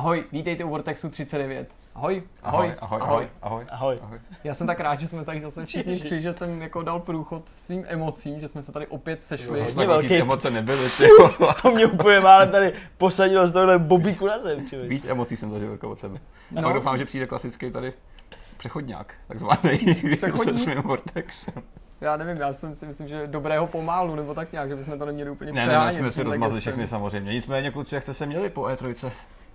Ahoj, vítejte u Vortexu 39. Ahoj, ahoj, ahoj, ahoj, ahoj, ahoj. ahoj. Já jsem tak rád, že jsme tady zase všichni tři, že jsem jako dal průchod svým emocím, že jsme se tady opět sešli. Jo, Hodně velký emoce nebyly, ty. To mě úplně málem tady posadilo z tohle bobíku na zem, člověk. Víc emocí jsem zažil jako od tebe. No. pak doufám, že přijde klasický tady přechodňák, takzvaný, Přechodník? se svým Vortexem. Já nevím, já jsem si myslím, že dobrého pomálu, nebo tak nějak, že bychom to neměli úplně Ne, ne, ne, jsme si rozmazli všechny samozřejmě. Nicméně, kluci, jak jste se měli po E3?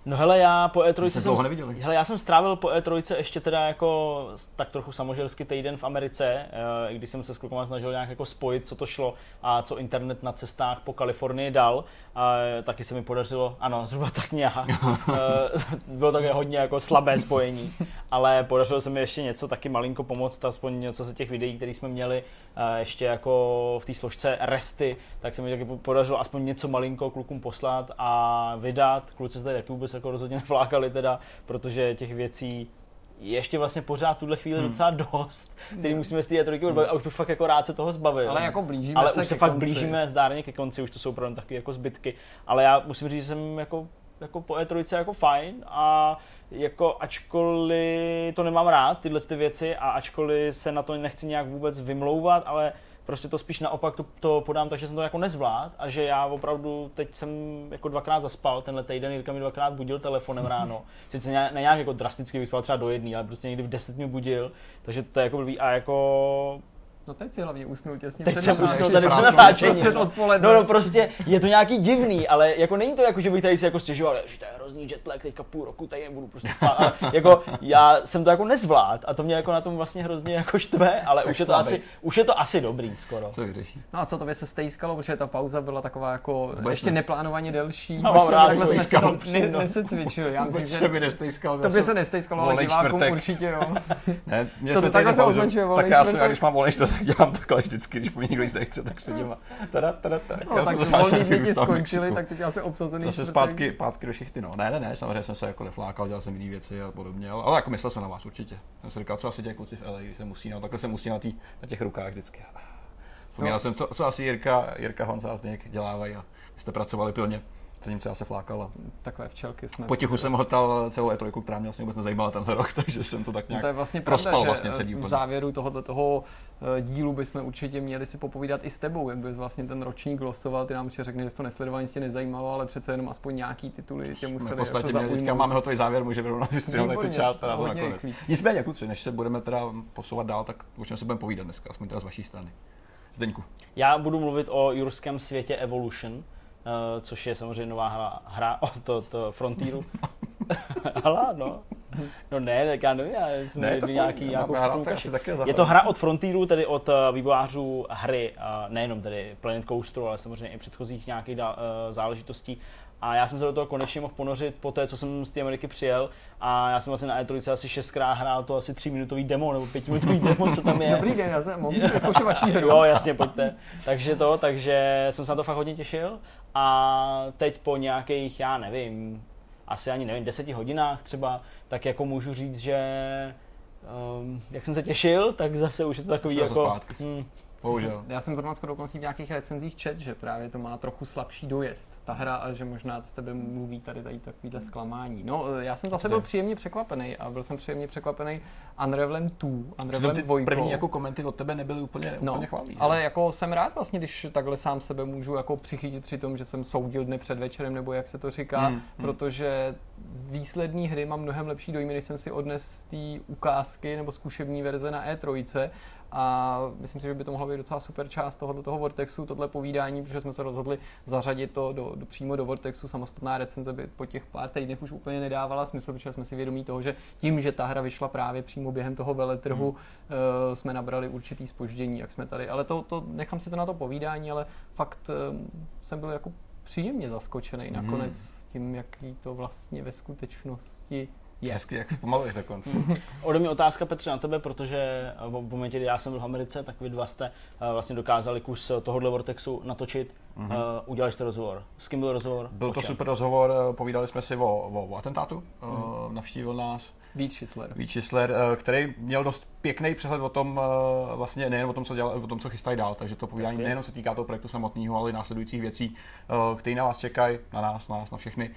No hele, já po My E3 se jsem, dlouho neviděli. hele, já jsem strávil po E3 ještě teda jako tak trochu samoželský týden v Americe, eh, i když jsem se s klukama snažil nějak jako spojit, co to šlo a co internet na cestách po Kalifornii dal. A taky se mi podařilo, ano, zhruba tak nějak. Eh, Bylo také hodně jako slabé spojení, ale podařilo se mi ještě něco taky malinko pomoct, aspoň něco ze těch videí, které jsme měli eh, ještě jako v té složce resty, tak se mi taky po- podařilo aspoň něco malinko klukům poslat a vydat. Kluci se tady taky vůbec jako rozhodně nevlákali teda, protože těch věcí je ještě vlastně pořád v tuhle chvíli Hmm. docela dost, který musíme z té E3 odbavit a už bych fakt jako rád se toho zbavil. Ale jako blížíme ale se už se fakt konci. blížíme zdárně ke konci, už to jsou opravdu takové jako zbytky. Ale já musím říct, že jsem jako, jako po E3 jako fajn a jako ačkoliv to nemám rád, tyhle ty věci a ačkoliv se na to nechci nějak vůbec vymlouvat, ale prostě to spíš naopak to, to podám tak, že jsem to jako nezvlád a že já opravdu teď jsem jako dvakrát zaspal tenhle týden, Jirka mi dvakrát budil telefonem ráno. Sice ne, ne nějak jako drasticky vyspal třeba do jedné, ale prostě někdy v 10 mě budil, takže to je jako blbý a jako No teď si hlavně usnul těsně Teď před jsem usnul tady před Prostě natáčením. odpoledne. No, no, prostě je to nějaký divný, ale jako není to jako, že bych tady si jako stěžoval, že to je hrozný jetlag, teďka půl roku tady nebudu prostě spát. Jako já jsem to jako nezvlád a to mě jako na tom vlastně hrozně jako štve, ale Tak už je, to asi, už je to asi dobrý skoro. Co vyřeší? No a co tobě se stejskalo, protože ta pauza byla taková jako Vůbec ještě ne. neplánovaně delší. A mám rád Takhle jsme si stejskal to ne, nesecvičili. Já myslím, že nestejskal. to by se nestejskalo, ale divákům určitě jo. Ne, mě To jsme takhle tady se označuje tak já, jsem, když mám volný čtvrtek, tak dělám takhle vždycky, když po mě nikdo nic nechce, tak se dělá. Tada, tada, tada. No, tak jsem volný zase dny ti vyrůstal v skončily, tak teď asi obsazený Zase zpátky, zpátky do šichty, no. Ne, ne, ne, samozřejmě jsem se jako neflákal, dělal jsem jiné věci a podobně, ale, ale jako myslel jsem na vás určitě. Jsem si říkal, co asi těch kluci v LA, když se musí, no, takhle se musí na, tý, na těch rukách vždycky. Vzpomněl No. jsem, co, co asi Jirka, Jirka Honza a Zdeněk dělávají a vy jste pracovali pilně. Zatímco já se flákal a Takové včelky jsme. potichu jsem hotal celou E3, která mě vlastně vůbec nezajímala tenhle rok, takže jsem to tak No nějak to je vlastně prospal pravda, vlastně že celý eh, v úplně. závěru tohoto toho eh, dílu bychom určitě měli si popovídat i s tebou, jak bys vlastně ten ročník glosoval, ty nám určitě řekne, že jsi to nesledoval, nic tě nezajímalo, ale přece jenom aspoň nějaký tituly tě museli v podstatě jako měli, teďka máme hotový závěr, můžeme rovnou vystřihnout jako Výborně, část a to hodně nakonec. rychlý. Nicméně, kluci, než se budeme teda posouvat dál, tak o čem se budeme povídat dneska, aspoň teda z vaší strany. Zdeňku. Já budu mluvit o jurském světě Evolution, eh, což je samozřejmě nová hra, hra o to, to Frontieru. Hala, no. No ne, tak já nevím, já jsem Ne, to nějaký, nějakou vtipnou tak asi taky Je to hra od Frontieru, tedy od eh, vývojářů hry, eh, nejenom tedy Planet Coasteru, ale samozřejmě i předchozích nějakých eh, záležitostí. A já jsem se do toho konečně mohl ponořit po té, co jsem z té Ameriky přijel. A já jsem vlastně na E3 asi šestkrát hrál to asi tříminutový demo nebo pětiminutový demo, co tam je. Dobrý den, já jsem mohl si vyzkoušet vaší hru. Jo, jasně, pojďte. Takže to, takže jsem se na to fakt hodně těšil a teď po nějakých, já nevím, asi ani nevím, deseti hodinách třeba, tak jako můžu říct, že um, jak jsem se těšil, tak zase už je to takový to jako... zpátky. Bohužel. Já jsem zrovna skoro v nějakých recenzích čet, že právě to má trochu slabší dojezd, ta hra, a že možná z tebe mluví tady, tady takovýhle zklamání. No, eh, já jsem zase byl příjemně překvapený a byl jsem příjemně překvapený Unravelem 2, Unravelem ty 2. první jako komenty od tebe nebyly úplně, No, úplně chválí. ale jako jsem rád vlastně, když takhle sám sebe můžu jako přichytit při tom, že jsem soudil dny před večerem, nebo jak se to říká, hmm, hmm. protože z výslední hry mám mnohem lepší dojmy, než jsem si odnes z té ukázky nebo zkušební verze na E3. A myslím si, že by to mohla být docela super část tohoto toho Vortexu, tohle povídání, protože jsme se rozhodli zařadit to do, do, přímo do Vortexu. Samostatná recenze by po těch pár týdnech už úplně nedávala smysl, protože jsme si vědomí toho, že tím, že ta hra vyšla právě přímo během toho veletrhu, hmm. uh, jsme nabrali určitý spoždění, jak jsme tady. Ale to, to nechám si to na to povídání, ale fakt um, jsem byl jako příjemně zaskočený Hmm. nakonec tím, jaký to vlastně ve skutečnosti je. Hezky, jak zpomaluješ dokonce. Ode mě otázka Petře na tebe, protože eh, v momentě, kdy já jsem byl v Americe, tak vy dva jste eh, vlastně dokázali kus tohohle Vortexu natočit. Mhm. Mm-hmm. Uh, udělali jste rozhovor. S kým byl rozhovor? Byl to super rozhovor, eh, povídali jsme si o, o, o atentátu, Mhm. mm. navštívil nás Vít Schisler. Vít Schisler, eh, který měl dost pěkný přehled o tom, eh, vlastně nejen o tom, co dělal, o tom, co chystají dál, takže to povídání nejenom se týká toho projektu samotného, ale i následujících věcí, eh, které na vás čekají, na nás, na nás, na všechny.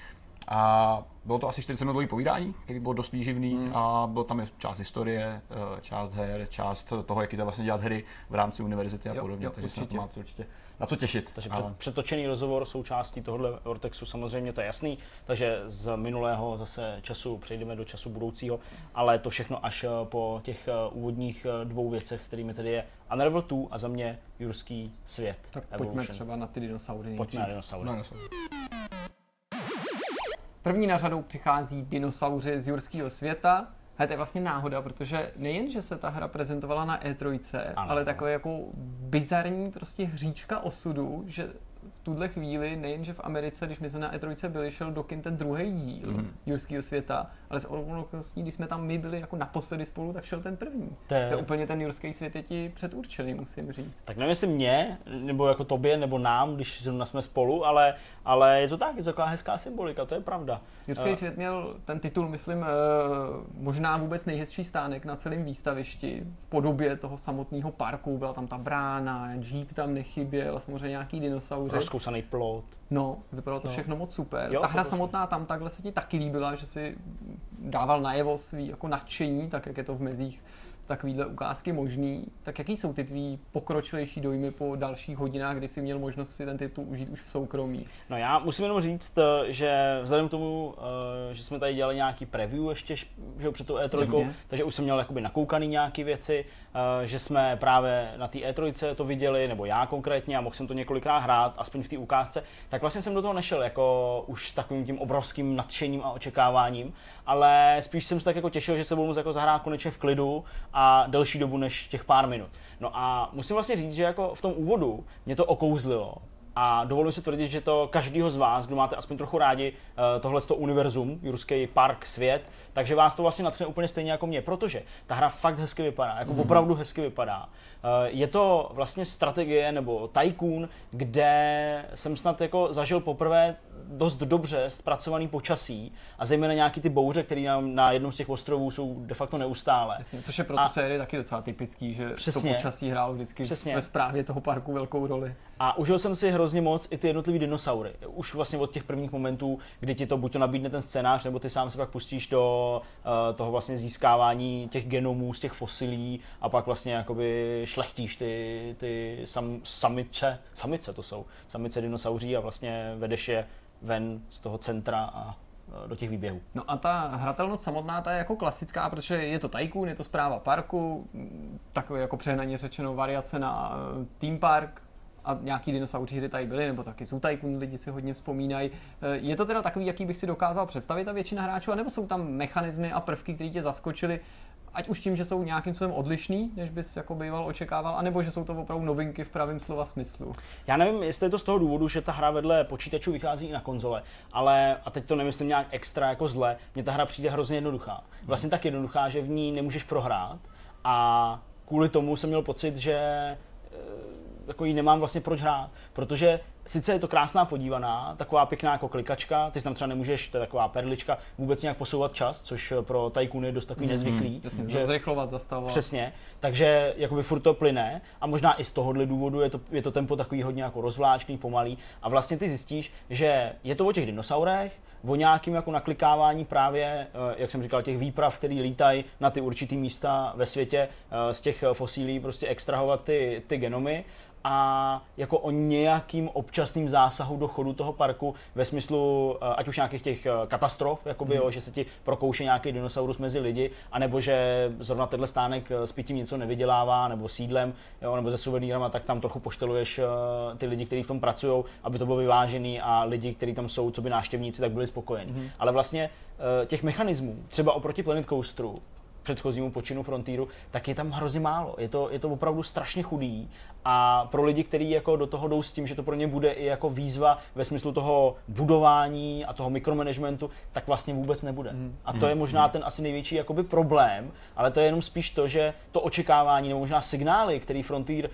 A bylo to asi 40 minutový povídání, který bylo dost výživný mm. a bylo tam je část historie, eh, část her, část toho, jak jde vlastně dělat hry v rámci univerzity a Jo, podobně, jo, takže se na to určitě. máte určitě na co těšit. Takže Ale- před, přetočený rozhovor součástí tohohle Vortexu samozřejmě to je jasný, takže z minulého zase času přejdeme do času budoucího, ale to všechno až eh, po těch eh, úvodních dvou věcech, kterými tedy je Unravel 2 a za mě Jurský svět. Tak pojďme Evolution. třeba na ty dinosaury Pojďme na dinosaury. No, no. První na řadou přichází dinosauři z jurského světa. A to je vlastně náhoda, protože nejen, že se ta hra prezentovala na E3, Ano. ale takové jako bizarní prostě hříčka osudu, že v tuhle chvíli, nejen, že v Americe, když my jsme na E3 byli, šel do kin ten druhý díl mm-hmm. jurského světa, ale s okolností, když jsme tam my byli jako naposledy spolu, tak šel ten první. To je- To je úplně ten jurský svět je ti předurčený, musím říct. Tak nevím, jestli mě, nebo jako tobě, nebo nám, když zrovna jsme spolu, ale, ale je to tak, je to taková hezká symbolika, to je pravda. Jurský Eh, svět měl ten titul, myslím, eh, možná vůbec nejhezčí stánek na celém výstavišti v podobě toho samotného parku. Byla tam ta brána, jeep tam nechyběl, samozřejmě nějaký dinosauři. Rozkousaný plot. No, vypadalo to No. všechno moc super. Jo, ta hra samotná tam takhle se ti taky líbila, že si dával najevo svý jako nadšení, tak jak je to v mezích takovýhle ukázky možný. Tak jaký jsou ty tvý pokročilejší dojmy po dalších hodinách, kdy jsi měl možnost si ten titul užít už v soukromí? No já musím jenom říct, eh, že vzhledem k tomu, eh, že jsme tady dělali nějaký preview ještě že před tou E3, Jasně. takže už jsem měl jakoby nakoukaný nějaké věci, eh, že jsme právě na té E3 to viděli, nebo já konkrétně, a mohl jsem to několikrát hrát, aspoň v té ukázce, tak vlastně jsem do toho nešel jako už s takovým tím obrovským nadšením a očekáváním, ale spíš jsem se tak jako těšil, že se budu moct jako zahrát konečně v klidu a delší dobu než těch pár minut. No a musím vlastně říct, že jako v tom úvodu mě to okouzlilo. A dovolím si tvrdit, že to každýho z vás, kdo máte aspoň trochu rádi uh, tohle univerzum, Jurský park, svět, takže vás to vlastně natchne úplně stejně jako mě, protože ta hra fakt hezky vypadá, jako mm. opravdu hezky vypadá. Uh, je to vlastně strategie nebo tycoon, kde jsem snad jako zažil poprvé dost dobře zpracovaný počasí a zejména nějaký ty bouře, které na, na jednom z těch ostrovů jsou de facto neustále. Jasně, což je pro A- tu sérii taky docela typický, že Přesně. to počasí hrálo vždycky Přesně. ve správě toho parku velkou roli. A užil jsem si hrozně moc i ty jednotlivé dinosaury. Už vlastně od těch prvních momentů, kdy ti to buď to nabídne ten scénář, nebo ty sám se pak pustíš do uh, toho vlastně získávání těch genomů z těch fosilí a pak vlastně jakoby šlechtíš ty, ty sam, samice, samice to jsou, samice dinosauří a vlastně vedeš je ven z toho centra a eh, do těch výběhů. No a ta hratelnost samotná, ta je jako klasická, protože je to Tycoon, je to zpráva parku, mm, takový jako přehnaně řečeno variace na eh, Team Park, a nějaký dinosauři hry tady byly, nebo taky Zoo Tycoon lidi si hodně vzpomínají. Eh, Je to teda takový, jaký bych si dokázal představit a většina hráčů, nebo jsou tam mechanismy a prvky, které tě zaskočily, ať už tím, že jsou nějakým způsobem odlišný, než bys jako býval očekával, anebo že jsou to opravdu novinky v pravém slova smyslu. Já nevím, jestli je to z toho důvodu, že ta hra vedle počítačů vychází i na konzole, ale, a teď to nemyslím nějak extra jako zle, mně ta hra přijde hrozně jednoduchá. Vlastně tak jednoduchá, že v ní nemůžeš prohrát a kvůli tomu jsem měl pocit, že eh, jako ji nemám vlastně proč hrát, protože sice je to krásná podívaná, taková pěkná jako klikačka, ty si tam třeba nemůžeš, to je taková perlička, vůbec nějak posouvat čas, což pro Tycoon je dost takový nezvyklý. Jasně, že- zrychlovat, zastavovat. Přesně, takže jakoby furt to plyne a možná i z tohohle důvodu je to, je to tempo takový hodně jako rozvláčný, pomalý a vlastně ty zjistíš, že je to o těch dinosaurech, o nějakým jako naklikávání právě, eh, jak jsem říkal, těch výprav, který lítají na ty určitý místa ve světě, eh, z těch fosílí prostě extrahovat ty, ty genomy a jako o nějakým občasným zásahu do chodu toho parku ve smyslu eh, ať už nějakých těch eh, katastrof, jakoby, jo, že se ti prokouše nějaký dinosaurus mezi lidi, anebo že zrovna tenhle stánek eh, s pitím něco nevydělává, nebo sídlem, jo, nebo se suvenýrama, tak tam trochu pošteluješ ty lidi, kteří v tom pracují, aby to bylo vyvážený a lidi, kteří tam jsou, co by návštěvníci, tak byli spokojeni. Mm-hmm. Ale vlastně těch mechanismů, třeba oproti Planet Coasteru, předchozímu počinu Frontieru, tak je tam hrozně málo. Je to, je to opravdu strašně chudý a pro lidi, kteří jako do toho jdou s tím, že to pro ně bude i jako výzva ve smyslu toho budování a toho mikromanagementu, tak vlastně vůbec nebude. A to je možná ten asi největší jakoby problém, ale to je jenom spíš to, že to očekávání nebo možná signály, který Frontier uh,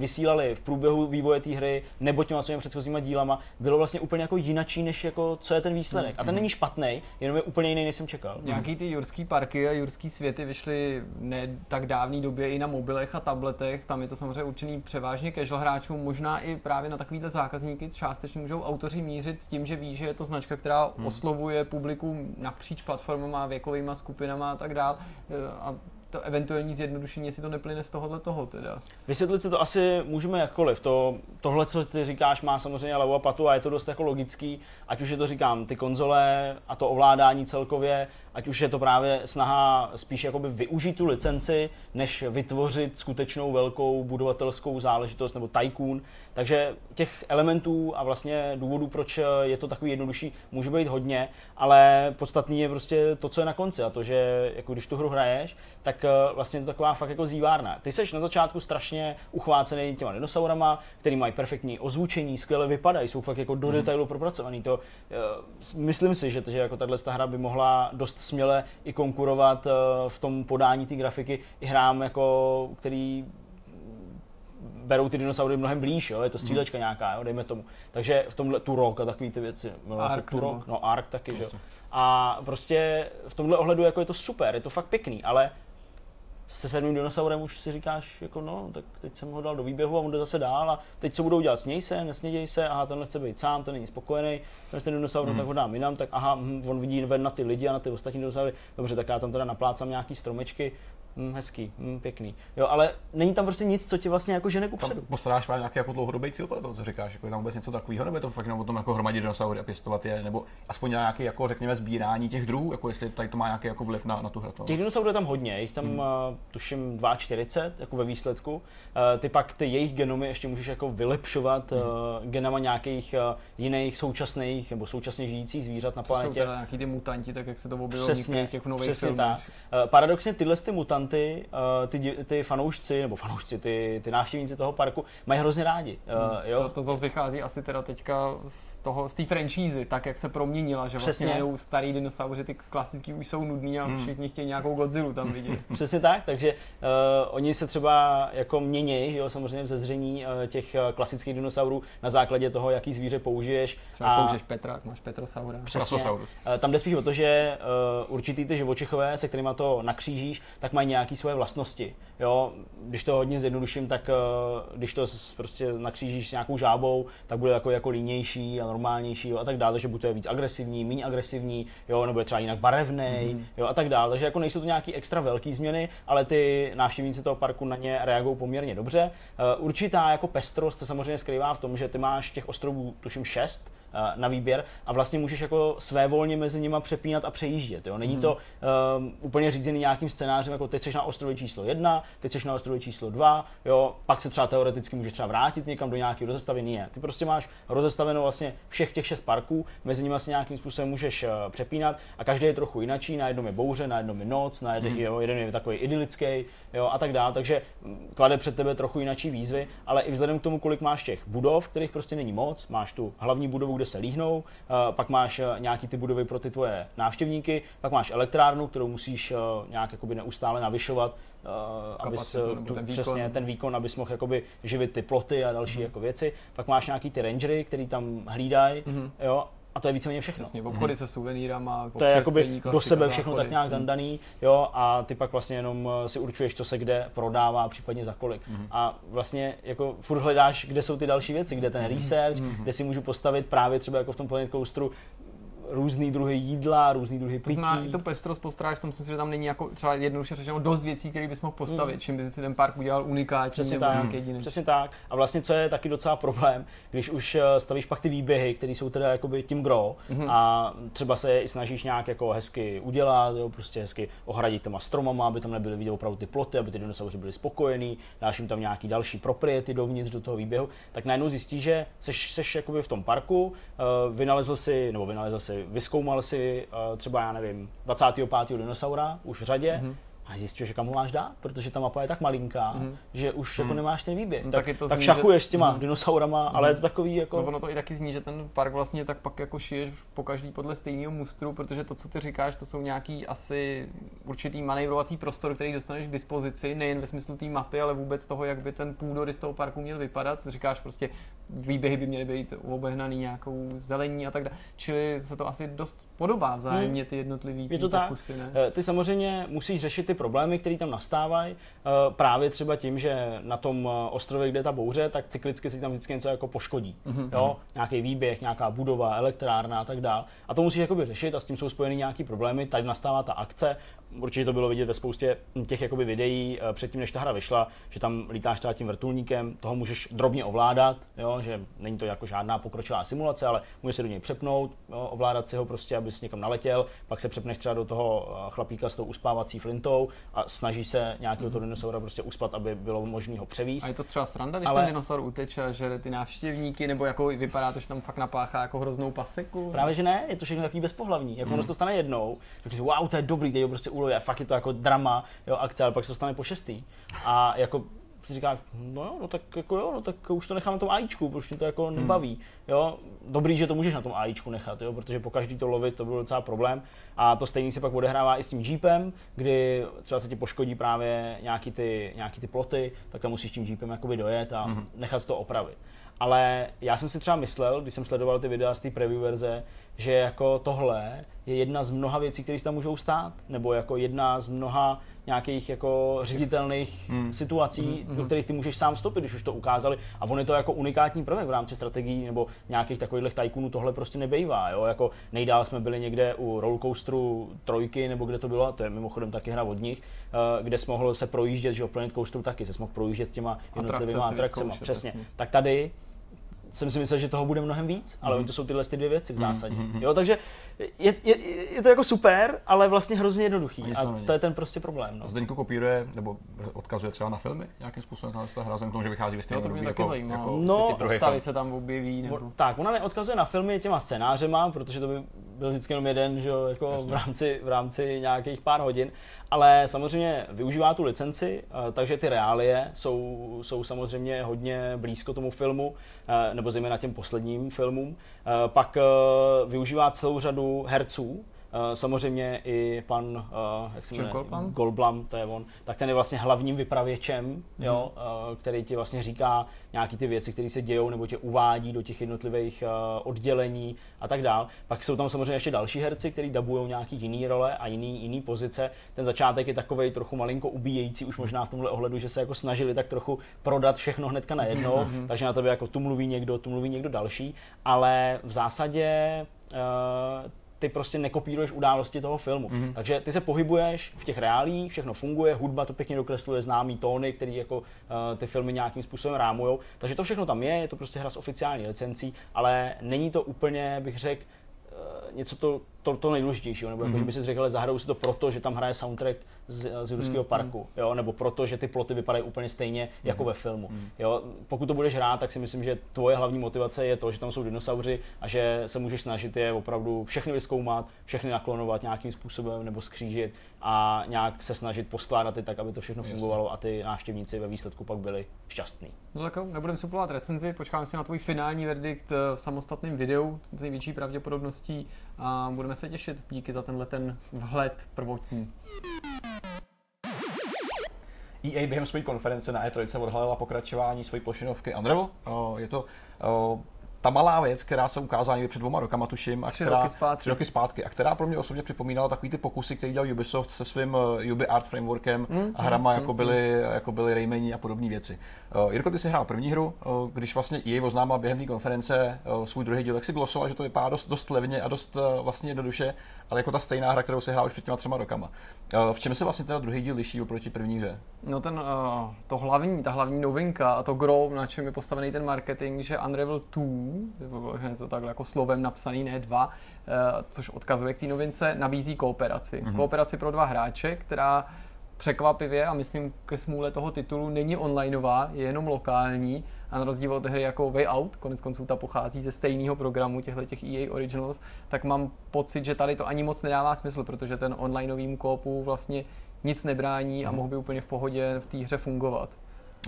vysílali v průběhu vývoje té hry nebo těma svými předchozíma dílama, bylo vlastně úplně jako jinačí, než jako co je ten výsledek. A ten není špatný, jenom je úplně jiný, než jsem čekal. Nějaký ty jurský parky a jurský světy světy vyšly ne tak dávné době i na mobilech a tabletech. Tam je to samozřejmě určený převážně casual hráčům, možná i právě na takovýhle zákazníky částečně můžou autoři mířit s tím, že ví, že je to značka, která hmm. oslovuje publikum napříč platformama, věkovými skupinama a tak dál. A to eventuální zjednodušení, jestli to neplyne z tohohle toho teda. Vysvětlit si to asi můžeme jakkoliv. To, tohle, co ty říkáš, má samozřejmě hlavu a patu a je to dost jako logický, ať už je to říkám, ty konzole a to ovládání celkově, ať už je to právě snaha spíš jakoby využít tu licenci, než vytvořit skutečnou velkou budovatelskou záležitost nebo tycoon. Takže těch elementů a vlastně důvodů, proč je to takový jednodušší, může být hodně, ale podstatný je prostě to, co je na konci a to, že jako když tu hru hraješ, tak eh, vlastně je to taková fakt jako zívárna. Ty seš na začátku strašně uchvácený těma dinosaurama, který mají perfektní ozvučení, skvěle vypadají, jsou fakt jako do mm. detailu propracovaný. To, uh, myslím si, že, že jako tahle hra by mohla dost směle i konkurovat uh, v tom podání té grafiky i hrám, jako, který berou ty dinosaury mnohem blíž, jo? je to střílečka hmm. nějaká, jo? dejme tomu. Takže v tomhle Turok a takové ty věci. Ark, Turok, no Ark taky, že jo. A prostě v tomhle ohledu jako je to super, je to fakt pěkný, ale se sedmým dinosaurem už si říkáš, jako no, tak teď jsem ho dal do výběhu a on jde zase dál a teď co budou dělat, sněj se, nesněděj se, aha, tenhle chce být sám, ten není spokojený, ten ten dinosaur, mm. tak ho dám jinam, tak aha, hm, on vidí ven na ty lidi a na ty ostatní dinosaury, dobře, tak já tam teda naplácám nějaký stromečky, hm, hezký, hm, pěkný. Jo, ale není tam prostě nic, co tě vlastně jako žene kupředu. Postaráš právě nějaký jako dlouhodobý cíl, to, co říkáš, jako je tam vůbec něco takového, nebo je to fakt jenom o tom jako hromadit dinosaury a pěstovat je, nebo aspoň nějaký jako řekněme sbírání těch druhů, jako jestli tady to má nějaký jako vliv na, na tu hru. Těch dinosaurů je tam hodně, jich tam hmm. uh, tuším 42 jako ve výsledku. Uh, ty pak ty jejich genomy ještě můžeš jako vylepšovat hmm. uh, genama nějakých uh, jiných současných nebo současně žijících zvířat na planetě. To jsou teda nějaký ty mutanti, tak jak se to objevilo v těch nových přesně filmech. Tak. Uh, paradoxně tyhle ty mutanty, uh, ty, ty fanoušci, nebo fanoušci, ty, ty návštěvníci toho parku mají hrozně rádi. Uh, jo? To, to zase vychází asi teda teďka z toho, z té franšízy, tak jak se proměnila, že vlastně jenom starý dinosauři, ty klasický už jsou nudný a hmm. všichni chtějí nějakou Godzilla tam vidět. Přesně tak, takže uh, oni se třeba jako mění, že jo, samozřejmě v zezření uh, těch klasických dinosaurů na základě toho, jaký zvíře použiješ. Třeba a... použiješ Petra, máš Petrosaura. Přesně. Uh, tam jde spíš o to, že uh, určitý ty živočichové, se kterými to nakřížíš, tak mají nějaké svoje vlastnosti. Jo, když to hodně zjednoduším, tak uh, když to prostě nakřížíš s nějakou žábou, tak bude jako, jako línější a normálnější jo, a tak dále, že buď to je víc agresivní, méně agresivní, jo, nebo je třeba jinak barevný, mm-hmm. jo, a tak dále. Takže jako nejsou to nějaký extra velké změny, ale ty návštěvníci toho parku na ně reagují poměrně dobře. Uh, určitá jako pestrost se samozřejmě skrývá v tom, že ty máš těch ostrovů, tuším, šest, Eh, na výběr a vlastně můžeš jako své volně mezi nimi přepínat a přejíždět. Jo? Není hmm. to um, úplně řízený nějakým scénářem, jako teď jsi na ostrově číslo jedna, teď jsi na ostrově číslo dva, jo? pak se třeba teoreticky můžeš třeba vrátit někam do nějakého rozestavení. Ne. Ty prostě máš rozestavenou vlastně všech těch šest parků, mezi nimi asi nějakým způsobem můžeš uh, přepínat a každý je trochu jinačí, na jednom je bouře, na jednom je noc, na jednom, hmm. jo, jeden je takový idylický jo, a tak dále. Takže mm, klade před tebe trochu jinačí výzvy, ale i vzhledem k tomu, kolik máš těch budov, kterých prostě není moc, máš tu hlavní budovu, kde se líhnou, eh, pak máš eh, nějaký ty budovy pro ty tvoje návštěvníky, pak máš elektrárnu, kterou musíš eh, nějak jakoby neustále navyšovat, abys, tu, ten výkon. přesně ten výkon, abys mohl jakoby živit ty ploty a další mm. jako věci. Pak máš nějaký ty rangery, který tam hlídají, mm. jo, a to je víceméně všechno. Jasně, obchody mm-hmm. se suvenýrama, To je jakoby do sebe všechno tak nějak mm. zandaný, jo, a ty pak vlastně jenom eh, si určuješ, co se kde prodává, případně za kolik. Mm-hmm. A vlastně jako furt hledáš, kde jsou ty další věci, kde ten mhm. research, mm-hmm. kde si můžu postavit právě třeba jako v tom Planet Coasteru různý druhy jídla, různý druhy pití. To znamená, i to pestrost postaráš v tom smyslu, že tam není jako třeba jednoduše řečeno dost věcí, které bys mohl postavit, mm. čím by si ten park udělal unikátní Přesně nebo tak. jediný. Přesně tak. A vlastně co je taky docela problém, když už eh, stavíš pak ty výběhy, které jsou teda jakoby tím gro mm-hmm. a třeba se je i snažíš nějak jako hezky udělat, jo, prostě hezky ohradit těma stromama, aby tam nebyly vidět opravdu ty ploty, aby ty dinosauři byli spokojení, dáš jim tam nějaký další propriety dovnitř do toho výběhu, tak najednou zjistíš, že seš, seš jakoby v tom parku, uh, vynalezl si, nebo vynalezl si vyskoumal si uh, třeba, já nevím, 25. dinosaura už v řadě, mm-hmm a zjistil, že kam ho máš dát, protože ta mapa je tak malinká, mm. že už mm. jako mhm. nemáš ten výběh. No, tak, tak, to tak zní, šachuješ že... s těma mm. dinosaurama, mm. ale je to takový jako... No, ono to i taky zní, že ten park vlastně tak pak jako šiješ po každý podle stejného mustru, protože to, co ty říkáš, to jsou nějaký asi určitý manévrovací prostor, který dostaneš k dispozici, nejen ve smyslu té mapy, ale vůbec toho, jak by ten půdorys toho parku měl vypadat. Říkáš prostě, výběhy by měly být obehnaný nějakou zelení a tak dále. Čili se to asi dost podobá vzájemně ty jednotlivý je to pokusy, tak. Ne? Eh, ty samozřejmě musíš řešit ty problémy, které tam nastávají, eh, právě třeba tím, že na tom eh, ostrově, kde je ta bouře, tak cyklicky se tam vždycky něco jako poškodí. Mm-hmm. Jo? Nějaký výběh, nějaká budova, elektrárna a tak dále. A to musíš jakoby řešit a s tím jsou spojeny nějaké problémy. Tady nastává ta akce, určitě to bylo vidět ve spoustě těch jakoby videí eh, předtím, než ta hra vyšla, že tam lítáš třeba tím vrtulníkem, toho můžeš drobně ovládat, jo? že není to jako žádná pokročilá simulace, ale můžeš se do něj přepnout, jo? ovládat si ho prostě, abys někam naletěl, pak se přepneš třeba do toho eh, chlapíka s tou uspávací flintou a snaží se nějakého toho dinosaura prostě uspat, aby bylo možné ho převíst. A je to třeba sranda, když Ale- ten dinosaur uteče a žere ty návštěvníky, nebo jako vypadá to, že tam fakt napáchá jako hroznou paseku? Právě že ne, je to všechno takový bezpohlavní. Jako ono se to stane jednou, tak si wow, to je dobrý, teď ho prostě a fakt je to jako drama, jo, akce, ale pak se to stane po šestý. A jako si říkáš, no jo, no tak jako jo, no tak už to nechám na tom AIčku, protože mě to jako nebaví. Jo, dobrý, že to můžeš na tom AIčku nechat, jo, protože po každý to lovit to byl docela problém. A to stejný se pak odehrává i s tím Jeepem, kdy třeba se ti poškodí právě nějaký ty, nějaký ty ploty, tak tam musíš tím Jeepem jakoby dojet a nechat to opravit. Ale já jsem si třeba myslel, když jsem sledoval ty videa z té preview verze, že jako tohle je jedna z mnoha věcí, které se tam můžou stát, nebo jako jedna z mnoha nějakých jako ředitelných hmm. situací, do kterých ty můžeš sám vstoupit, když už to ukázali. A on je to jako unikátní prvek v rámci strategií nebo nějakých takových tajkunů, tohle prostě nebejvá. Jo? Jako nejdál jsme byli někde u rollercoasteru trojky, nebo kde to bylo, a to je mimochodem taky hra od nich, eh, kde jsi mohl se projíždět, že v Planet Coasteru taky, se mohl projíždět těma jednotlivými atrakcemi. Přesně. Tak tady jsem si myslel, že toho bude mnohem víc, ale mm. to jsou tyhle ty dvě věci v zásadě. Jo, takže je, je, je, to jako super, ale vlastně hrozně jednoduchý. Ani A to je ten prostě problém. No. Zdeňko kopíruje, nebo odkazuje třeba na filmy nějakým způsobem tahle ta hra, k tomu, že vychází ve stejném to mě taky jako, zajímá, jako No, no, ty postavy se tam objeví, nebo... Tak, ona neodkazuje na filmy těma scénářema, protože to by byl vždycky jenom jeden, že jo, jako v rámci, v rámci nějakých pár hodin, ale samozřejmě využívá tu licenci, eh, takže ty reálie jsou, jsou samozřejmě hodně blízko tomu filmu, eh, nebo zejména těm posledním filmům. Eh, Pak využívá celou řadu herců, Samozřejmě i pan, eh, jak se jmenuje, Goldblum? Goldblum, to je on, tak ten je vlastně hlavním vypravěčem, jo, eh, který ti vlastně říká nějaký ty věci, které se dějou, nebo tě uvádí do těch jednotlivých eh, oddělení a tak dál. Pak jsou tam samozřejmě ještě další herci, kteří dabují nějaký jiný role a jiný, jiný pozice. Ten začátek je takový trochu malinko ubíjející, už možná v tomhle ohledu, že se jako snažili tak trochu prodat všechno hnedka najednou, takže na tebe jako tu mluví někdo, tu mluví někdo další, ale v zásadě eh, ty prostě nekopíruješ události toho filmu. Mm-hmm. Takže ty se pohybuješ v těch reálích, všechno funguje, hudba to pěkně dokresluje, známý tóny, který jako uh, ty filmy nějakým způsobem rámujou. Takže to všechno tam je, je to prostě hra s oficiální licencí, ale není to úplně, bych řekl, eh, něco to, to, to nejdůležitějšího, nebo jako, že by si řekl, ale zahrajou si to proto, že tam hraje soundtrack z, z Jurského parku, jo, nebo proto, že ty ploty vypadají úplně stejně jako ve filmu. Jo, pokud to budeš hrát, tak si myslím, že tvoje hlavní motivace je to, že tam jsou dinosauři a že se můžeš snažit je opravdu všechny vyzkoumat, všechny naklonovat nějakým způsobem nebo skřížit a nějak se snažit poskládat je tak, aby to všechno fungovalo a ty návštěvníci ve výsledku pak byli šťastní. No tak nebudeme suplovat recenzi, počkáme si na tvůj finální verdikt eh, v samostatném videu s největší pravděpodobností a budeme se těšit. Díky za tenhle ten vhled prvotní. EA během své konference na E3 odhalila pokračování své plošinovky Unravel. Je to ta malá věc, která se ukázala někdy před dvěma rokama, tuším, a Tři která, roky zpátky. tři roky zpátky, a která pro mě osobně připomínala takový ty pokusy, které dělal Ubisoft se svým uh, Ubi Art Frameworkem Mm, a hrama, jako, byly, jako byly Raymani a podobné věci. Uh, Jirko, ty jsi hrál první hru, uh, když vlastně EA oznámila během té konference uh, svůj druhý díl, tak si glosoval, že to vypadá dost, dost levně a dost uh, vlastně jednoduše, ale jako ta stejná hra, kterou si hrál už před těma třema rokama. Uh, v čem se vlastně teda druhý díl liší oproti první hře? No ten, uh, to hlavní, ta hlavní novinka a to gro, na čem je postavený ten marketing, že Unravel 2, že je to takhle jako slovem napsaný, ne dva, uh, což odkazuje k té novince, nabízí kooperaci. Mm-hmm. Kooperaci pro dva hráče, která překvapivě a myslím ke smůle toho titulu není onlineová, je jenom lokální a na rozdíl od hry jako Way Out, konec konců ta pochází ze stejného programu těchto těch EA Originals, tak mám pocit, že tady to ani moc nedává smysl, protože ten onlineovým koopu vlastně nic nebrání a mohl by úplně v pohodě v té hře fungovat.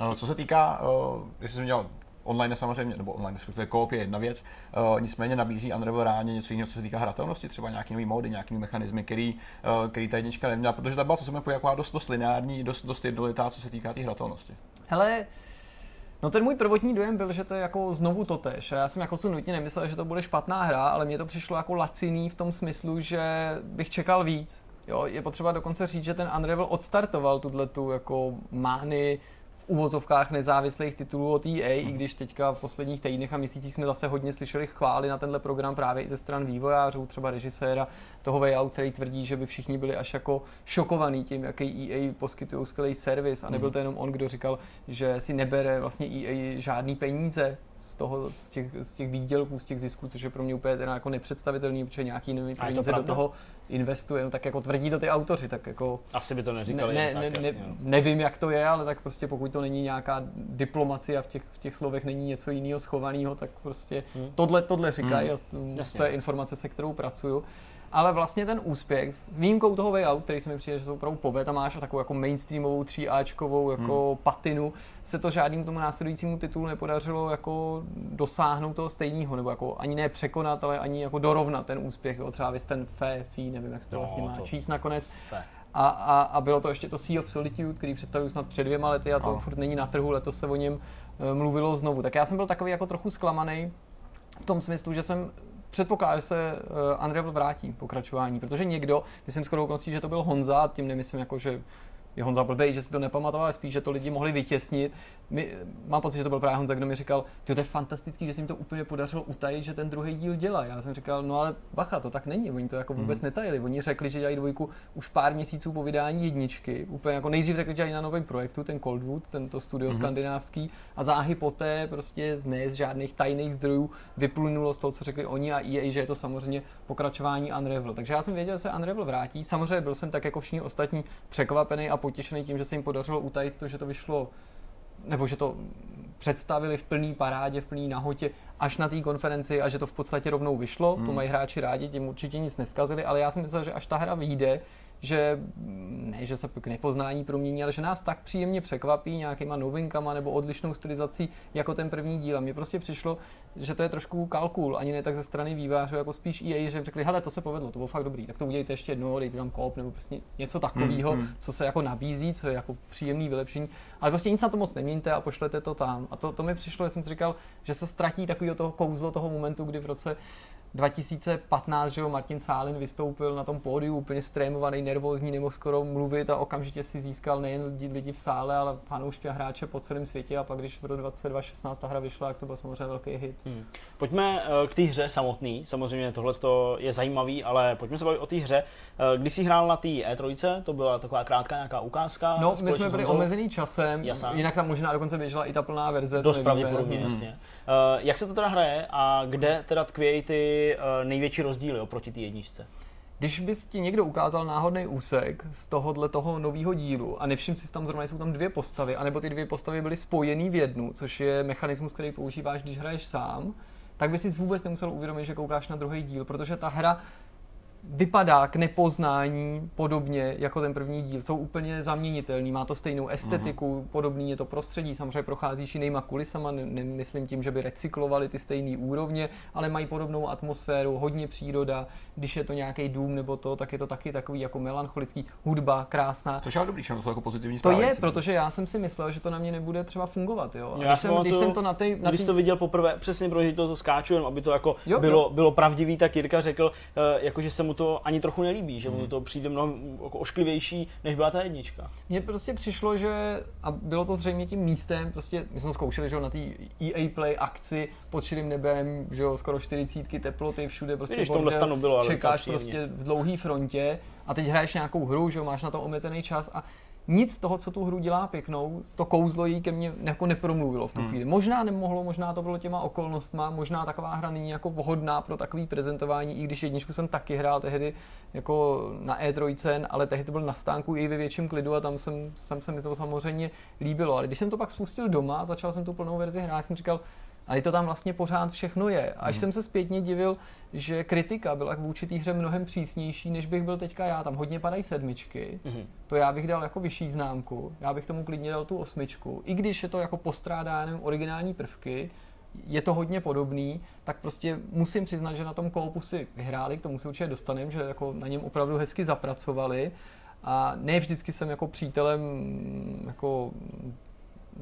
Eh, Co se týká, uh, jestli jsem měl online samozřejmě, nebo online, respektive koop je jedna věc, uh, nicméně nabízí Unravel reálně něco jiného, co se týká hratelnosti, třeba nějaký nový mody, nějaký mechanismy, který, uh, který ta jednička neměla, protože ta byla, co se mi jako dost, dost lineární, dost, dost jednolitá, co se týká té hratelnosti. Hele, No ten můj prvotní dojem byl, že to je jako znovu totež. Já jsem jako nutně nemyslel, že to bude špatná hra, ale mně to přišlo jako laciný v tom smyslu, že bych čekal víc. Jo, je potřeba dokonce říct, že ten Unravel odstartoval tuhle tu jako mány v uvozovkách nezávislých titulů od EA, i když teďka v posledních týdnech a měsících jsme zase hodně slyšeli chvály na tenhle program právě i ze stran vývojářů, třeba režiséra toho Way Out, který tvrdí, že by všichni byli až jako šokovaní tím, jaký EA poskytují skvělý servis. A nebyl to jenom on, kdo říkal, že si nebere vlastně EA žádný peníze z, toho, z, těch, z těch výdělků, z těch zisků, což je pro mě úplně teda jako nepředstavitelný, protože nějaký jiný peníze do toho investuje, no tak jako tvrdí to ty autoři, tak jako... Asi by to neříkali. Ne, ne, tak, ne, jasně, no. nevím, jak to je, ale tak prostě pokud to není nějaká diplomacie a v těch, v těch slovech není něco jiného schovaného, tak prostě Hmm. tohle, tohle říkají a Jasně. to je informace, se kterou pracuju. Ale vlastně ten úspěch, s výjimkou toho Way který se mi přijde, že jsou opravdu poved a máš a takovou jako mainstreamovou, tříáčkovou jako patinu, se to žádným tomu následujícímu titulu nepodařilo jako dosáhnout toho stejného, nebo jako ani ne překonat, ale ani jako dorovnat ten úspěch, jo, třeba vys ten Fe, Fee, nevím, jak se to No, vlastně má to- číst nakonec. Fe. A, a, a bylo to ještě to Sea of Solitude, který představil snad před dvěma lety a to Ano. furt není na trhu, letos se o něm eh, mluvilo znovu. Tak já jsem byl takový jako trochu zklamaný v tom smyslu, že jsem předpokládal, že se uh, Unravel vrátí pokračování, protože někdo, myslím skoro okolností, že to byl Honza, tím nemyslím jako, že je Honza blbej, že si to nepamatoval, ale spíš, že to lidi mohli vytěsnit. My, mám pocit, že to byl právě Honza, kdo mi říkal, "Tyjo, to je fantastický, že se jim to úplně podařilo utajit, že ten druhý díl dělá. Já jsem říkal, no ale bacha, to tak není, oni to jako vůbec Mhm. netajili. Oni řekli, že dělají dvojku už pár měsíců po vydání jedničky. Úplně jako nejdřív řekli, že dělají na novém projektu, ten Coldwood, tento studio Mhm. skandinávský, a záhy poté prostě z ne z žádných tajných zdrojů vyplynulo z toho, co řekli oni a EA, že je to samozřejmě pokračování Unravel. Takže já jsem věděl, že se Unravel vrátí. Samozřejmě byl jsem tak jako všichni ostatní překvapený a potěšený tím, že se jim podařilo utajit to, že to vyšlo nebo že to představili v plný parádě, v plný nahotě až na té konferenci a že to v podstatě rovnou vyšlo. Hmm. To mají hráči rádi, tím určitě nic neskazili, ale já jsem myslel, že až ta hra vyjde, že ne, že se k nepoznání promění, ale že nás tak příjemně překvapí nějakýma novinkama nebo odlišnou stylizací jako ten první díl. A mně prostě přišlo, že to je trošku kalkul, ani ne tak ze strany vývářů, jako spíš EA, že řekli, hele, to se povedlo, to bylo fakt dobrý, tak to udělejte ještě jednou, dejte tam koop nebo prostě něco takového, Hmm, hmm. co se jako nabízí, co je jako příjemný vylepšení, ale prostě nic na to moc neměňte a pošlete to tam. A to, to mi přišlo, že jsem si říkal, že se ztratí takový toho kouzlo toho momentu, kdy v roce 2015, že jo, Martin Sálin vystoupil na tom pódiu úplně strémovaný, nervózní, nemohl skoro mluvit a okamžitě si získal nejen lidi, lidi v sále, ale fanoušky a hráče po celém světě a pak když v roce 2016 ta hra vyšla, tak to byl samozřejmě velký hit. Hmm. Pojďme eh, k té hře samotný. Samozřejmě tohle je zajímavý, ale pojďme se bavit o té hře. Eh, Když jsi hrál na té E3, to byla taková krátká nějaká ukázka. No, my jsme byli omezený časem, Jasně. jinak tam možná dokonce běžela i ta plná verze. Dost pravděpodobně, Hmm. jasně. Eh, Jak se to teda hraje a kde teda tkvějí ty eh, největší rozdíly oproti té jedničce? Když bys ti někdo ukázal náhodný úsek z tohohle toho nového dílu a nevšiml si tam zrovna, jsou tam dvě postavy, anebo ty dvě postavy byly spojený v jednu, což je mechanismus, který používáš, když hraješ sám, tak by si vůbec nemusel uvědomit, že koukáš na druhý díl, protože ta hra vypadá k nepoznání podobně jako ten první díl. Jsou úplně zaměnitelný, má to stejnou estetiku, podobný je to prostředí, samozřejmě procházíš jinýma kulisama, ne- nemyslím tím, že by recyklovali ty stejné úrovně, ale mají podobnou atmosféru, hodně příroda, když je to nějaký dům nebo to, tak je to taky takový jako melancholický, hudba krásná. Což je ale dobrý, že to jsou jako pozitivní To je, protože já jsem si myslel, že to na mě nebude třeba fungovat, jo. A Já když, jsem, když pamatuju, jsem to na té... Na Když tý- to viděl poprvé, přesně protože to, to skáču, jenom aby to jako Jo, bylo, jo. bylo pravdivý, tak Jirka řekl, eh, jako, že se mu to ani trochu nelíbí, že Hmm. mu to přijde mnohem jako ošklivější, než byla ta jednička. Mně prostě přišlo, že, a bylo to zřejmě tím místem, prostě my jsme zkoušeli, že na té EA Play akci pod širým nebem, že jo, skoro 40 teploty, všude prostě Vidíš, bordel, stanu bylo, ale čekáš prostě v dlouhé frontě a teď hraješ nějakou hru, že jo, máš na to omezený čas a nic z toho, co tu hru dělá pěknou, to kouzlo jí ke mně jako nepromluvilo v tu chvíli. Možná nemohlo, možná to bylo těma okolnostma, možná taková hra není jako vhodná pro takový prezentování, i když jedničku jsem taky hrál tehdy jako na E3, ale tehdy to byl na stánku i ve větším klidu a tam, jsem, tam se mi to samozřejmě líbilo. Ale když jsem to pak spustil doma začal jsem tu plnou verzi hrát, jsem říkal, ale to tam vlastně pořád všechno je. Až jsem se zpětně divil, že kritika byla vůči té hře mnohem přísnější, než bych byl teďka já. Tam hodně padají sedmičky, Mhm. to já bych dal jako vyšší známku, já bych tomu klidně dal tu osmičku. I když je to jako postrádá nevím, originální prvky, je to hodně podobný, tak prostě musím přiznat, že na tom koupu si vyhráli, k tomu se určitě dostaneme, že jako na něm opravdu hezky zapracovali. A ne vždycky jsem jako přítelem jako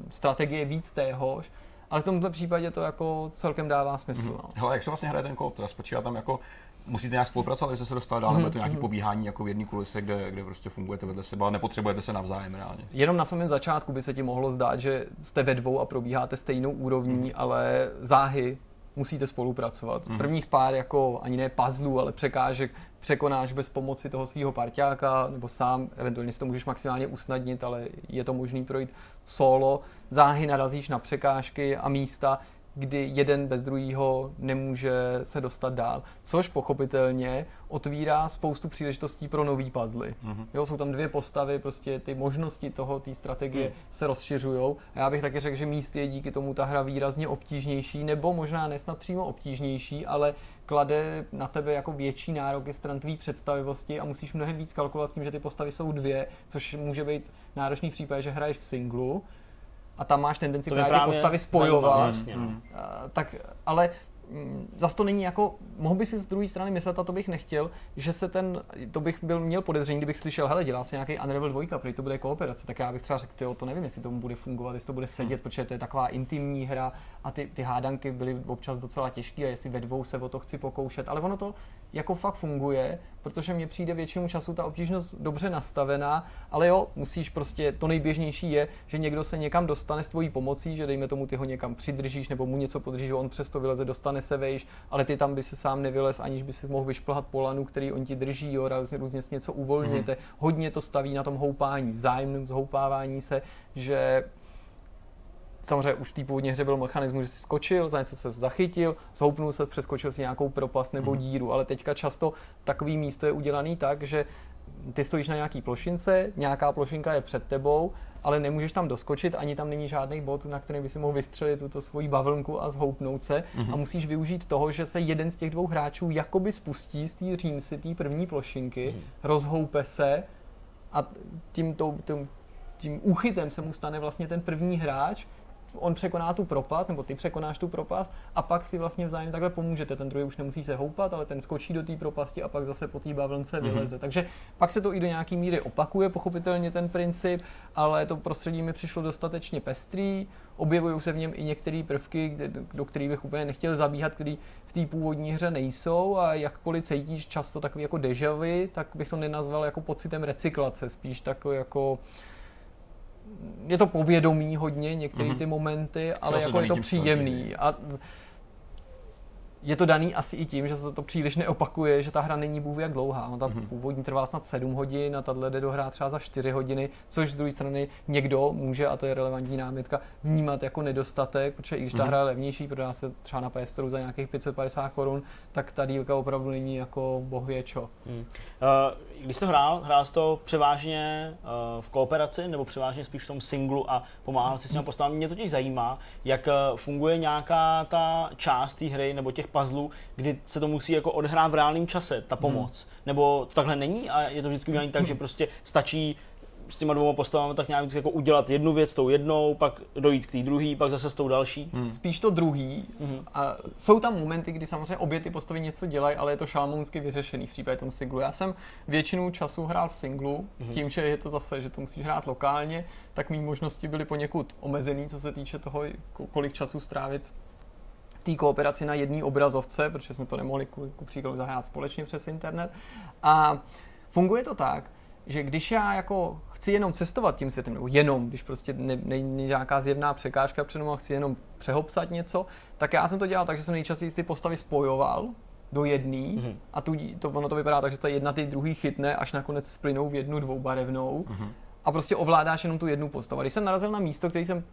strategie víc téhož, ale v tomto případě to jako celkem dává smysl. Mm-hmm. No. Hele, jak se vlastně hraje ten kop? Teda spočívá tam jako musíte nějak spolupracovat, abyste se dostali dál, mm-hmm. nebo je to nějaký pobíhání jako v jedné kulise, kde, kde prostě fungujete vedle sebe, ale nepotřebujete se navzájem reálně. Jenom na samém začátku by se ti mohlo zdát, že jste ve dvou a probíháte stejnou úrovní, mm-hmm. ale záhy musíte spolupracovat. Mm-hmm. Prvních pár jako ani ne puzzlů, ale překážek překonáš bez pomoci toho svého parťáka, nebo sám, eventuálně si to můžeš maximálně usnadnit, ale je to možný projít solo. Záhy narazíš na překážky a místa, kdy jeden bez druhého nemůže se dostat dál. Což pochopitelně otvírá spoustu příležitostí pro nový puzzle. Mm-hmm. Jo, jsou tam dvě postavy, prostě ty možnosti toho, té strategie mm. se rozšiřují. A já bych taky řekl, že míst je díky tomu ta hra výrazně obtížnější, nebo možná nesnad přímo obtížnější, ale klade na tebe jako větší nároky stran tvý představivosti a musíš mnohem víc kalkulovat s tím, že ty postavy jsou dvě, což může být náročný v případě, že hraješ v singlu, a tam máš tendenci to právě ty postavy spojovat. Zajímavé, no. tak, ale Mm, zas to není jako, mohl by si z druhé strany myslet, a to bych nechtěl, že se ten, to bych byl měl podezření, kdybych slyšel, hele, dělá se nějaký Unravel 2, protože to bude kooperace, tak já bych třeba řekl, tyjo, to nevím, jestli tomu bude fungovat, jestli to bude sedět, hmm. protože to je taková intimní hra a ty, ty hádanky byly občas docela těžké a jestli ve dvou se o to chci pokoušet, ale ono to jako fakt funguje, protože mně přijde většinu času ta obtížnost dobře nastavená, ale jo, musíš prostě, to nejběžnější je, že někdo se někam dostane s tvojí pomocí, že dejme tomu ty ho někam přidržíš nebo mu něco podržíš, on přesto vyleze, dostane se vejš, ale ty tam by se sám nevylez, aniž by si mohl vyšplhat polanu, který on ti drží, jo, různě, různě něco uvolňujete. Mm-hmm. Hodně to staví na tom houpání, zájemném zhoupávání se, že samozřejmě už v té původní hře byl mechanismus, že si skočil, za něco se zachytil, zhoupnul se, přeskočil si nějakou propast nebo mm. díru, ale teďka často takový místo je udělaný tak, že ty stojíš na nějaký plošince, nějaká plošinka je před tebou ale nemůžeš tam doskočit, ani tam není žádný bod, na který by si mohl vystřelit tuto svoji bavlnku a zhoupnout se. Mm-hmm. A musíš využít toho, že se jeden z těch dvou hráčů jakoby spustí z té římsy, té první plošinky, mm-hmm. rozhoupe se a tím, to, tím, tím úchytem se mu stane vlastně ten první hráč, on překoná tu propast, nebo ty překonáš tu propast a pak si vlastně vzájemně takhle pomůžete. Ten druhý už nemusí se houpat, ale ten skočí do té propasti a pak zase po té bavlnce mm-hmm. vyleze. Takže pak se to i do nějaký míry opakuje, pochopitelně ten princip, ale to prostředí mi přišlo dostatečně pestrý. Objevují se v něm i některé prvky, do kterých bych úplně nechtěl zabíhat, které v té původní hře nejsou a jakkoliv cítíš často takový jako dežavy, tak bych to nenazval jako pocitem recyklace, spíš takový jako je to povědomí hodně, některé mm-hmm. ty momenty, ale jako je to příjemný. A je to daný asi i tím, že se to příliš neopakuje, že ta hra není bůh jak dlouhá. No, ta mm-hmm. původní trvá snad 7 hodin a tahle jde dohrát třeba za 4 hodiny, což z druhé strany někdo může, a to je relevantní námitka, vnímat jako nedostatek, protože i když ta mm-hmm. hra je levnější, prodá se třeba na PS za nějakých 550 korun, tak ta dílka opravdu není jako bohvěčo. Mm. Uh, když jsi hrál, hrál jsi to převážně uh, v kooperaci nebo převážně spíš v tom singlu a pomáhal si s těmi postavami. Mě totiž zajímá, jak uh, funguje nějaká ta část té hry nebo těch puzzlů, kdy se to musí jako odhrát v reálném čase, ta pomoc. Hmm. Nebo to takhle není a je to vždycky udělané tak, že prostě stačí s těma dvěma postavami tak nějak jako udělat jednu věc tou jednou, pak dojít k té druhé, pak zase s tou další. Hmm. Spíš to druhý. Hmm. A jsou tam momenty, kdy samozřejmě obě ty postavy něco dělají, ale je to šalmounsky vyřešený v případě tom singlu. Já jsem většinu času hrál v singlu, hmm. tím, že je to zase, že to musíš hrát lokálně, tak mý možnosti byly poněkud omezený, co se týče toho, kolik času strávit té kooperaci na jedné obrazovce, protože jsme to nemohli ku, ku příkladu zahrát společně přes internet. A funguje to tak, že když já jako chci jenom cestovat tím světem, nebo jenom, když prostě není ne, nějaká zjevná překážka před a chci jenom přehopsat něco, tak já jsem to dělal tak, že jsem nejčastěji ty postavy spojoval do jedné mm-hmm. a tu, to, ono to vypadá tak, že ta jedna ty druhý chytne, až nakonec splynou v jednu dvoubarevnou. Mm-hmm. A prostě ovládáš jenom tu jednu postavu. když jsem narazil na místo, který jsem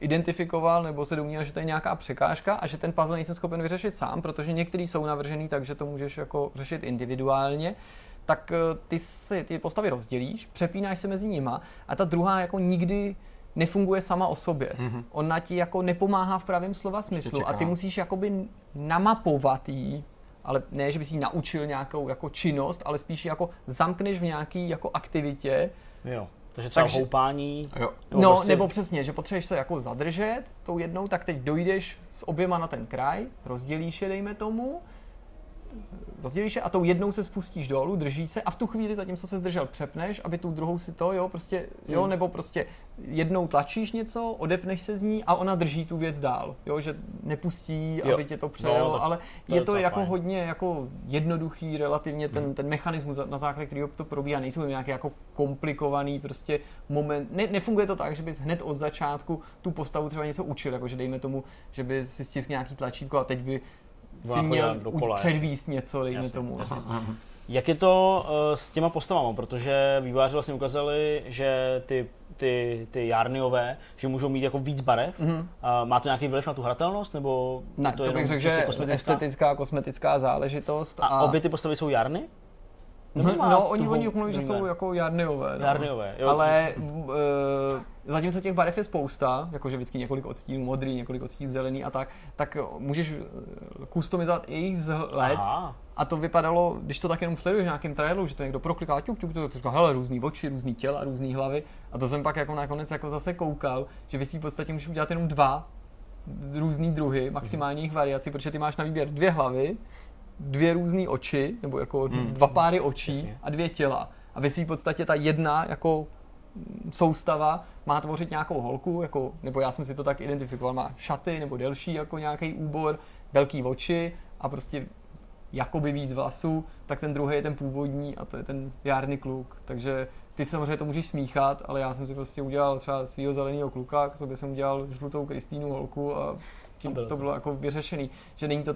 identifikoval nebo se domníval, že to je nějaká překážka a že ten puzzle nejsem schopen vyřešit sám, protože některý jsou navržený tak, že to můžeš jako řešit individuálně, tak eh, ty si ty postavy rozdělíš, přepínáš se mezi nima a ta druhá jako nikdy nefunguje sama o sobě. Mm-hmm. Ona ti jako nepomáhá v pravém slova smyslu a ty musíš jakoby namapovat jí, ale ne, že bys jí naučil nějakou jako činnost, ale spíš jako zamkneš v nějaký jako aktivitě. Jo. Takže třeba Takže, houpání. Jo. Nebo no, prostě... nebo přesně, že potřebuješ se jako zadržet tou jednou, tak teď dojdeš s oběma na ten kraj, rozdělíš je, dejme tomu, rozdělíš je a tou jednou se spustíš dolů, držíš se a v tu chvíli, zatímco se zdržel, přepneš, aby tu druhou si to, jo, prostě, jo, Hmm. nebo prostě jednou tlačíš něco, odepneš se z ní a ona drží tu věc dál, jo, že nepustí, Jo. aby tě to No, přejelo, tak ale to je to jako fajn. hodně jako jednoduchý relativně ten, Hmm. ten mechanismus, na základě kterého to probíhá, nejsou tam nějaký jako komplikovaný prostě moment, ne, nefunguje to tak, že bys hned od začátku tu postavu třeba něco učil, jako že dejme tomu, že by si stiskl nějaký tlačítko a teď by si měl předvíst něco, dejme Jasně, tomu. jasně. Jak je to uh, s těma postavama? Protože vývojáři vlastně ukázali, že ty, ty, ty Jarniové, že můžou mít jako víc barev. Mhm. Uh, má to nějaký vliv na tu hratelnost? Nebo Ne, je to, bych jenom řekl, čistě že kosmetická? estetická, kosmetická záležitost. A, obě ty postavy jsou Jarny? No, no oni, oni mluví, že jsou jako jarniové. No. Jarniové, jo. Ale uh, zatímco těch barev je spousta, jakože vždycky několik odstínů modrý, několik odstínů zelený a tak, tak můžeš eh, customizovat i jejich vzhled. Aha. A to vypadalo, když to tak jenom sleduješ v nějakém trailu, že to někdo prokliká, ťuk, ťuk, ťuk, to říká, hele, různý oči, různý těla, různý hlavy. A to jsem pak jako nakonec jako zase koukal, že vy si v podstatě můžeš udělat jenom dva různý druhy, maximální jejich variaci, protože ty máš na výběr dvě hlavy, dvě různé oči, nebo jako Hmm. dva páry očí Jasně. a dvě těla. A ve své podstatě ta jedna jako mm, soustava má tvořit nějakou holku, jako, nebo já jsem si to tak identifikoval, má šaty nebo delší jako nějaký úbor, velký oči a prostě jakoby víc vlasů, tak ten druhý je ten původní a to je ten járný kluk. Takže ty si samozřejmě to můžeš smíchat, ale já jsem si prostě udělal třeba svého zeleného kluka, k sobě jsem udělal žlutou Kristýnu holku A tím bylo to to. bylo jako vyřešený. Že není to,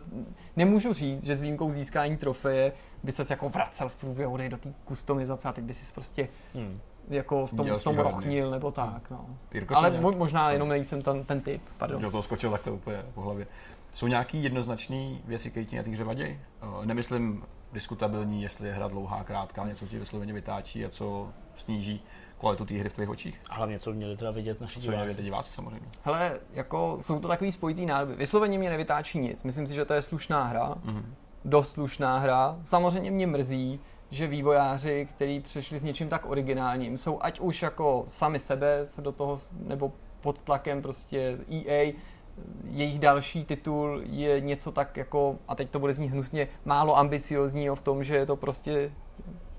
nemůžu říct, že s výjimkou získání trofeje by ses jako vracel v průběhu hry do té kustomizace a teď by si prostě Hmm. jako v tom, Dělal v tom rochnil nebo tak. No. Jirko, Ale nějak- mo- možná jenom nejsem ten, ten typ, pardon. Do toho skočil takhle úplně po hlavě. Jsou nějaký jednoznačné věci, které ti na té hře vadí? Eh, Nemyslím diskutabilní, jestli je hra dlouhá, krátká, něco ti vysloveně vytáčí a co sníží kvalitu té hry v tvých očích. A hlavně, co měli teda vidět naši Co diváci. vědět diváci samozřejmě. Hele, jako jsou to takový spojitý nádoby. Vysloveně mě nevytáčí nic. Myslím si, že to je slušná hra. Mhm. dost slušná hra. Samozřejmě mě mrzí, že vývojáři, kteří přišli s něčím tak originálním, jsou ať už jako sami sebe se do toho, nebo pod tlakem prostě EA, jejich další titul je něco tak jako, a teď to bude znít hnusně, málo ambiciozního v tom, že je to prostě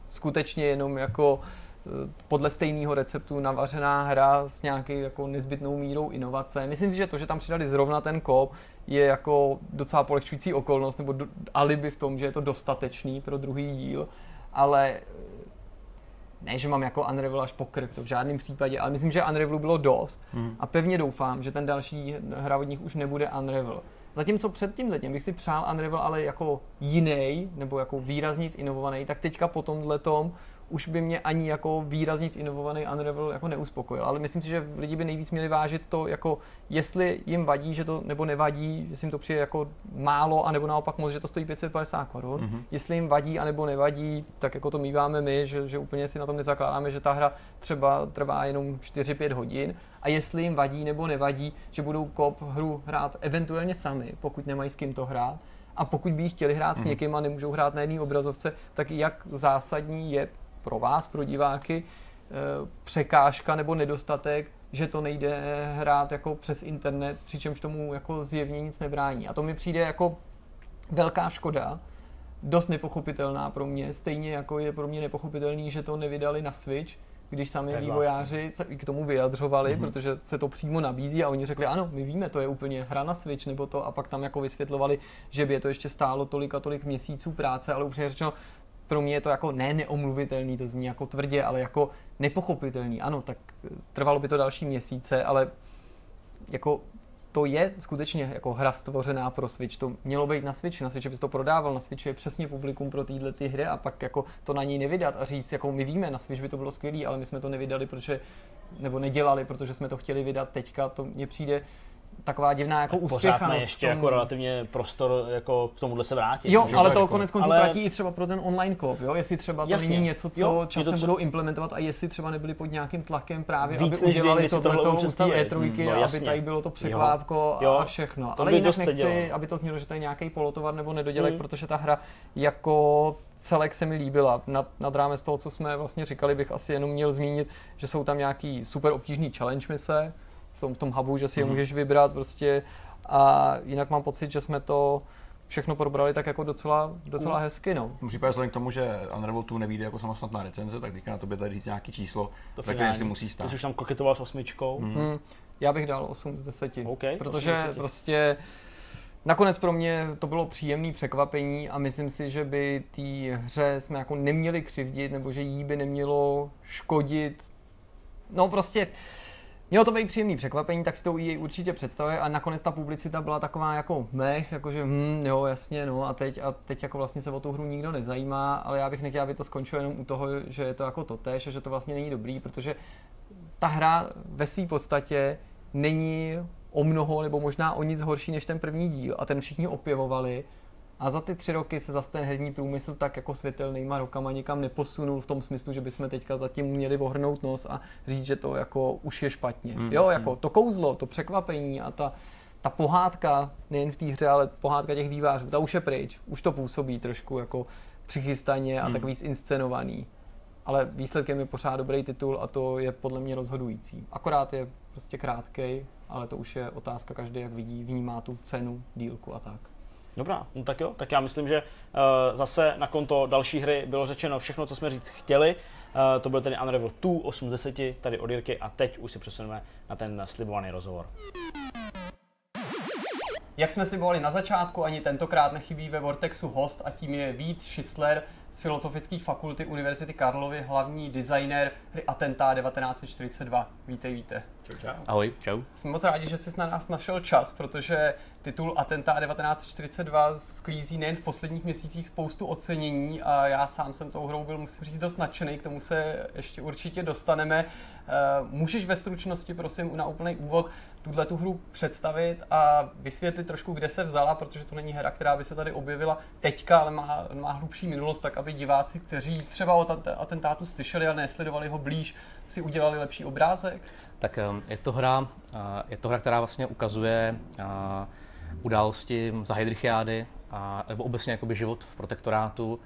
skutečně jenom jako eh, podle stejného receptu navařená hra s nějaký jako nezbytnou mírou inovace. Myslím si, že to, že tam přidali zrovna ten kop, je jako docela polehčující okolnost nebo do, alibi v tom, že je to dostatečný pro druhý díl, ale eh, ne, že mám jako Unravel až po krk, to v žádném případě, ale myslím, že Unravelu bylo dost Mhm. a pevně doufám, že ten další hra od nich už nebude Unravel. Zatímco před tím letím bych si přál Unravel, ale jako jiný, nebo jako výrazně inovovaný, tak teďka po tomhle tom už by mě ani jako výrazně inovovaný Unravel jako neuspokojil. Ale myslím si, že lidi by nejvíc měli vážit to, jako jestli jim vadí, že to nebo nevadí, jestli jim to přijde jako málo, anebo naopak moc, že to stojí 550 korun. Mhm. Jestli jim vadí, anebo nevadí, tak jako to míváme my, že, že úplně si na tom nezakládáme, že ta hra třeba trvá jenom 4-5 hodin. A jestli jim vadí nebo nevadí, že budou kop hru hrát eventuálně sami, pokud nemají s kým to hrát. A pokud by ji chtěli hrát s Mhm. někým a nemůžou hrát na jedné obrazovce, tak jak zásadní je pro vás, pro diváky, eh, překážka nebo nedostatek, že to nejde hrát jako přes internet, přičemž tomu jako zjevně nic nebrání. A to mi přijde jako velká škoda, dost nepochopitelná pro mě, stejně jako je pro mě nepochopitelný, že to nevydali na Switch, když sami je vývojáři se k tomu vyjadřovali, Mhm. protože se to přímo nabízí a oni řekli, ano, my víme, to je úplně hra na Switch nebo to a pak tam jako vysvětlovali, že by je to ještě stálo tolik a tolik měsíců práce, ale upřímně řečeno, pro mě je to jako ne neomluvitelný, to zní jako tvrdě, ale jako nepochopitelný. Ano, tak eh, trvalo by to další měsíce, ale jako to je skutečně jako hra stvořená pro Switch. To mělo být na Switch, na Switch bys to prodával, na Switch je přesně publikum pro tyhle ty hry a pak jako to na něj nevydat a říct, jako my víme, na Switch by to bylo skvělé, ale my jsme to nevydali, protože, nebo nedělali, protože jsme to chtěli vydat teďka, to mně přijde taková divná jako Tak pořád úspěchanost. v ještě tom- jako relativně prostor jako k tomuhle se vrátit. Jo, ale to rychle. konec konců Ale- platí i třeba pro ten online kop, jo? Jestli třeba to Jasně. není něco, co Jo, časem třeba- budou implementovat a jestli třeba nebyli pod nějakým tlakem právě, Víc aby udělali tohleto u té představit. E3, Hmm, no aby jasně. tady bylo to překvápko Jo. a všechno. To ale jinak nechci, sedělo. aby to znělo, že to je nějaký polotovar nebo nedodělek, Hmm. protože ta hra jako celek se mi líbila. Nad, nad rámec toho, co jsme vlastně říkali, bych asi jenom měl zmínit, že jsou tam nějaký super obtížný challenge mise, v tom, v tom hubu, že si je Mhm. můžeš vybrat prostě a jinak mám pocit, že jsme to všechno probrali tak jako docela, docela hezky. No. V případě vzhledem k tomu, že Unravel 2 nevíde jako samostatná recenze, tak teďka na tobě tady říct nějaký číslo, To tak finální. si musí stát. Ty jsi už tam koketoval s osmičkou. Hmm. Hmm, já bych dal 8 z 10, OK, protože 8 z 10. prostě nakonec pro mě to bylo příjemné překvapení a myslím si, že by té hře jsme jako neměli křivdit, nebo že jí by nemělo škodit. No prostě, Mělo to být příjemný překvapení, tak si to EA určitě představuje a nakonec ta publicita byla taková jako mech, jakože hm, jo, jasně, no a teď, a teď jako vlastně se o tu hru nikdo nezajímá, ale já bych nechtěl, aby to skončilo jenom u toho, že je to jako totéž a že to vlastně není dobrý, protože ta hra ve své podstatě není o mnoho nebo možná o nic horší než ten první díl a ten všichni opěvovali a za ty tři roky se zase ten herní průmysl tak jako světelnýma rokama nikam neposunul v tom smyslu, že bychom teďka zatím měli ohrnout nos a říct, že to jako už je špatně. Mm, Jo, jako to kouzlo, to překvapení a ta, ta pohádka, nejen v té hře, ale pohádka těch vývářů, ta už je pryč. Už to působí trošku jako přichystaně a Hmm. takový zinscenovaný. Ale výsledkem je pořád dobrý titul a to je podle mě rozhodující. Akorát je prostě krátkej, ale to už je otázka každý, jak vidí, vnímá tu cenu, dílku a tak. Dobrá, no tak jo, tak já myslím, že uh, zase na konto další hry bylo řečeno všechno, co jsme říct chtěli. Uh, to byl tedy Unravel 2, 8 z 10, tady od Jirky a teď už se přesuneme na ten slibovaný rozhovor. Jak jsme slibovali na začátku, ani tentokrát nechybí ve Vortexu host a tím je Vít Schisler z Filozofické fakulty Univerzity Karlovy, hlavní designer hry Atentá 1942. Vítej, víte. Čau, čau. Ahoj, čau. Jsme moc rádi, že jsi na nás našel čas, protože titul Atentá 1942 sklízí nejen v posledních měsících spoustu ocenění a já sám jsem tou hrou byl, musím říct, dost nadšený, k tomu se ještě určitě dostaneme. Eh, Můžeš ve stručnosti, prosím, na úplný úvod tuhle tu hru představit a vysvětlit trošku, kde se vzala, protože to není hra, která by se tady objevila teďka, ale má, má hlubší minulost, tak aby diváci, kteří třeba o atentátu slyšeli a nesledovali ho blíž, si udělali lepší obrázek. Tak um, je to hra, je to hra, která vlastně ukazuje události za Heidrichiády, a, nebo obecně jakoby život v protektorátu uh,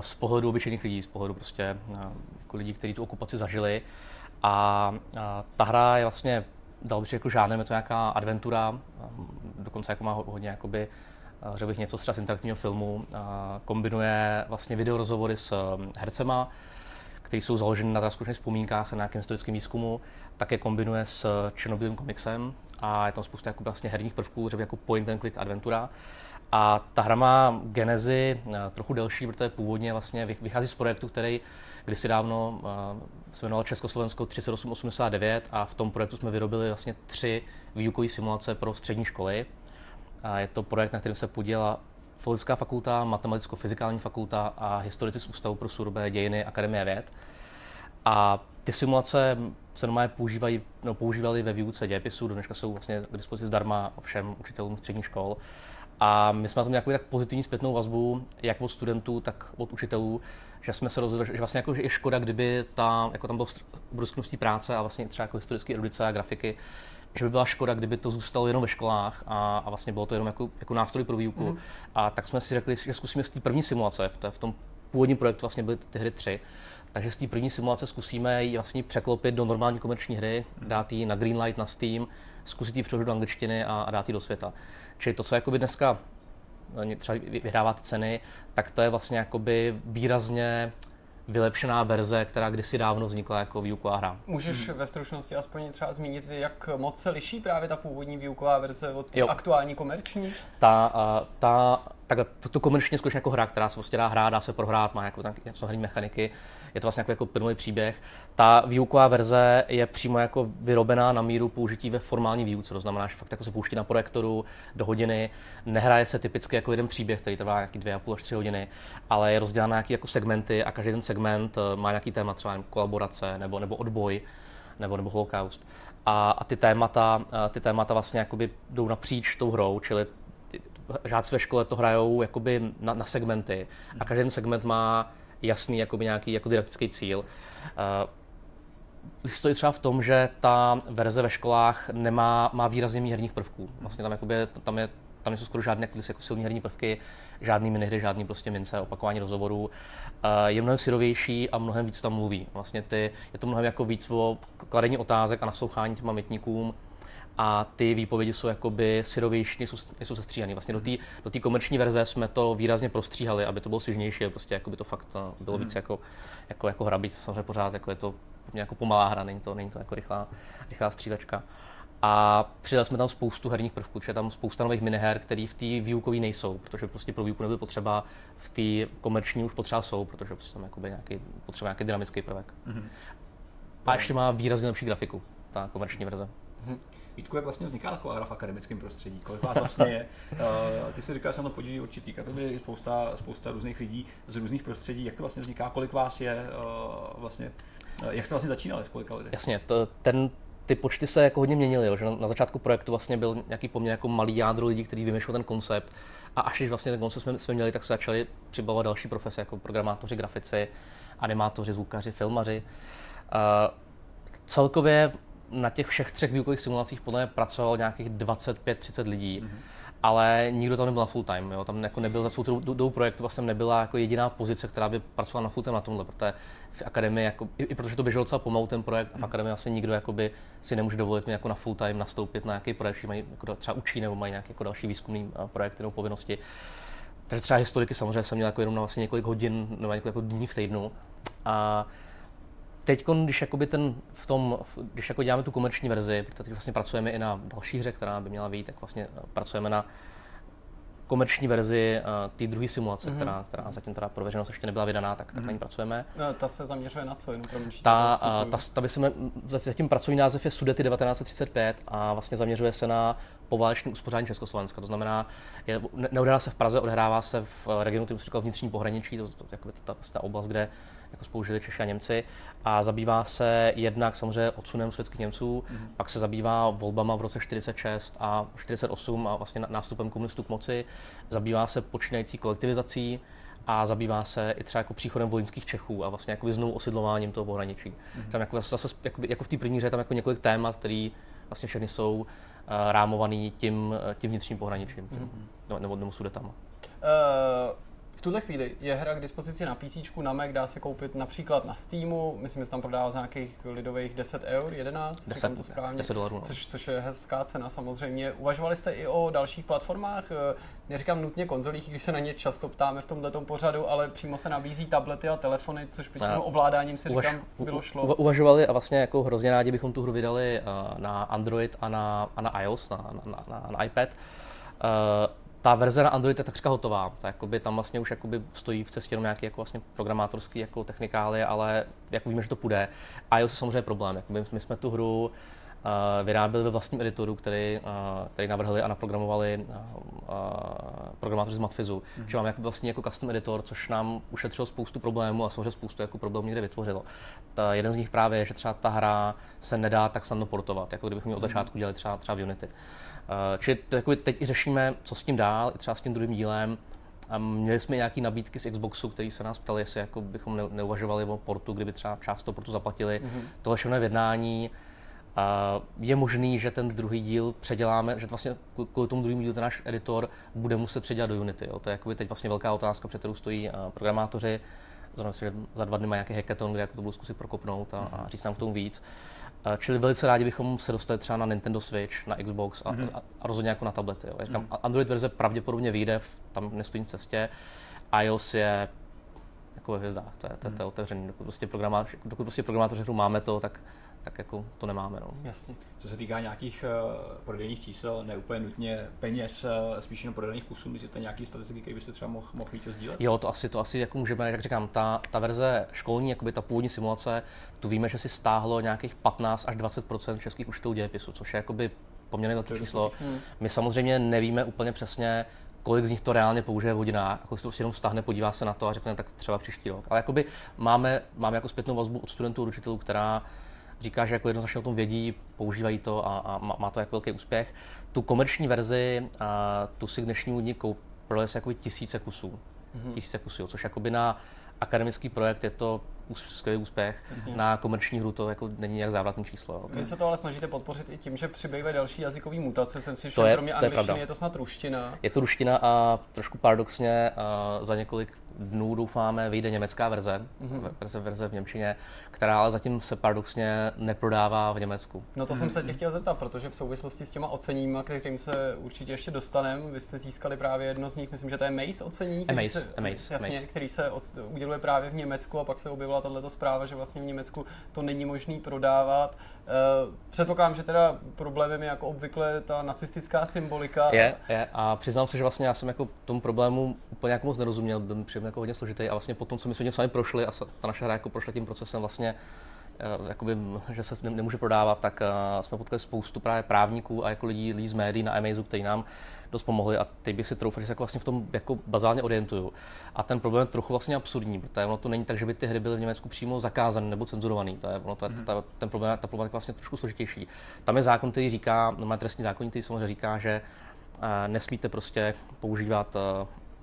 z pohledu obyčejných lidí, z pohledu prostě uh, jako lidí, kteří tu okupaci zažili. A uh, ta hra je vlastně, dal bych jako žádné, je to nějaká adventura, um, dokonce jako má ho- hodně jakoby, uh, řekl bych něco třeba z interaktivního filmu, kombinuje vlastně videorozhovory s um, hercema, které jsou založeny na skutečných vzpomínkách na nějakém historickém výzkumu, také kombinuje s černobílým komiksem a je tam spousta jako vlastně herních prvků, třeba jako point and click adventura. A ta hra má genezi eh, trochu delší, protože původně vlastně vych- vychází z projektu, který kdysi dávno eh, se jmenoval Československo 3889 a v tom projektu jsme vyrobili vlastně tři výukové simulace pro střední školy. A je to projekt, na kterém se podílela Filozofická fakulta, Matematicko-fyzikální fakulta a historici z Ústavu pro surové dějiny Akademie věd. A ty simulace se normálně používají, no, používaly ve výuce dějepisu, do dneška jsou vlastně k dispozici zdarma všem učitelům středních škol. A my jsme na tom nějakou tak pozitivní zpětnou vazbu, jak od studentů, tak od učitelů, že jsme se rozhodli, že vlastně jako, že je škoda, kdyby ta, jako tam bylo množství práce a vlastně třeba jako historické erudice a grafiky, že by byla škoda, kdyby to zůstalo jenom ve školách a, a vlastně bylo to jenom jako, jako nástroj pro výuku. Mm. A tak jsme si řekli, že zkusíme z té první simulace, v, té, v tom původním projektu vlastně byly ty hry tři, takže z té první simulace zkusíme ji vlastně překlopit do normální komerční hry, dát ji na Greenlight, na Steam, zkusit ji přeložit do angličtiny a, a dát ji do světa. Čili to, co jakoby dneska třeba vy- vyhrává ty ceny, tak to je vlastně jakoby výrazně vylepšená verze, která kdysi dávno vznikla jako výuková hra. Můžeš ve stručnosti aspoň třeba zmínit, jak moc se liší právě ta původní výuková verze od té Jo. aktuální komerční? ta, a, ta, tak to, to komerčně skutečně jako hra, která se prostě dá hrát, dá se prohrát, má jako tam něco herní mechaniky, je to vlastně jako, jako plynulý příběh. Ta výuková verze je přímo jako vyrobená na míru použití ve formální výuce, to znamená, že fakt jako se pouští na projektoru do hodiny, nehraje se typicky jako jeden příběh, který trvá nějaký dvě a půl až tři hodiny, ale je rozdělán na nějaký jako segmenty a každý ten segment eh, má nějaký téma, třeba nevím, kolaborace nebo, nebo odboj nebo, nebo holokaust. A, a ty témata, a ty témata vlastně jakoby jdou napříč tou hrou, čili žáci ve škole to hrajou jakoby na, na segmenty a každý ten segment má jasný jakoby nějaký jako didaktický cíl. Uh, stojí třeba v tom, že ta verze ve školách nemá, má výrazně méně herních prvků. Vlastně tam, jakoby, tam, je, tam nejsou skoro žádné jako, silné herní prvky, žádný minihry, žádný prostě mince, opakování rozhovorů. Uh, je mnohem syrovější a mnohem víc tam mluví. Vlastně ty, je to mnohem jako víc o kladení otázek a naslouchání těm pamětníkům a ty výpovědi jsou jakoby syrovější, nejsou, nejsou sestříhané. Vlastně do té do tý komerční verze jsme to výrazně prostříhali, aby to bylo svěžnější, prostě jako by to fakt uh, bylo víc jako, jako, jako hra, být samozřejmě pořád jako je to jako pomalá hra, není to, není to jako rychlá, rychlá střílečka. A přidali jsme tam spoustu herních prvků, je tam spousta nových miniher, které v té výukové nejsou, protože prostě pro výuku nebyly potřeba, v té komerční už potřeba jsou, protože prostě tam jakoby nějaký, potřeba nějaký dynamický prvek. Mm-hmm. A ještě má výrazně lepší grafiku, ta komerční verze. Mm-hmm. Vítku, jak vlastně vzniká taková hra v akademickém prostředí? Kolik vás vlastně je? Uh, ty si říkal, že se na to podílí určitý kategorie, spousta, spousta různých lidí z různých prostředí. Jak to vlastně vzniká? Kolik vás je uh, vlastně? Uh, jak jste vlastně začínali? V kolika lidech? Jasně, to, ten, ty počty se jako hodně měnily, jo, že na, na začátku projektu vlastně byl nějaký poměrně jako malý jádro lidí, kteří vymýšlel ten koncept a až když vlastně ten koncept jsme, jsme měli, tak se začali přibavovat další profese, jako programátoři, grafici, animátoři, zvukaři, filmaři. Uh, celkově na těch všech třech výukových simulacích podle mě pracovalo nějakých 25-30 lidí. Mm-hmm ale nikdo tam nebyl na full time. Jo. Tam jako nebyl za celou dobu projektu vlastně nebyla jako jediná pozice, která by pracovala na full time na tomhle, protože v akademii, jako, i, i protože to běželo docela pomalu ten projekt, a v akademii asi nikdo jakoby, si nemůže dovolit jako na full time nastoupit na nějaký projekt, že mají jako třeba učí nebo mají nějaké jako další výzkumný projekt nebo povinnosti. Takže třeba historiky samozřejmě jsem měl jako jenom na vlastně několik hodin nebo několik jako dní v týdnu. A teď, když jakoby ten v tom, když jako děláme tu komerční verzi, protože vlastně pracujeme i na další hře, která by měla být, tak vlastně pracujeme na komerční verzi uh, té druhé simulace, mm-hmm. která, která zatím teda pro veřejnost ještě nebyla vydaná, tak, mm-hmm. tak na ní mhm. pracujeme. No, ta se zaměřuje na co? Jenom pro ta, uh, ta, ta by se, zatím pracovní název je Sudety 1935 a vlastně zaměřuje se na poválečné uspořádání Československa. To znamená, je, ne, neodehrává se v Praze, odehrává se v regionu, který říkal vnitřní pohraničí, to, to, to, ta, ta oblast, kde jako spoužili Češi a Němci a zabývá se jednak samozřejmě odsunem sovětských Němců, mm. pak se zabývá volbama v roce 46 a 48 a vlastně nástupem komunistů k moci, zabývá se počínající kolektivizací a zabývá se i třeba jako příchodem vojenských Čechů a vlastně jako znovu osidlováním toho pohraničí. Mm. Tam jako zase jako, jako v té první hře tam jako několik témat, které vlastně všechny jsou uh, rámovaný tím, tím vnitřním pohraničím, mm. nebo, nebo, nebo sudetama. Uh, tuhle chvíli je hra k dispozici na PC, na Mac, dá se koupit například na Steamu, myslím, že se tam prodává za nějakých lidových 10 eur, 11, 10, to správně, 10 dolarů, no. což, což je hezká cena samozřejmě. Uvažovali jste i o dalších platformách? Eh, neříkám nutně konzolích, když se na ně často ptáme v tomto pořadu, ale přímo se nabízí tablety a telefony, což by tím ovládáním si říkám bylo šlo. U, uvažovali a vlastně jako hrozně rádi bychom tu hru vydali uh, na Android a na, a na iOS, na, na, na, na iPad. Uh, ta verze na Android je takřka hotová. Ta, jakoby, tam vlastně už jakoby stojí v cestě jenom nějaký jako vlastně programátorský jako technikály, ale jako víme, že to půjde. A iOS je samozřejmě problém. Jakoby, my jsme tu hru uh, vyráběli ve vlastním editoru, který, uh, který navrhli a naprogramovali uh, uh, programátoři z Matfizu. Mm-hmm. Že máme jako vlastně jako custom editor, což nám ušetřilo spoustu problémů a samozřejmě spoustu jako problémů někde vytvořilo. Ta, jeden z nich právě je, že třeba ta hra se nedá tak snadno portovat, jako kdybychom ji od mhm. začátku dělali třeba, třeba v Unity. Eh, čili teď i řešíme, co s tím dál, i třeba s tím druhým dílem. Měli jsme nějaké nabídky z Xboxu, který se nás ptali, jestli jako bychom neuvažovali o portu, kdyby třeba část toho portu zaplatili. Mm-hmm. Tohle všechno je v jednání. Je možný, že ten druhý díl předěláme, že vlastně kvůli tomu druhému dílu ten náš editor bude muset předělat do Unity. Jo. To je teď vlastně velká otázka, před kterou stojí eh, programátoři. Znamená že za dva dny mají nějaký hackathon, kde jako to budu zkusit prokopnout a, a říct nám k tomu víc. Eh, čili velice rádi bychom se dostali třeba na Nintendo Switch, na Xbox a, mm-hmm. a, rozhodně jako na tablety. Jo. Říkám, mm-hmm. Android verze pravděpodobně vyjde, tam nestojí nic cestě. iOS je jako ve hvězdách, to je, to, to je mhm. otevřený. Dokud prostě, programátoři, dokud prostě programátoři hru máme to, tak tak jako to nemáme. No. Jasně. Co se týká nějakých uh, prodejních čísel, ne úplně nutně peněz, uh, spíš jenom prodejných kusů, myslíte nějaký statistiky, které byste třeba mohl, mohl víc sdílet? Jo, to asi, to asi jako můžeme, jak říkám, ta, ta verze školní, jakoby ta původní simulace, tu víme, že si stáhlo nějakých 15 až 20% českých učitelů dějepisu, což je jakoby poměrně velké číslo. Hmm. My samozřejmě nevíme úplně přesně, kolik z nich to reálně použije v hodinách, jako si to prostě jenom vztahne, podívá se na to a řekne tak třeba příští rok. Ale jakoby máme, máme jako zpětnou vazbu od studentů, od učitelů, která říká, že jako jednoznačně o tom vědí, používají to a, a má to jako velký úspěch. Tu komerční verzi, a tu si k dnešnímu dní koupili se jako tisíce kusů. Mm-hmm. Tisíce kusů, což jakoby na akademický projekt je to skvělý úspěch. Jasně. Na komerční hru to jako není jak závratný číslo. Vy se to ale snažíte podpořit i tím, že přibývají další jazykové mutace. Jsem si, že je, kromě angličtiny je, je to snad ruština. Je to ruština a trošku paradoxně uh, za několik dnů doufáme vyjde německá verze, mm-hmm. verze, verze v Němčině, která ale zatím se paradoxně neprodává v Německu. No to mm-hmm. jsem se tě chtěl zeptat, protože v souvislosti s těma oceníma, kterým se určitě ještě dostaneme, vy jste získali právě jedno z nich, myslím, že to je Mace ocení, který, se, Amaze, jasně, Amaze. který se od, uděluje právě v Německu a pak se objevila tato zpráva, že vlastně v Německu to není možné prodávat. Uh, předpokládám, že teda problémem je jako obvykle ta nacistická symbolika. Je, je a přiznám se, že vlastně já jsem jako tomu problému úplně jako moc nerozuměl, byl mi jako hodně složitý a vlastně potom, co my jsme tím sami prošli a ta naše hra jako prošla tím procesem vlastně, uh, jakoby, že se nemůže prodávat, tak uh, jsme potkali spoustu právě právníků a jako lidí, lidí z médií na Amazonu, kteří nám dost pomohli a teď bych si troufal, že se jako vlastně v tom jako bazálně orientuju. A ten problém je trochu vlastně absurdní, protože ono to není tak, že by ty hry byly v Německu přímo zakázané nebo cenzurované. To je, ono, to, mm. ta, ten problém, ta problém je vlastně trošku složitější. Tam je zákon, který říká, no má trestní zákon, který samozřejmě říká, že uh, nesmíte prostě používat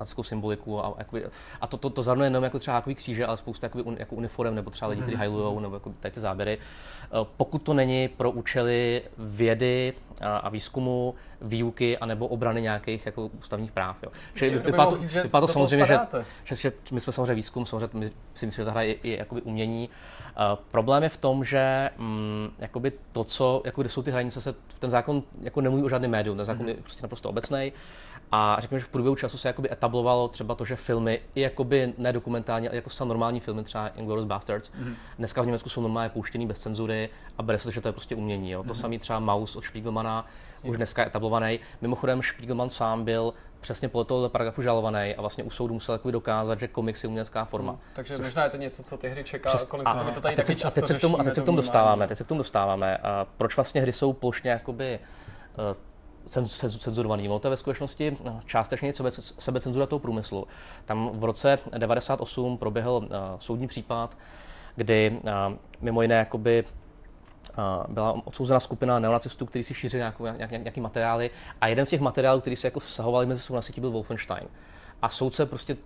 uh, nacistickou symboliku a, jakoby, a to, to, to zahrnuje jenom jako třeba takový kříže, ale spousta jakoby, un, jako uniform nebo třeba lidi, kteří mhm. hajlujou, nebo jako tady ty záběry. Eh, pokud to není pro účely vědy a, a výzkumu, výuky anebo obrany nějakých jako ústavních práv. Jo. Že vypadá to, že vypadá to samozřejmě, že, že, že, my jsme samozřejmě výzkum, samozřejmě my si myslím, že ta hra je, je jakoby umění. Uh, problém je v tom, že um, jakoby to, co, jako kde jsou ty hranice, se ten zákon jako nemluví o žádném médium, ten zákon mm-hmm. je prostě naprosto obecný. A řekněme, že v průběhu času se jakoby etablovalo třeba to, že filmy, i jakoby ne dokumentární, ale jako sam normální filmy, třeba Inglourious Bastards, mm-hmm. dneska v Německu jsou normálně pouštěný bez cenzury a bere se, že to je prostě umění. Jo. Mm-hmm. To samý třeba Maus od Spiegelmana, už dneska je etablovaný. Mimochodem Spiegelman sám byl přesně podle toho paragrafu žalovaný a vlastně u soudu musel jako dokázat, že komiks je umělecká forma. Hmm, takže což... možná je to něco, co ty hry čeká, Přes... kolik a, to tady a teď, taky a teď se k tomu, a teď se k tomu dostáváme, teď se k tomu dostáváme. A proč vlastně hry jsou plošně jakoby uh, cenzurovaný. Ono to je ve skutečnosti eh, částečně sebecenzura toho průmyslu. Tam v roce 98 proběhl uh, soudní případ, kdy uh, mimo jiné jakoby byla odsouzena skupina neonacistů, kteří si šířili nějakou, nějak, nějaký materiály a jeden z těch materiálů, který se jako vzsahovali mezi sebou na sítí, byl Wolfenstein. A soudce prostě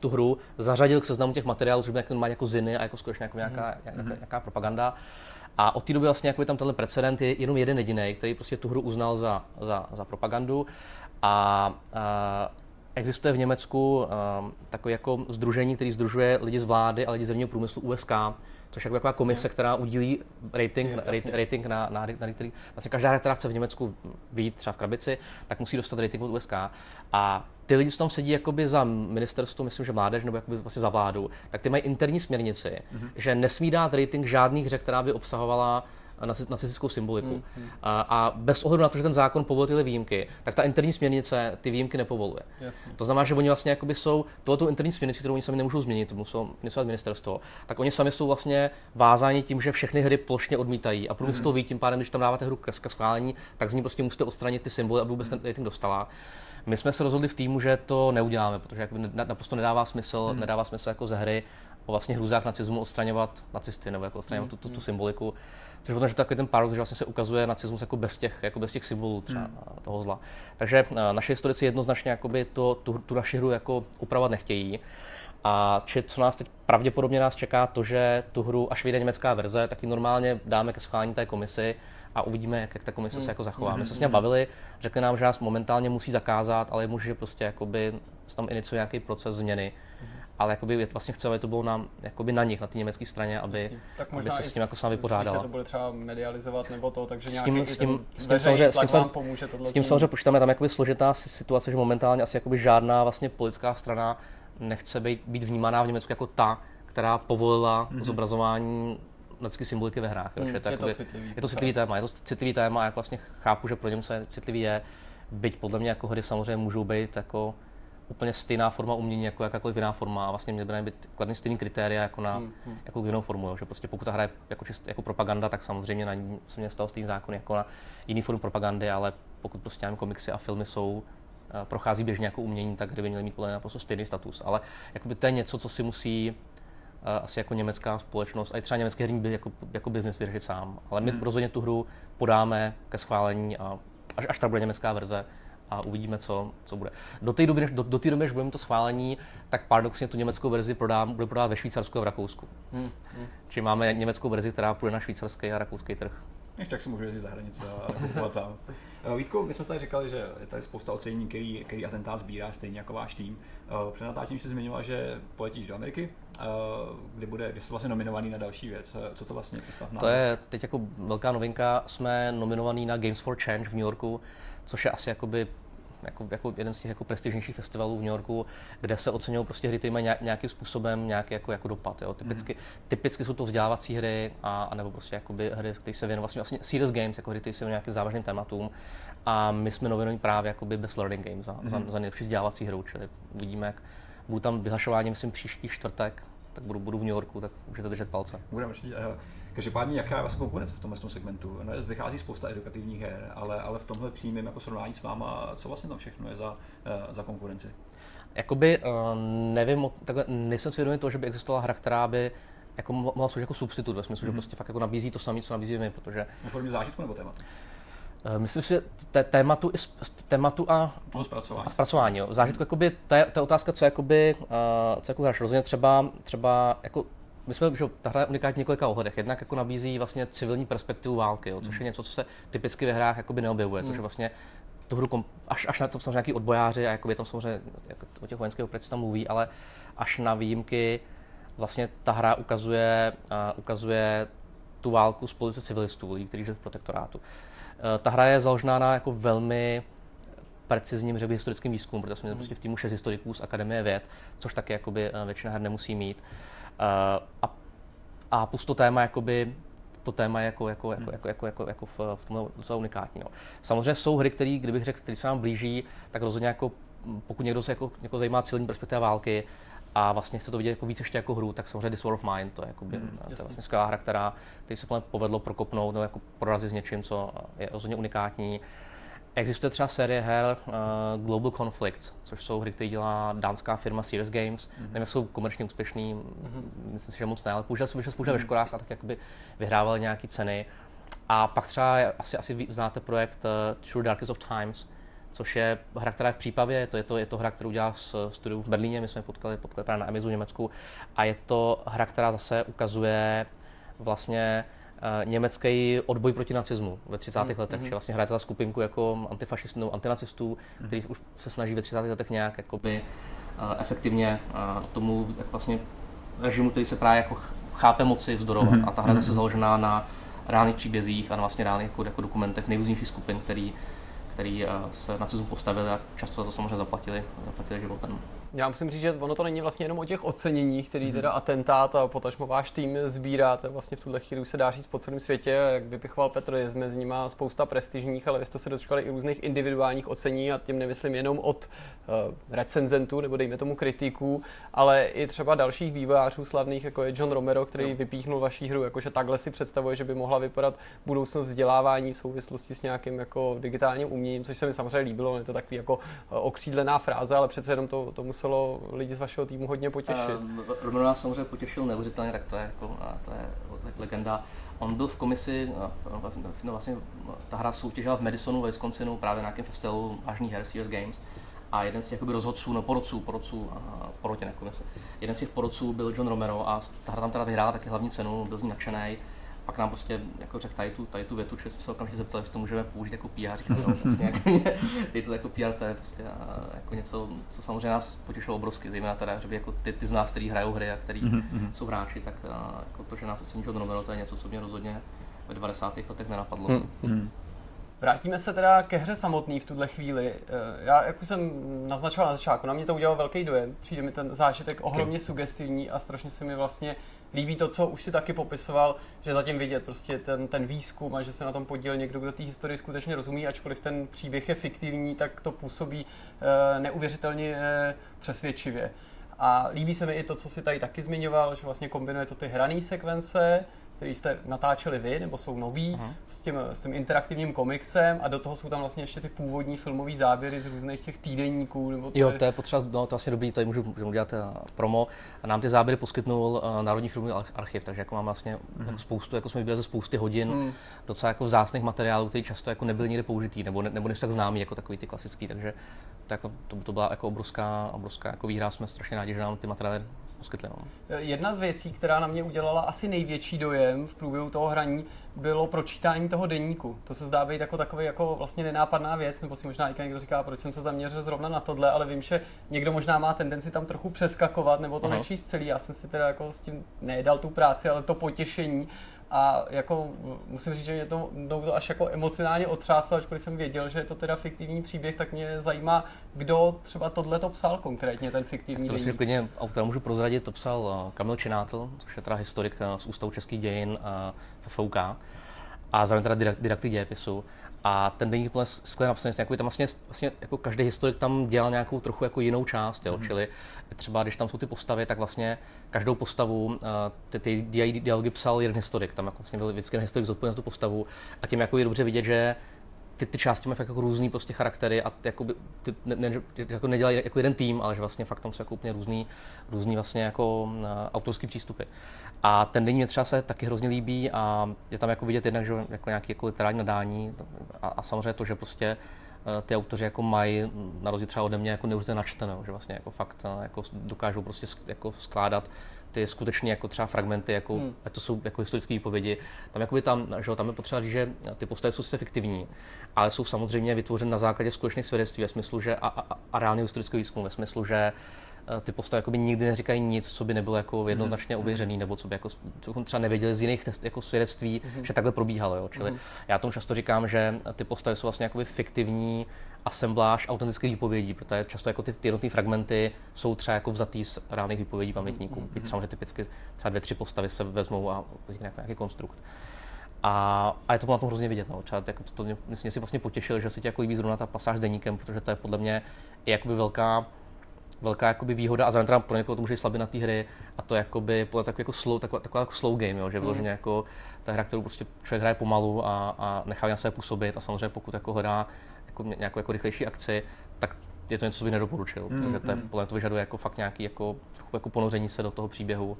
tu hru zařadil k seznamu těch materiálů, že by má jako ziny a jako skutečně jako nějaká, mm. nějaká, nějaká propaganda. A od té doby vlastně jako je tam tenhle precedent je jenom jeden jediný, který prostě tu hru uznal za, za, za propagandu. A, a existuje v Německu a, takové jako združení, který združuje lidi z vlády a lidi z zemního průmyslu USK, což je jako taková komise, která udílí rating, Jasně. rating na, na, na, na který, vlastně každá hra, která chce v Německu vyjít třeba v krabici, tak musí dostat rating od USK. A ty lidi, co tam sedí jakoby za ministerstvo, myslím, že mládež, nebo jakoby vlastně za vládu, tak ty mají interní směrnici, mm-hmm. že nesmí dát rating žádných hře, která by obsahovala nacistickou symboliku. Hmm, hmm. A, a bez ohledu na to, že ten zákon povoluje tyhle výjimky, tak ta interní směrnice ty výjimky nepovoluje. Jasně. To znamená, že oni vlastně jakoby jsou tohleto interní směrnici, kterou oni sami nemůžou změnit, to musou iniciovat ministerstvo, tak oni sami jsou vlastně vázáni tím, že všechny hry plošně odmítají. A průmysl hmm. to ví, tím pádem, když tam dáváte hru ke schválení, tak z ní prostě musíte odstranit ty symboly, aby vůbec ten rating dostala. My jsme se rozhodli v týmu, že to neuděláme, protože naprosto nedává smysl, hmm. nedává smysl jako ze hry o vlastně hrůzách nacismu odstraňovat nacisty nebo jako odstraňovat hmm. tu, tu, tu, symboliku. Což potom, že takový ten paradox, že vlastně se ukazuje nacismus jako bez těch, jako bez těch symbolů třeba hmm. toho zla. Takže uh, naše historici jednoznačně jakoby to, tu, tu naši hru jako upravovat nechtějí. A či, co nás teď pravděpodobně nás čeká, to, že tu hru, až vyjde německá verze, tak ji normálně dáme ke schválení té komisi a uvidíme, jak, jak ta komise se jako zachová. My se s ním bavili, řekli nám, že nás momentálně musí zakázat, ale může prostě jakoby tam iniciuje nějaký proces změny ale jakoby vlastně chceme, aby to bylo na, jakoby na nich, na té německé straně, aby, tak aby se s tím jako sám vypořádala. se to bude třeba medializovat nebo to, takže s tím, s tím, s tím samozřejmě, s tím, vám pomůže s tím samozřejmě počítáme tam jakoby složitá situace, že momentálně asi jakoby žádná vlastně politická strana nechce být, být vnímaná v Německu jako ta, která povolila mm-hmm. zobrazování nacistické symboliky ve hrách. Mm, je, to, je, jakoby, to citlivý, je to citlivý téma, je to citlivý téma a jak vlastně chápu, že pro Němce citlivý je, byť podle mě jako hry samozřejmě můžou být jako úplně stejná forma umění jako jakákoliv jiná forma a vlastně měly by být kladný stejný kritéria jako na hmm, hmm. jako jinou formu, jo. že prostě pokud ta hra je jako, čist, jako propaganda, tak samozřejmě na ní se mě stalo stejný zákon jako na jiný formu propagandy, ale pokud prostě nevím, komiksy a filmy jsou uh, prochází běžně jako umění, tak kdyby měly mít podle naprosto stejný status. Ale jakoby to je něco, co si musí uh, asi jako německá společnost, a i třeba německé herní by jako, jako biznis vyřešit sám. Ale my hmm. rozhodně tu hru podáme ke schválení a až, až ta bude německá verze, a uvidíme, co, co bude. Do té doby, než, do, do té doby, než budeme to schválení, tak paradoxně tu německou verzi prodám, bude prodávat ve Švýcarsku a v Rakousku. Hmm. Hmm. Čili máme německou verzi, která půjde na švýcarský a rakouský trh. Ještě tak si můžu jezdit za hranice a kupovat tam. Eh, Vítko, my jsme tady říkali, že je tady spousta ocenění, který, který atentát sbírá, stejně jako váš tým. Eh, před natáčením jsi zmiňoval, že poletíš do Ameriky, eh, kdy, bude, kdy jsi vlastně nominovaný na další věc. Co to vlastně představ To je teď jako velká novinka. Jsme nominovaný na Games for Change v New Yorku, což je asi jakoby jako, jako jeden z těch jako prestižnějších festivalů v New Yorku, kde se oceňují prostě hry, které mají nějakým způsobem nějaký jako, jako dopad. Jo. Typicky, mm. typicky jsou to vzdělávací hry, a, a nebo prostě jakoby hry, které se věnují vlastně, vlastně serious games, jako hry, které se věnují nějakým závažným tématům. A my jsme novinovaní právě jakoby best learning games za, mm. za, za nejlepší vzdělávací hru, čili uvidíme, jak budu tam vyhlašování, myslím, příští čtvrtek, tak budu, budu v New Yorku, tak můžete držet palce. Budeme určitě. Každopádně, jaká je vlastně konkurence v tomhle segmentu? No, vychází spousta edukativních her, ale, ale v tomhle přímém jako srovnání s váma, co vlastně tam všechno je za, uh, za konkurenci? Jakoby uh, nevím, takhle nejsem si vědomý toho, že by existovala hra, která by jako mohla sloužit jako substitut, ve smyslu, mm-hmm. že mhm. prostě fakt jako nabízí to samé, co nabízíme my, protože... Na formě zážitku nebo tématu? Uh, myslím si, že té, tématu, tématu a, Toho zpracování. a zpracování. Jo. Zážitku, mm. jakoby, ta, ta otázka, co, jakoby, uh, co jako hráš. Rozhodně třeba, třeba jako my jsme, že ta hra je unikátní několika ohledech. Jednak jako nabízí vlastně civilní perspektivu války, jo, což je hmm. něco, co se typicky ve hrách jakoby neobjevuje. Mm. To, že vlastně tu hru, až, až na to samozřejmě nějaký odbojáři a jakoby tam samozřejmě jako o těch vojenských operacích tam mluví, ale až na výjimky vlastně ta hra ukazuje, uh, ukazuje tu válku z pozice civilistů, lidí, kteří žijí v protektorátu. Uh, ta hra je založená na jako velmi precizním řekl historickým výzkumu, protože jsme hmm. prostě v týmu 6 historiků z Akademie věd, což taky jakoby většina her nemusí mít. Uh, a, a plus to téma jakoby to téma je jako, jako, jako, jako, jako, jako, jako v, v tomhle docela unikátní. No. Samozřejmě jsou hry, které, kdybych řekl, které se nám blíží, tak rozhodně jako, pokud někdo se jako, jako zajímá civilní perspektiva války a vlastně chce to vidět jako víc ještě jako hru, tak samozřejmě This War of Mine, to je, jakoby, mm, to je vlastně skvělá hra, která, který se povedlo prokopnout nebo jako prorazit s něčím, co je rozhodně unikátní. Existuje třeba série her uh, Global Conflicts, což jsou hry, které dělá dánská firma Serious Games. Mm-hmm. Nevím, jsou komerčně úspěšný, mm-hmm. myslím si, že moc ne, ale použil jsem, že použil mm-hmm. ve mhm. školách a tak jakoby vyhrávali nějaké ceny. A pak třeba asi, asi znáte projekt uh, True Darkest of Times, což je hra, která je v přípavě, to je to, je to hra, kterou dělá z studiu v Berlíně, my jsme potkali, potkali právě na Amizu v Německu, a je to hra, která zase ukazuje vlastně německý odboj proti nacismu ve 30. Mm, letech, mm. že vlastně hraje za skupinku jako antifašistů, antinacistů, mm. kteří už se snaží ve 30. letech nějak jakoby, uh, efektivně uh, tomu jak vlastně režimu, který se právě jako chápe moci vzdorovat. Mm. A ta hra je zase založená na reálných příbězích a na vlastně reálných jako, jako dokumentech nejrůznějších skupin, který, který uh, se nacismu postavili a často to samozřejmě zaplatili, zaplatili životem. Já musím říct, že ono to není vlastně jenom o těch oceněních, který mm-hmm. teda atentát a potažmo váš tým sbírá, to vlastně v tuhle chvíli už se dá říct po celém světě, jak vypichoval Petr, je mezi nimi spousta prestižních, ale vy jste se dočkali i různých individuálních ocení a tím nemyslím jenom od uh, recenzentů nebo dejme tomu kritiků, ale i třeba dalších vývojářů slavných, jako je John Romero, který no. vypíchnul vaší hru, jakože takhle si představuje, že by mohla vypadat budoucnost vzdělávání v souvislosti s nějakým jako digitálním uměním, což se mi samozřejmě líbilo, je to takový jako uh, okřídlená fráze, ale přece jenom to, to muselo lidi z vašeho týmu hodně potěšit. Uh, Romero nás samozřejmě potěšil neuvěřitelně, tak to je, jako, to je legenda. On byl v komisi, no, vlastně ta hra soutěžila v Madisonu, ve Wisconsinu, právě na nějakém festivalu vážných her, CS Games. A jeden z těch jakoby, rozhodců, no porodců, porodců, porotě ne komisi. Jeden z těch porodců byl John Romero a ta hra tam teda vyhrála taky hlavní cenu, byl z ní nadšený pak nám prostě jako řekl tady tu, tady tu větu, že jsme se okamžitě zeptali, jestli to můžeme použít jako PR. Říkali, no, vlastně, jako, je to jako PR, to je prostě jako něco, co samozřejmě nás potěšilo obrovsky, zejména teda, že by jako ty, ty z nás, kteří hrajou hry a kteří mm-hmm. jsou hráči, tak jako to, že nás ocení John Romero, to je něco, co mě rozhodně ve 90. letech nenapadlo. Mm-hmm. Vrátíme se teda ke hře samotný v tuhle chvíli. Eh, já, jak už jsem naznačoval na začátku, na mě to udělal velký dojem. Přijde mi ten zážitek ohromně sugestivní a strašně se mi vlastně líbí to, co už si taky popisoval, že zatím vidět prostě ten, ten výzkum a že se na tom podíl někdo, kdo té historii skutečně rozumí, ačkoliv ten příběh je fiktivní, tak to působí uh, neuvěřitelně uh, přesvědčivě. A líbí se mi i to, co si tady taky zmiňoval, že vlastně kombinuje to ty hrané sekvence který jste natáčeli vy, nebo jsou noví, uh-huh. s, tím, s tím interaktivním komiksem a do toho jsou tam vlastně ještě ty původní filmové záběry z různých těch týdenníků. Nebo to jo, je... to je potřeba, no to vlastně dobrý, tady můžu, můžu udělat uh, promo. A nám ty záběry poskytnul uh, Národní filmový archiv, takže jako mám vlastně uh-huh. jako spoustu, jako jsme viděli ze spousty hodin, uh-huh. docela jako vzácných materiálů, které často jako nebyly nikdy použitý, nebo, ne, nebo nejsou tak známý jako takový ty klasický, takže to, jako, to, to byla jako obrovská, obrovská jako výhra, jsme strašně rádi, že nám ty materiály poskytli. No. Jedna z věcí, která na mě udělala asi největší dojem v průběhu toho hraní, bylo pročítání toho denníku. To se zdá být jako takový jako vlastně nenápadná věc, nebo si možná i někdo říká, proč jsem se zaměřil zrovna na tohle, ale vím, že někdo možná má tendenci tam trochu přeskakovat nebo to Aha. nečíst celý. Já jsem si teda jako s tím nedal tu práci, ale to potěšení a jako musím říct, že mě to, to až jako emocionálně otřáslo, ačkoliv jsem věděl, že je to teda fiktivní příběh, tak mě zajímá, kdo třeba tohle to psal konkrétně, ten fiktivní to si klidně autora můžu prozradit, to psal eh, Kamil Činátl, což je teda historik eh, z Ústavu českých dějin eh, FFUK a zároveň teda didaktik dějepisu. A ten deník byl skvěle napsaný, jako tam vlastně, vlastně jako každý historik tam dělal nějakou trochu jako jinou část, jo? Mm. čili třeba když tam jsou ty postavy, tak vlastně každou postavu, uh, ty, ty dialogy psal jeden historik, tam jako vlastně byl vždycky jeden historik zodpovědný za tu postavu a tím jako je dobře vidět, že ty, ty části mají fakt jako různý prostě charaktery a jakoby, ty, ne, ne, jako nedělají jako jeden tým, ale že vlastně fakt tam jsou jako úplně různý, různý vlastně jako uh, autorský přístupy. A ten denní mě třeba se taky hrozně líbí a je tam jako vidět jednak, že jako nějaký jako literární nadání a, a samozřejmě to, že prostě uh, ty autoři jako mají, na rozdíl třeba ode mě, jako neuvěřitelně načteno, že vlastně jako fakt uh, jako dokážou prostě jako skládat ty skutečně jako třeba fragmenty, jako, hmm. ať to jsou jako historické výpovědi, tam, jakoby tam, že, tam je potřeba říct, že ty postavy jsou sice fiktivní, ale jsou samozřejmě vytvořeny na základě skutečných svědectví ve smyslu, že a, a, a reálného historického výzkumu, ve smyslu, že eh, ty postavy jakoby nikdy neříkají nic, co by nebylo jako jednoznačně hmm. ověřený, nebo co by jako, co třeba nevěděli z jiných test, jako svědectví, mm že takhle probíhalo. Jo. Čili mm já tomu často říkám, že ty postavy jsou vlastně jakoby fiktivní asembláž autentických výpovědí, protože často jako ty, ty jednotlivé fragmenty jsou třeba jako vzatý z reálných výpovědí pamětníků. Mm-hmm. Třeba, že typicky třeba dvě, tři postavy se vezmou a vznikne nějaký konstrukt. A, a je to na tom hrozně vidět. No. Třeba jako to mě, mě, si vlastně potěšil, že se ti jako líbí zrovna ta pasáž s deníkem, protože to je podle mě i jakoby velká velká jakoby výhoda a zároveň teda pro někoho to může slabit na té hry a to jakoby takový jako slow, taková, taková jako slow game, jo, že vyloženě mm. jako ta hra, kterou prostě člověk hraje pomalu a, a nechá na sebe působit a samozřejmě pokud jako hledá jako nějakou jako rychlejší akci, tak je to něco, co by nedoporučil, mm, protože to, je, mm. to vyžaduje jako fakt nějaký jako, trochu jako ponoření se do toho příběhu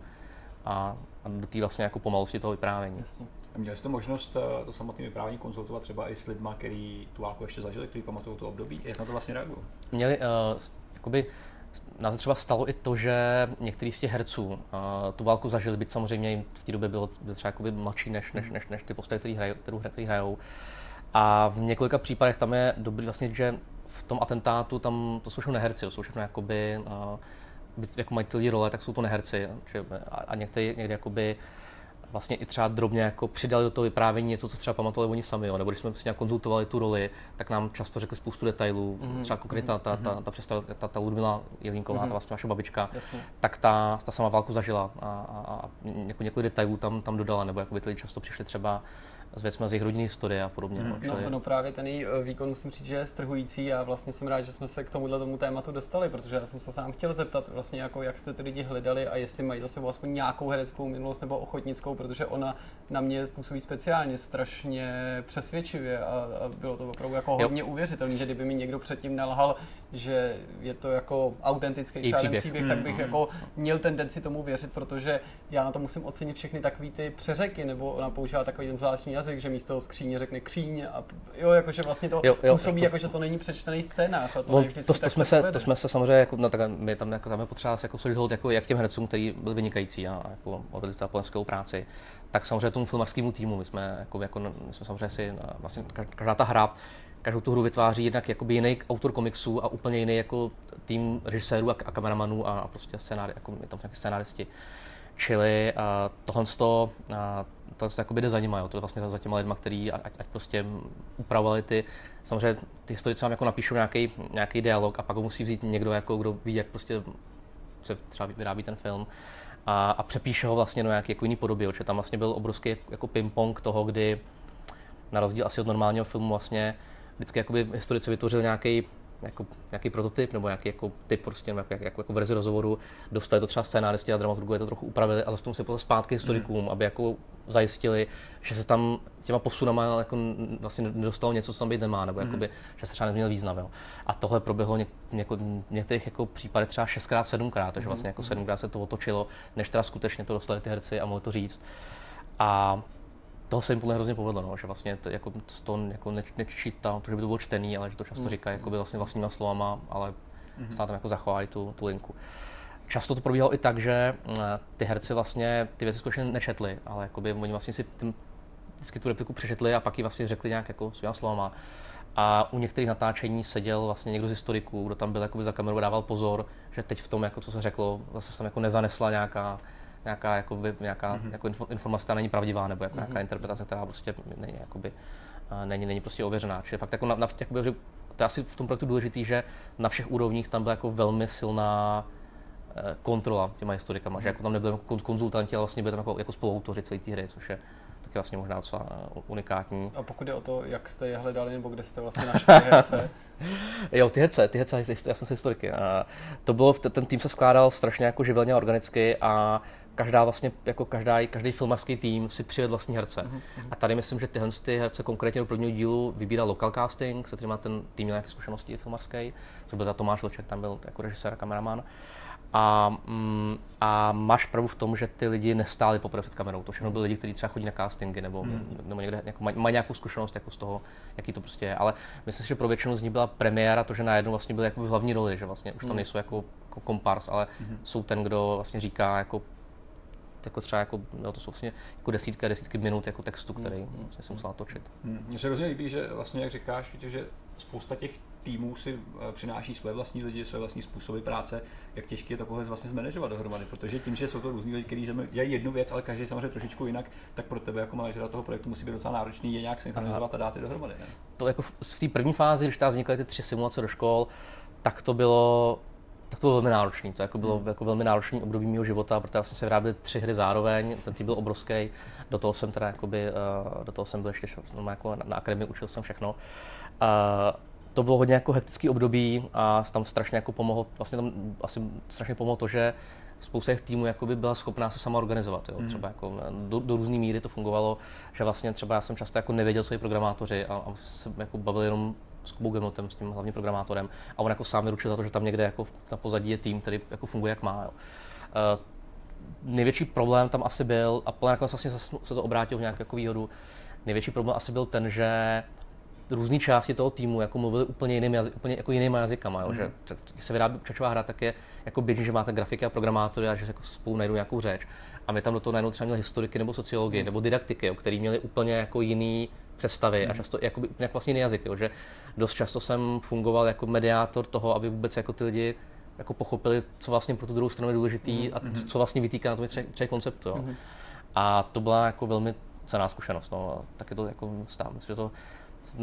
a, a do té vlastně jako pomalosti toho vyprávění. Jasně. Měli jste možnost eh, to samotné vyprávění konzultovat třeba i s lidmi, kteří tu válku ještě zažili, kteří pamatují to období? Jak na to vlastně reagují? Měli, uh, jakoby, nám třeba stalo i to, že některý z těch herců uh, tu válku zažili, byť samozřejmě jim v té době bylo, bylo třeba mladší než, než, než, než ty postavy, které hrajou, které hrajou. A v několika případech tam je dobrý vlastně, že v tom atentátu tam to jsou všechno neherci, to jsou všechno jakoby, uh, jako mají ty role, tak jsou to neherci. Že, a, a někdy, někdy jakoby, vlastně i třeba drobně jako přidali do toho vyprávění něco, co třeba pamatovali oni sami, jo. nebo když jsme si nějak konzultovali tu roli, tak nám často řekli spoustu detailů, mm-hmm. třeba konkrétně ta, ta, ta, ta, představ, ta, ta Ludmila Jelínková, mm-hmm. ta vlastně naše babička, Jasně. tak ta, ta sama válku zažila a, a, a jako několik detailů tam, tam dodala, nebo jako by často přišli třeba s věcmi z jejich rodinné historie a podobně. Hmm. No, no, právě ten její eh, výkon musím říct, že je strhující a vlastně jsem rád, že jsme se k tomuhle tomu tématu dostali, protože já jsem se sám chtěl zeptat vlastně jako jak jste ty lidi hledali a jestli mají za sebou aspoň nějakou hereckou minulost nebo ochotnickou, protože ona na mě působí speciálně strašně přesvědčivě a, a bylo to opravdu jako hodně uvěřitelné, že kdyby mi někdo předtím nalhal, že je to jako autentický třeba příběh, příběh tak bych hmm. jako měl tendenci tomu věřit, protože já na to musím ocenit všechny takové ty přeřeky, nebo ona používá takový ten zvláštní jazyk, že místo skříně řekne kříň a jo, jakože vlastně to jo, jo, působí, to, jako, že to není přečtený scénář. A to, no, to, to, jsme se, to jsme se samozřejmě, jako, no, tak my tam, jako, tam je potřeba jako solid jako jak těm hercům, který byl vynikající a jako odvedli ta skvělou práci, tak samozřejmě tomu filmarskému týmu. My jsme, jako, jako, my jsme samozřejmě si, vlastně každá ta hra, každou tu hru vytváří jednak jakoby jiný autor komiksů a úplně jiný jako tým režisérů a, a kameramanů a, a prostě scénáři, jako tam nějaký scénáristi. Čili uh, tohle to, uh, tohle to jde za nima, jo. to je vlastně za, za těma lidma, kteří ať, ať, prostě upravovali ty, samozřejmě ty historici vám jako napíšou nějaký, nějaký dialog a pak ho musí vzít někdo, jako, kdo ví, jak prostě se třeba vyrábí ten film a, a přepíše ho vlastně do nějaké jako jiný podoby, protože tam vlastně byl obrovský jako ping-pong toho, kdy na rozdíl asi od normálního filmu vlastně vždycky jakoby historici vytvořil nějaký jako, nějaký prototyp nebo nějaký jako typ prostě, jako, jako, jako, verzi rozhovoru, dostali to třeba scénáristi a dramaturgové to trochu upravili a zase tomu se zpátky historikům, mm. aby jako zajistili, že se tam těma posunama jako vlastně nedostalo něco, co tam být nemá, nebo mm. jakoby, že se třeba nezměnil význam. Jo. A tohle proběhlo něk, něko, v některých jako případech třeba 6x, 7x, takže vlastně jako 7x se to otočilo, než teda skutečně to dostali ty herci a mohli to říct. A toho se jim podle hrozně povedlo, no, že vlastně to, jako, to jako ne, nečítá, to, že by to bylo čtený, ale že to často mm. jako by vlastně vlastníma slovama, ale mm. stále tam jako zachovají tu, tu linku. Často to probíhalo i tak, že mm, ty herci vlastně ty věci skutečně nečetli, ale jakoby oni vlastně si tím, vždycky tu repliku přečetli a pak ji vlastně řekli nějak jako svýma slovama. A u některých natáčení seděl vlastně někdo z historiků, kdo tam byl jakoby za kamerou a dával pozor, že teď v tom, jako co se řeklo, zase tam jako nezanesla nějaká nějaká, jakoby, nějaká mm-hmm. jako informace, která není pravdivá, nebo jako mm-hmm. nějaká interpretace, která prostě není, jakoby, není, není prostě ověřená. Čili fakt jako na, na, jakoby, že to je asi v tom projektu důležitý, že na všech úrovních tam byla jako velmi silná eh, kontrola těma historikama, mm-hmm. že jako tam nebyli jako konzultanti, ale vlastně byli tam jako, jako spoluautoři celé té hry, což je taky vlastně možná docela eh, unikátní. A pokud je o to, jak jste je hledali, nebo kde jste vlastně našli herce? jo, ty herce, ty herce, já jsem si historiky. A to bylo, ten tým se skládal strašně jako živelně organicky a každá vlastně, jako každá, každý filmařský tým si přijel vlastní herce. Uh-huh. A tady myslím, že tyhle ty herce konkrétně do prvního dílu vybíral local casting, se kterým ten tým měl nějaké zkušenosti filmařské, co byl Tomáš Vlček, tam byl jako režisér a kameraman. A, mm, a máš pravdu v tom, že ty lidi nestáli poprvé před kamerou. To všechno byli lidi, kteří třeba chodí na castingy nebo, mm. nebo někde jako mají, mají nějakou zkušenost jako z toho, jaký to prostě je. Ale myslím si, že pro většinu z nich byla premiéra to, že najednou vlastně byli jako v hlavní roli, že vlastně už tam hmm. nejsou jako, jako kompars, ale mm. jsou ten, kdo vlastně říká jako jako třeba jako, no, to jsou vlastně jako desítky a desítky minut jako textu, který mm. vlastně jsem musel točit. Mm. Mně se hrozně líbí, že vlastně, jak říkáš, víte, že spousta těch týmů si eh, přináší své vlastní lidi, své vlastní způsoby práce, jak těžké je tohle vlastně zmanéžovat dohromady, protože tím, že jsou to různí lidi, kteří dělají jednu věc, ale každý samozřejmě trošičku jinak, tak pro tebe jako manažera toho projektu musí být docela náročný je nějak synchronizovat a dát je dohromady. Ne? To jako v té první fázi, když tam vznikaly ty tři simulace do škol, tak to bylo tak to bylo velmi náročné. To jako bylo hmm. jako velmi náročný období mého života, protože já jsem se vyráběl tři hry zároveň, ten tým byl obrovský, do toho jsem teda jakoby, uh, do toho jsem byl ještě no, jako na, na akademii, učil jsem všechno. Uh, to bylo hodně jako hektický období a tam strašně jako pomohlo, vlastně tam asi strašně pomohlo to, že spousta těch týmů jakoby byla schopná se sama organizovat. Jo. Hmm. Třeba jako do, do různé míry to fungovalo, že vlastně třeba já jsem často jako nevěděl, co je programátoři a, a se jako bavil jenom s Kubou Gemnotem, s tím hlavním programátorem, a on jako sám vyručil za to, že tam někde jako na pozadí je tým, který jako funguje jak má. Jo. Uh, největší problém tam asi byl, a nakonec vlastně se to obrátilo v nějakou jako výhodu, největší problém asi byl ten, že různé části toho týmu jako mluvili úplně, jiným jazy, úplně jako jinýma jazykama, jo? Mm. že když se vyrábí čačová hra, tak je jako běžný, že máte grafiky a programátory a že jako spolu najdou nějakou řeč. A my tam do toho najednou třeba měli historiky nebo sociologii mm. nebo didaktiky, jo, který měli úplně jako jiný představy mm. a často jako, jako vlastně jiný jazyk, jo, že dost často jsem fungoval jako mediátor toho, aby vůbec jako ty lidi jako pochopili, co vlastně pro tu druhou stranu je důležitý mm. a mhm. co vlastně vytýká na tom tři konceptu. Jo. Mm. A to byla jako velmi cená zkušenost. No. Tak je to jako stává. Myslím, že to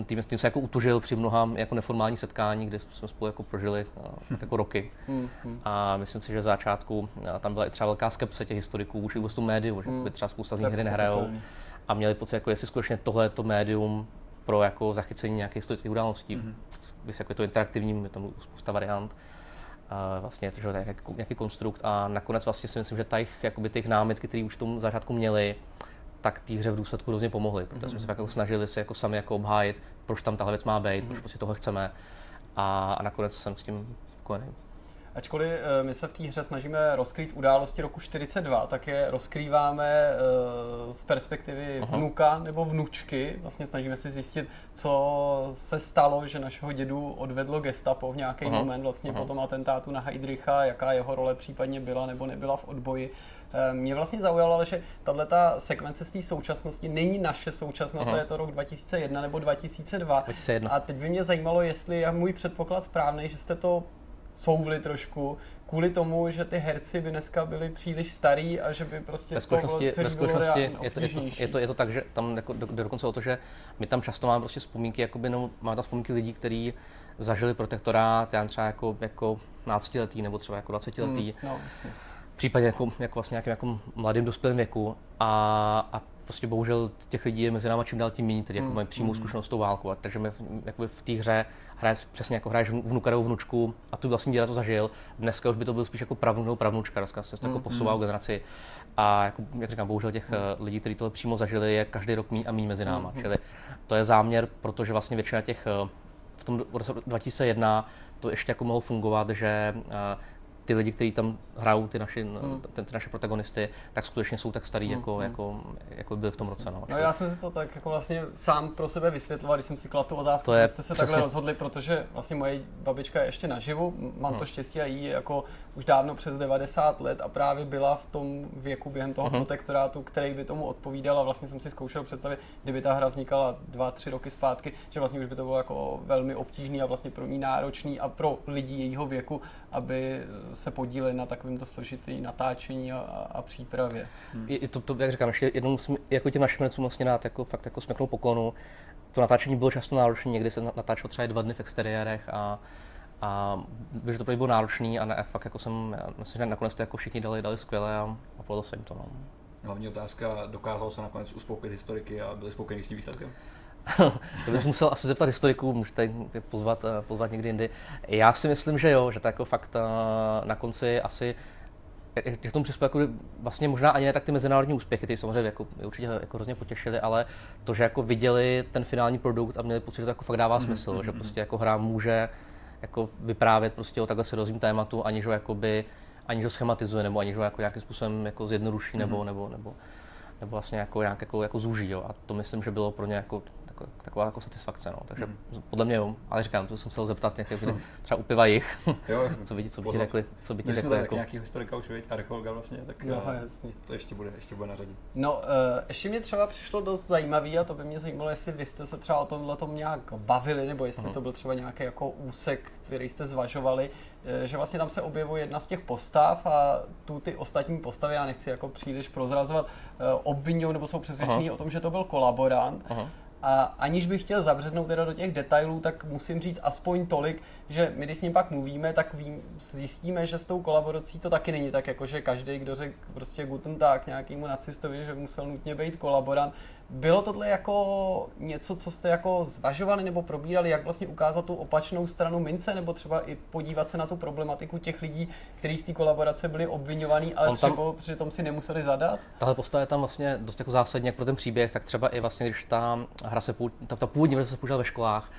tím, tím se jako utužil při mnoha jako neformální setkání, kde jsme spolu jako prožili uh, jako roky. Hmm, hmm. A myslím si, že v začátku tam byla i třeba velká skepse těch historiků vůči vůbec médiu, že hmm. třeba spousta z nich hry nehrajou a měli pocit, jako jestli skutečně tohle je to médium pro jako zachycení nějakých historických událostí. Hmm. Když jako je to interaktivní, je tam spousta variant. Uh, vlastně to, že je nějaký konstrukt a nakonec vlastně si myslím, že těch, jakoby těch námitky, které už v tom začátku měli, tak té hře v důsledku hrozně pomohly, protože mm-hmm. jsme se jako snažili se jako sami jako obhájit, proč tam tahle věc má být, mm-hmm. proč prostě toho chceme a, a nakonec jsem s tím spokojený. Ačkoliv eh, my se v té hře snažíme rozkrýt události roku 42, tak je rozkrýváme eh, z perspektivy Aha. vnuka nebo vnučky. Vlastně snažíme si zjistit, co se stalo, že našeho dědu odvedlo gestapo v nějaký Aha. moment vlastně Aha. po tom atentátu na Heidricha, jaká jeho role případně byla nebo nebyla v odboji. Eh, mě vlastně zaujalo, že tahle ta sekvence z té současnosti není naše současnost, uh-huh. je to rok 2001 nebo 2002. 2001. A teď by mě zajímalo, jestli je můj předpoklad správný, že jste to souvli trošku, kvůli tomu, že ty herci by dneska byli příliš starý a že by prostě ve skutečnosti, to ve skutečnosti je, to, je, to, je, to, je to tak, že tam jako, do, dokonce o to, že my tam často máme prostě vzpomínky, jakoby, no, máme tam vzpomínky lidí, kteří zažili protektorát, já třeba jako, jako 15 letý nebo třeba jako 20 letý. Hmm, no, případě jako, jako vlastně nějakým jako mladým dospělým věku. A, a prostě bohužel těch lidí je mezi náma čím dál tím méně, tedy jako mají přímou zkušenost s tou válkou. A takže my jakoby v té hře hraješ přesně jako hraješ vnuka nebo vnučku a tu vlastně děda to zažil. Dneska už by to byl spíš jako pravnuk nebo pravnučka, dneska se to jako posouvá o generaci. A jako, jak říkám, bohužel těch eh, lidí, kteří tohle přímo zažili, je každý rok méně a méně mezi náma. Čili to je záměr, protože vlastně většina těch eh, v tom roce 2001 to ještě jako mohlo fungovat, že eh, ty lidi, kteří tam hrajou ty, naši, hmm. ty, ty naše protagonisty, tak skutečně jsou tak starý, hmm. jako, hmm. jako, jako byli v tom roce. No, no já jsem si to tak jako vlastně sám pro sebe vysvětloval, když jsem si kladl tu otázku, to je jste se přesně... takhle rozhodli, protože vlastně moje babička je ještě naživu, mám hmm. to štěstí a jí jako už dávno přes 90 let a právě byla v tom věku během toho hmm. protektorátu, který by tomu odpovídal a vlastně jsem si zkoušel představit, kdyby ta hra vznikala dva, tři roky zpátky, že vlastně už by to bylo jako velmi obtížný a vlastně pro ní náročný a pro lidi jejího věku, aby se podíleli na takovémto složitý natáčení a, a přípravě. Hmm. Je, to, to, jak říkám, ještě jednou musím jako těm našim lidcům vlastně dát jako, fakt jako smeknou poklonu. To natáčení bylo často náročné, někdy se natáčelo třeba dva dny v exteriérech a a vím, že to bylo náročný a ne, fakt jako jsem, myslím, že nakonec to jako všichni dali, dali skvěle a, a povedlo se jim to. No. Hlavní otázka, dokázal se nakonec uspokojit historiky a byli spokojení s tím výsledkem? to bys musel asi zeptat historiků, můžete je pozvat, eh, pozvat někdy jindy. Já si myslím, že jo, že to jako fakt eh, na konci asi k tomu přispěl jako vlastně možná ani ne tak ty mezinárodní úspěchy, ty samozřejmě jako, určitě jako hrozně potěšili, ale to, že jako viděli ten finální produkt a měli pocit, že to jako fakt dává mhm, smysl, mm-hmm. že prostě jako hra může jako vyprávět prostě o takhle seriózním tématu, aniž ho jakoby, aniž ho schematizuje, nebo aniž ho jako nějakým způsobem jako zjednoduší, mm-hmm. nebo, nebo, nebo, nebo vlastně jako nějak jako, jako zúží, jo. A to myslím, že bylo pro ně jako jako, taková jako satisfakce. No. Takže mm. podle mě jo, ale říkám, to jsem se zeptat nějaké, hmm. třeba u piva jich, jo, co by ti, co by ti řekli, co by ti řekli. Jako... nějaký historika už, a archeologa vlastně, tak jo, uh, jasně. to ještě bude, ještě bude na řadě. No, uh, ještě mě třeba přišlo dost zajímavý a to by mě zajímalo, jestli vy jste se třeba o tomhle tom nějak bavili, nebo jestli mm. to byl třeba nějaký jako úsek, který jste zvažovali, eh, že vlastně tam se objevuje jedna z těch postav a tu ty ostatní postavy, já nechci jako příliš prozrazovat, obvinují nebo jsou přesvědčení o tom, že to byl kolaborant. Aha. A aniž bych chtěl zabřednout teda do těch detailů, tak musím říct aspoň tolik, že my když s ním pak mluvíme, tak vím, zjistíme, že s tou kolaborací to taky není tak, jako že každý, kdo řekl prostě Guten Tag nějakému nacistovi, že musel nutně být kolaborant. Bylo tohle jako něco, co jste jako zvažovali nebo probírali, jak vlastně ukázat tu opačnou stranu mince, nebo třeba i podívat se na tu problematiku těch lidí, kteří z té kolaborace byli obvinovaní, ale On tam, třeba přitom si nemuseli zadat? Tahle postava je tam vlastně dost jako zásadní jak pro ten příběh, tak třeba i vlastně, když ta hra se, ta, ta původní verze se použila ve školách,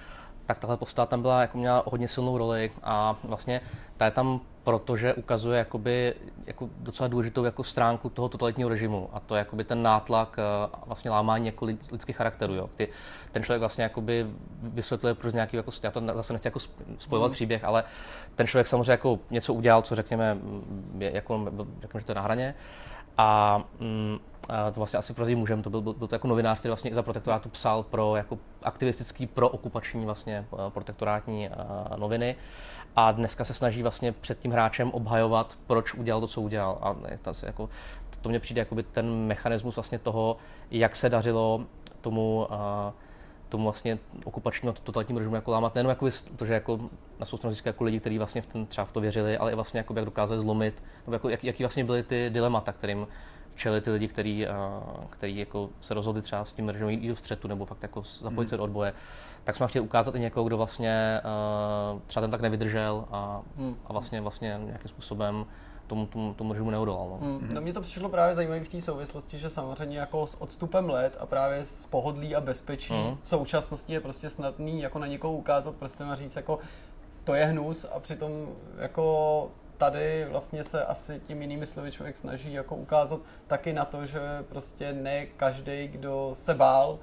tak tahle postava tam byla, jako měla hodně silnou roli a vlastně ta je tam protože ukazuje jakoby, jako docela důležitou jako stránku toho totalitního režimu a to je jakoby ten nátlak a vlastně lámání jako lidských charakterů. Jo. Ty, ten člověk vlastně jakoby vysvětluje proč nějaký, jako, já to zase nechci jako spojovat mm. příběh, ale ten člověk samozřejmě jako něco udělal, co řekněme, je, jako, řekněme, že to je na hraně a mm, a to vlastně asi prozí můžem, to byl, byl, byl to jako novinář, který vlastně za protektorátu psal pro jako aktivistický, pro okupační vlastně eh, protektorátní uh, noviny a dneska se snaží vlastně před tím hráčem obhajovat, proč udělal to, co udělal. A to, jako, to mně přijde jakoby ten mechanismus vlastně toho, jak se dařilo tomu uh, tomu vlastně okupačního totalitnímu režimu jako lámat, nejenom jako to, že jako na svou stranu jako lidi, kteří vlastně v ten, třeba v to věřili, ale i vlastně jako jak dokázali zlomit, nebo jako, jak, jaký vlastně byly ty dilemata, kterým čeli ty lidi, kteří který jako se rozhodli třeba s tím režimem jít do střetu nebo fakt jako zapojit hmm. se do odboje, tak jsme chtěli ukázat i někoho, kdo vlastně uh, třeba ten tak nevydržel a, hmm. a vlastně, vlastně nějakým způsobem tomu, tomu, tomu režimu neodolal. No. Mm, no mě to přišlo právě zajímavé v té souvislosti, že samozřejmě jako s odstupem let a právě s pohodlí a bezpečí mm. v současnosti je prostě snadný jako na někoho ukázat prstem a říct jako to je hnus a přitom jako tady vlastně se asi tím jinými slovy člověk snaží jako ukázat taky na to, že prostě ne každý, kdo se bál,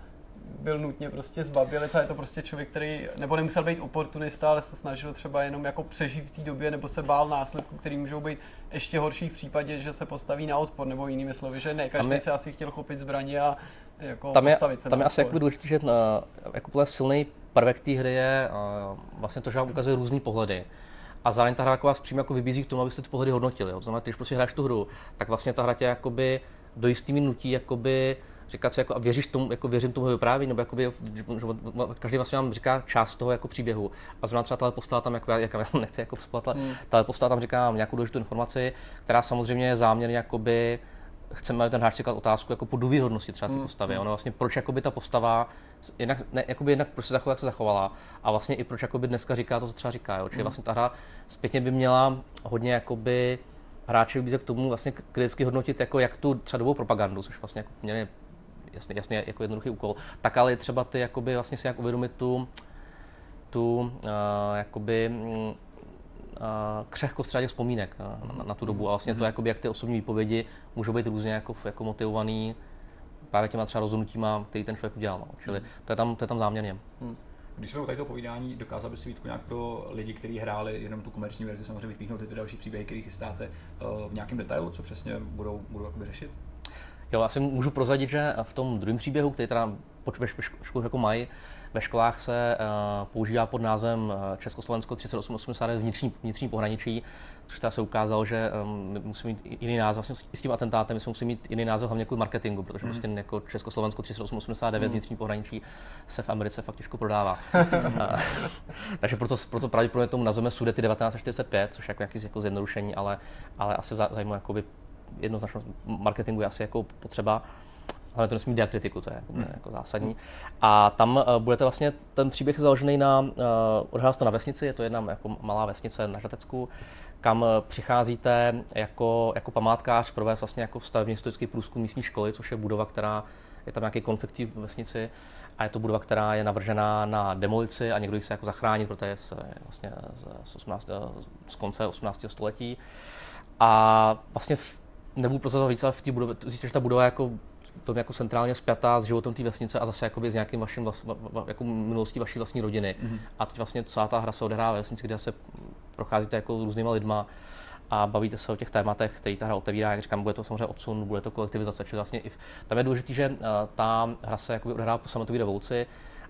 byl nutně prostě zbabělec a je to prostě člověk, který nebo nemusel být oportunista, ale se snažil třeba jenom jako přežít v té době nebo se bál následků, který můžou být ještě horší v případě, že se postaví na odpor, nebo jinými slovy, že ne každý je, se asi chtěl chopit zbraně a jako tam je, postavit se Tam je asi jako důležité, že na, eh, jako silný prvek té hry je uh, vlastně to, že vám ukazuje různé pohledy. A zároveň ta hra jako vás přímo jako vybízí k tomu, abyste ty pohledy hodnotili. Jo. Znamená, když prostě hraješ tu hru, tak vlastně ta hra tě jakoby do jistý nutí jakoby říkat si, jako, a věříš tomu, jako věřím tomu vyprávění, nebo jakoby, že každý vlastně vám říká část toho jako příběhu. A zrovna třeba tahle postava tam, jako, jak, já nechci jako vzplatla, hmm. tahle postava tam říká nějakou důležitou informaci, která samozřejmě je záměrně jakoby, chceme ten hráč si klad otázku jako po důvěrhodnosti třeba té postavy. Ono vlastně proč jakoby ta postava, jednak, ne, jakoby jednak proč se zachovala, jak se zachovala a vlastně i proč jakoby dneska říká to, co třeba říká. Jo? Čili vlastně ta hra zpětně by měla hodně jakoby hráče vybízet k tomu vlastně kriticky hodnotit jako jak tu třeba dobou propagandu, což vlastně jako měli jasně, jasně jako jednoduchý úkol, tak ale třeba ty jakoby vlastně si jak uvědomit tu, tu uh, jakoby mm, křehkost třeba těch vzpomínek na, na, na tu dobu a vlastně to, jakoby, jak ty osobní výpovědi můžou být různě jako, jako motivovaný právě těma třeba rozhodnutíma, který ten člověk udělal. No. Čili to je tam, to je tam záměrně. Když jsme u tady toho povídání, dokázal by si Vítku nějak pro lidi, kteří hráli jenom tu komerční verzi, samozřejmě vypíchnout ty další příběhy, které chystáte eh, v nějakém detailu, co přesně budou, budou jakoby řešit? Jo, asi můžu prozradit, že v tom druhém příběhu, který teda poč- ve ško- školách jako mají, ve školách se uh, používá pod názvem eh, Československo 3889 vnitřní, vnitřní pohraničí, což teda se ukázalo, že my musíme mít jiný název, vlastně s tím atentátem my jsme museli mít jiný název hlavně kvůli marketingu, protože prostě jako Československo 3889 vnitřní pohraničí se v Americe fakt těžko prodává. Eh, takže proto, proto pravděpodobně tomu nazveme Sudety 1945, což je jako nějaký jako zjednodušení, ale, ale asi v zá- zájmu jakoby jednoznačnost marketingu je asi jako potřeba. Ale to nesmí diakritiku, to je jako, hmm. jako zásadní. A tam uh, budete vlastně, ten příběh je založený na, uh, se to na vesnici, je to jedna jako malá vesnice na Žatecku, kam uh, přicházíte jako, jako památkář provést vlastně jako stavebně historický průzkum místní školy, což je budova, která je tam nějaký konflikt v vesnici a je to budova, která je navržená na demolici a někdo ji se jako zachránit, protože je z, vlastně z, z, 18, z konce 18. století. A vlastně v, nebudu prozrazovat víc, ale v té budově, zjistíte, že ta budova je jako velmi jako centrálně spjatá s životem té vesnice a zase jakoby s nějakým vaším vlast, jako minulostí vaší vlastní rodiny. Mm-hmm. A teď vlastně celá ta hra se odehrává ve vesnici, kde se procházíte jako různýma lidma a bavíte se o těch tématech, který ta hra otevírá, jak říkám, bude to samozřejmě odsun, bude to kolektivizace, čili vlastně i v, tam je důležité, že uh, ta hra se jakoby odehrává po sametové revoluci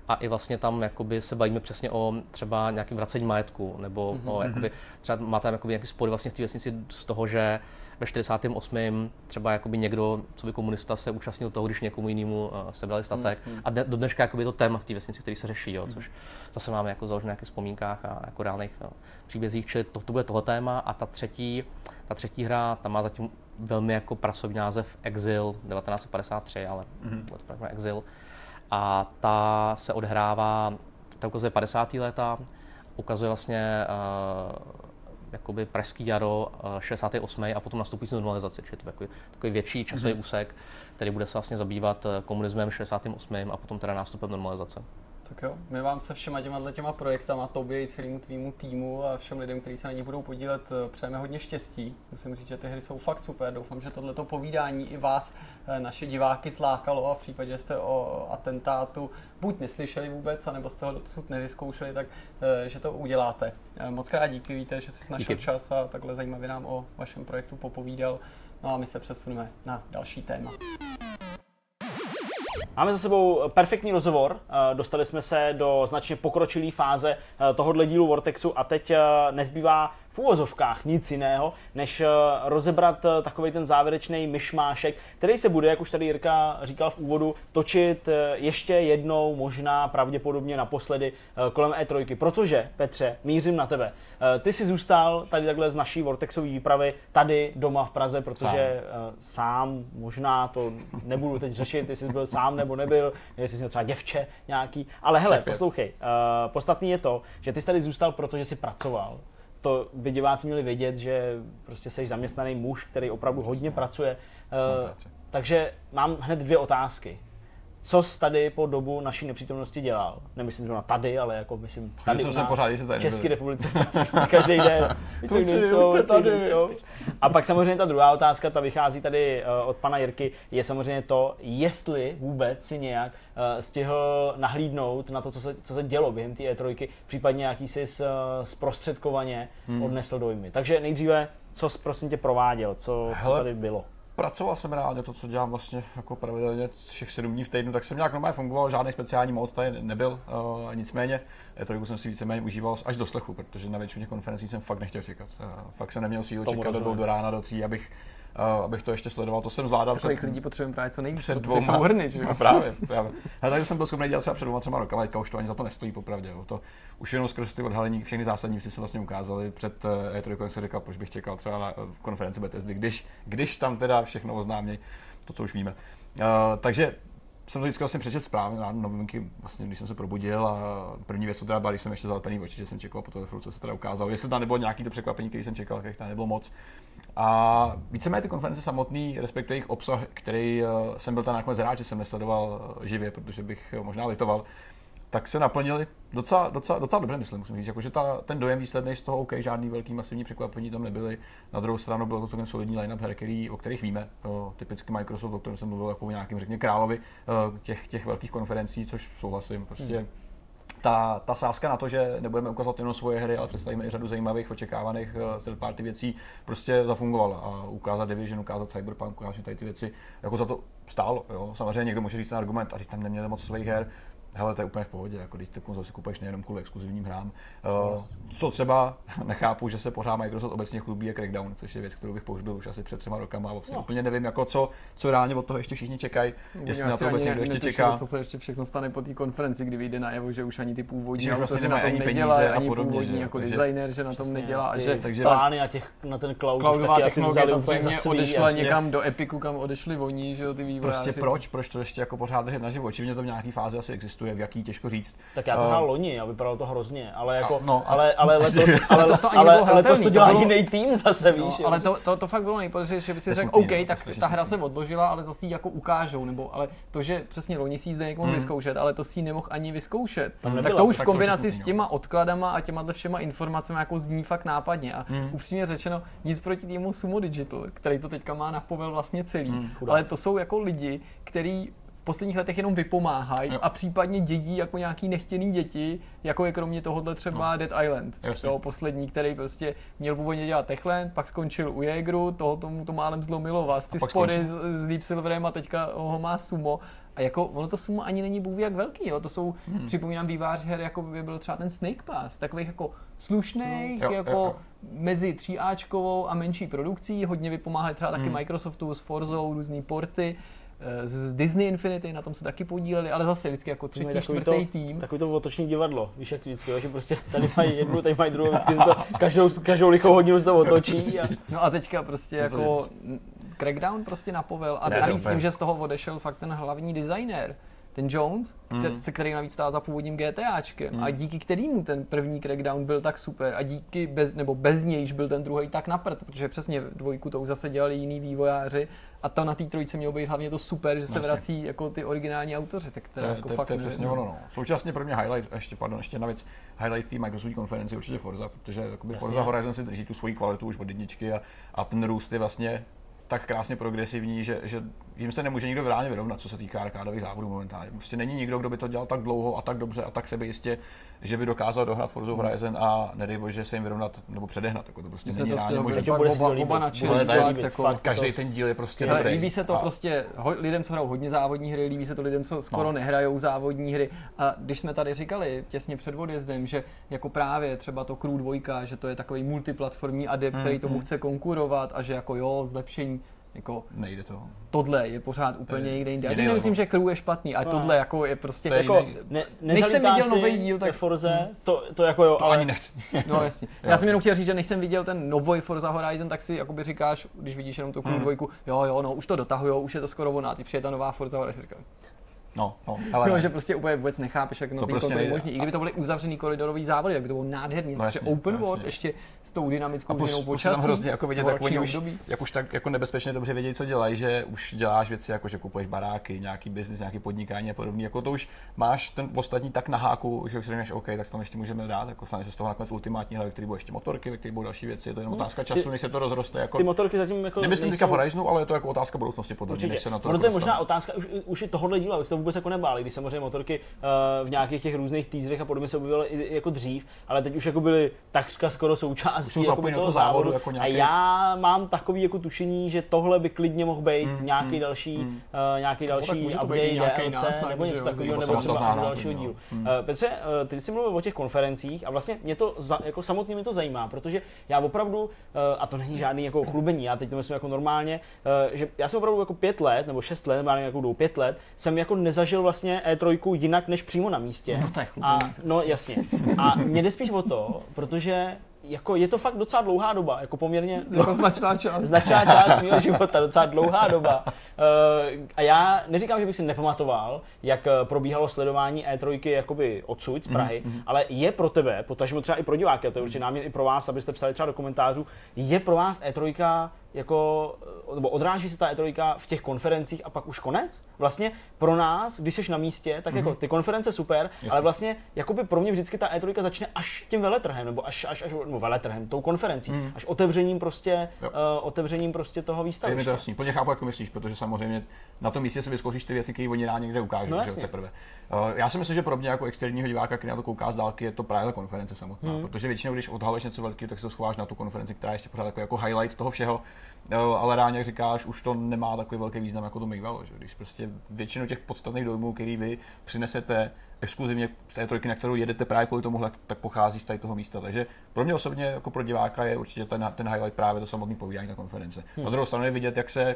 a i vlastně tam jakoby se bavíme přesně o třeba nějakém vracení majetku, nebo mm-hmm. o jakoby, třeba má tam jakoby nějaký spory vlastně v té vesnici z toho, že ve 48. třeba jakoby někdo, co by komunista, se účastnil toho, když někomu jinému uh, sebrali statek. Mm, mm. A do dneška jakoby je to téma v té vesnici, který se řeší, jo, což zase máme jako založené nějakých vzpomínkách a jako reálných no, příbězích, čili to, to bude tohle téma. A ta třetí, ta třetí hra, ta má zatím velmi jako pracovní název Exil 1953, ale mm. bude to právě Exil. A ta se odhrává, ta ukazuje 50. léta, ukazuje vlastně uh, jakoby pražský jaro uh, 68. a potom nastupující normalizaci, čili to takový, takový větší časový mm-hmm. úsek, který bude se vlastně zabývat eh, komunismem 68. a potom teda nástupem normalizace. Tak jo, my vám se všema těma těma projektama, tobě i celému tvýmu týmu a všem lidem, kteří se na ně budou podílet, eh, přejeme hodně štěstí. Musím říct, že ty hry jsou fakt super. Doufám, že tohleto povídání i vás, eh, naše diváky, zlákalo a v případě, že jste o atentátu buď neslyšeli vůbec, anebo jste ho dosud nevyzkoušeli, tak eh, že to uděláte. Moc krát díky, víte, že jsi našel Díky. čas a takhle zajímavě nám o vašem projektu popovídal. No a my se přesuneme na další téma. Máme za sebou perfektní rozhovor, eh, dostali jsme se do značně pokročilé fáze eh, tohohle dílu Vortexu a teď eh, nezbývá v úvozovkách nic jiného, než eh, rozebrat eh, takový ten závěrečný myšmášek, který se bude, jak už tady Jirka říkal v úvodu, točit eh, ještě jednou, možná pravděpodobně naposledy kolem E3. Protože, Petře, mířím na tebe. Ty jsi zůstal tady takhle z naší Vortexové výpravy tady doma v Praze, protože sám, sám možná to nebudu teď řešit, jestli jsi byl sám nebo nebyl, jestli jsi měl třeba děvče nějaký. Ale hele, Šepě. poslouchej, podstatný je to, že ty jsi tady zůstal, protože jsi pracoval. To by diváci měli vědět, že prostě jsi zaměstnaný muž, který opravdu hodně pracuje. Uh, práci. takže mám hned dvě otázky. Co jsi tady po dobu naší nepřítomnosti dělal? Nemyslím zrovna tady, ale jako myslím tady jsem nás, pořád, že tady v České republice každý den. Vy tu Kluci, nejsou, už jste vy tu tady. nejsou. A pak samozřejmě ta druhá otázka, ta vychází tady eh, od pana Jirky, je samozřejmě to, jestli vůbec si nějak eh, stihl nahlídnout na to, co se, co se dělo během té E3, případně jaký jsi z- zprostředkovaně Hmm. odnesl dojmy. Takže nejdříve, co jsi prosím tě prováděl, co, co tady bylo? Pracoval jsem reálně to, co dělám vlastně jako pravidelně všech sedm dní v týdnu, tak jsem nějak normálně fungoval, žádný speciální mod tady nebyl, uh, nicméně E3 jsem si víceméně užíval až do slechu, protože na většině konferencí jsem fakt nechtěl čekat. Uh, fakt jsem neměl sílu Tomu čekat do do rána, do tří, abych abych to ještě sledoval. To jsem zvládal Takových lidí potřebujeme právě co nejvíc, před dvouma. ty souhrny, že jo? Právě, právě. Ale takže jsem byl schopný dělat třeba před dvěma, třema rokama, teďka už to ani za to nestojí, popravdě. Jo. To už jenom skrz ty odhalení, všechny zásadní věci se vlastně ukázaly před eh, E3, jak jsem říkal, proč bych čekal třeba na eh, konferenci Bethesdy, když, když tam teda všechno oznámí, to, co už víme. Uh, takže jsem to vždycky vlastně přečet zprávy na novinky, vlastně, když jsem se probudil a první věc, co teda byla, když jsem ještě zalepený oči, že jsem čekal po telefonu, co se teda ukázalo. Jestli tam nebylo nějaký to překvapení, který jsem čekal, jak tam nebylo moc. A víceméně ty konference samotný, respektive jejich obsah, který uh, jsem byl tam nakonec rád, že jsem nesledoval uh, živě, protože bych uh, možná litoval, tak se naplnili docela, docela, docela dobře, myslím, musím říct. Jakože ta, ten dojem výsledný z toho, OK, žádný velký masivní překvapení tam nebyly. Na druhou stranu byl to celkem solidní line-up her, který, o kterých víme. O, typicky Microsoft, o kterém jsem mluvil jako o nějakým, řekněme, královi o, těch, těch velkých konferencí, což souhlasím. Prostě hmm ta, ta sázka na to, že nebudeme ukazovat jenom svoje hry, ale představíme i řadu zajímavých, očekávaných uh, third party věcí, prostě zafungovala. A ukázat Division, ukázat Cyberpunk, ukázat tady ty věci, jako za to stálo. Jo. Samozřejmě někdo může říct ten argument, a teď tam neměli moc svých her, Hele, to je úplně v pohodě, jako když ty konzole si kupuješ nejenom kvůli exkluzivním hrám. Uh, co třeba nechápu, že se pořád Microsoft obecně chlubí je Crackdown, což je věc, kterou bych použil už asi před třema rokama a vlastně No. úplně nevím, jako co, co reálně od toho ještě všichni čekají, jestli na to vůbec někdo ještě čeká. Co se ještě všechno stane po té konferenci, kdy vyjde najevo, že už ani ty původní Že už vlastně na tom ani peníze nedělají, a ani podobně, původní že? jako Takže- designer, že na tom Přesně, nedělá a ty- že takže- plány a těch, na ten cloud, už cloudová taky asi technologie vzali tam úplně zřejmě odešla někam do Epiku, kam odešli oni, že jo, ty vývojáři. Prostě proč? Proč to ještě jako pořád držet naživo? Očividně to v nějaké fázi asi existuje, v jaký těžko říct. Tak já to hrál loni a vypadalo to hrozně, ale jako, no, a- ale, ale letos, ale, Letos to ani ale, letos to dělá to bylo- jiný tým zase, No, víš. ale to, to, to, fakt bylo nejpodobnější, že by si řekl, smutný, OK, tak ta hra smutný. se odložila, ale zase ji jako ukážou, nebo ale to, že přesně loni si ji zde někomu Hmm. vyzkoušet, ale to si ji nemohl ani vyzkoušet. tak nebyla, to už v tak to už je kombinaci s smutný, těma odkladama a těma všema informacemi jako zní fakt nápadně. A Hmm. upřímně řečeno, nic proti týmu Sumo Digital, který to teďka má na povel vlastně celý. Hmm, ale to jsou jako lidi, kteří v posledních letech jenom vypomáhají Jo. a případně dědí jako nějaký nechtěný děti, jako je kromě tohohle třeba Dead Island. No. Jasně. Jo, poslední, který prostě měl původně dělat Techland, pak skončil u Jägeru, toho tomu to málem zlomilo vás, ty spory s, s Deep Silverem a teďka ho má Sumo. A jako ono to Sumo ani není bůh jak velký, jo. to jsou, hmm. připomínám vývář her, jako by byl třeba ten Snake Pass, takových jako slušných, Jo, jo, jako jo. mezi 3Ačkovou a menší produkcí, hodně vypomáhali třeba taky Hmm. Microsoftu s Forzou, různý porty, z Disney Infinity, na tom se taky podíleli, ale zase vždycky jako třetí, takový čtvrtý to, tým. Takový to otoční divadlo, víš jak vždycky, že prostě tady mají jednu, tady mají druhou, vždycky se to každou, každou lichou hodinu se to otočí. A... No a teďka prostě jako Crackdown prostě napovel a Ne, navíc úplně- tím, že z toho odešel fakt ten hlavní designer, ten Jones, mm. který navíc stál za původním GTAčkem Mm. a díky kterému ten první Crackdown byl tak super a díky bez, nebo bez nějž byl ten druhý tak naprt, protože přesně dvojku to už zase dělali jiní vývojáři a to na té trojice mělo být hlavně to super, že se Jasně. vrací jako ty originální autoři, tak To teda je, jako to, fakt to je přesně ono. No. Současně pro mě highlight, ještě, pardon, ještě navíc, highlight té Microsoftové konference určitě Forza, protože. Forza Horizon si drží tu svoji kvalitu už od jedničky a, a ten růst je vlastně tak krásně progresivní, že, že jim se nemůže nikdo reálně vyrovnat, co se týká arkádových závodů momentálně. Prostě není nikdo, kdo by to dělal tak dlouho a tak dobře a tak sebejistě, že by dokázal dohrát Forza Horizon a nedej bože se jim vyrovnat nebo předehnat. Jako to prostě není reálně možné. oba, oba líbit, jako- fakt. Každý to- ten díl je prostě Ale dobrý. líbí se to A- prostě ho, lidem, co hrajou hodně závodní hry, líbí se to lidem, co skoro No. nehrajou závodní hry. A když jsme tady říkali těsně před odjezdem, že jako právě třeba to Crew 2, že to je takový multiplatformní adept, Mm, který tomu mm. chce konkurovat a že jako jo, zlepšení, jako Nejde to. tohle je pořád úplně je někde jinde. Já nemyslím, že Crew je špatný, ale No. tohle jako je prostě To je jako, Ne, Než jsem viděl nový díl, tak- Forze, to, to jako jo, To ale ani nechci. No jasně. Já jsem jenom chtěl říct, že než jsem viděl ten nový Forza Horizon, tak si jakoby říkáš, když vidíš jenom tu Crew Hmm. dvojku, jo jo, no už to dotahujou, už je to skoro ono, a teď přijde ta nová Forza Horizon, říkám, No, no, ale no, že prostě úplně vůbec nechápeš, jak na To té prostě je možný. I kdyby to byly uzavřený koridorový závody, tak by to bylo nádherný. No jasně, open no world, ještě s tou dynamickou A změnou je tam počasí. hrozně jako vidět, jak oni už, jak už tak jako nebezpečně dobře vědějí, co dělají, že už děláš věci jako, že kupuješ baráky, nějaký biznis, nějaký podnikání a podobně. Jako to už máš ten ostatní tak na háku, že už řekneš, OK, tak tam ještě můžeme dát. Jako stane se z toho nakonec ultimátní hra, který budou ještě motorky, ve který budou další věci. Je to jenom No, otázka času, než se to rozroste. Jako, ty motorky zatím jako Nemyslím nejsou- teďka Horizonu, ale je to jako otázka budoucnosti podle mě, než se na to ono jako to je možná otázka už, už i tohohle díla, to vůbec jako nebáli, když samozřejmě motorky uh, v nějakých těch různých teaserech a podobně se objevily i jako dřív, ale teď už jako byly takřka skoro součástí jako toho závodu závodu. jako A nějaký- já mám takový jako tušení, že tohle by klidně mohl být Mm, nějaký mm, další, mm. uh, nějaký tak další update, nějaký DLC, náznak, nebo něco takového, nebo třeba dalšího no. dílu. Mm. Eh, Petře, ty jsi mluvil o těch konferencích a vlastně mě to za, jako samotný mě to zajímá, protože já opravdu, a to není žádný jako chlubení, já teď to myslím jako normálně, že já jsem opravdu jako pět let, nebo šest let, nebo já nevím, dobu, pět let, jsem jako nezažil vlastně E3 jinak než přímo na místě. No to je a, chlubení. no jasně. A mě jde spíš o to, protože jako je to fakt docela dlouhá doba, jako poměrně Jako značná část. značná část mého života, docela dlouhá doba. Eh, A já neříkám, že bych si nepamatoval, jak eh, probíhalo sledování E3 jakoby odsud z Prahy, Mhm, ale je pro tebe, potažmo třeba i pro diváky, a to je určitě námět i pro vás, abyste psali třeba do komentářů, je pro vás E3 jako, nebo odráží se ta E3 v těch konferencích a pak už konec? Vlastně pro nás, když jsi na místě, tak jako ty konference super, ale vlastně jakoby pro mě vždycky ta E3 začne až tím veletrhem, nebo až, až, až no veletrhem, tou konferencí, až otevřením prostě, Jo. uh, otevřením prostě toho Je mi to jasný, plně chápu, jak to myslíš, protože samozřejmě na tom místě si vyzkoušíš ty věci, které oni rád někde ukážou, No že jasně. teprve. Uh, Já si myslím, že pro mě jako externího diváka, který na to kouká z dálky, je to právě ta konference samotná, Hmm. protože většinou, když odhalíš něco velkého, tak se to schováš na tu konferenci, která je ještě pořád jako, jako highlight toho všeho. Ale ráně, jak říkáš, už to nemá takový velký význam, jako to mývalo. Že? Když prostě většinu těch podstatných dojmů, který vy přinesete exkluzivně z té trojky, na kterou jedete právě kvůli tomuhle, tak pochází z tady toho místa. Takže pro mě osobně, jako pro diváka, je určitě ten, ten highlight právě to samotné povídání na konference. Na druhou stranu je vidět, jak se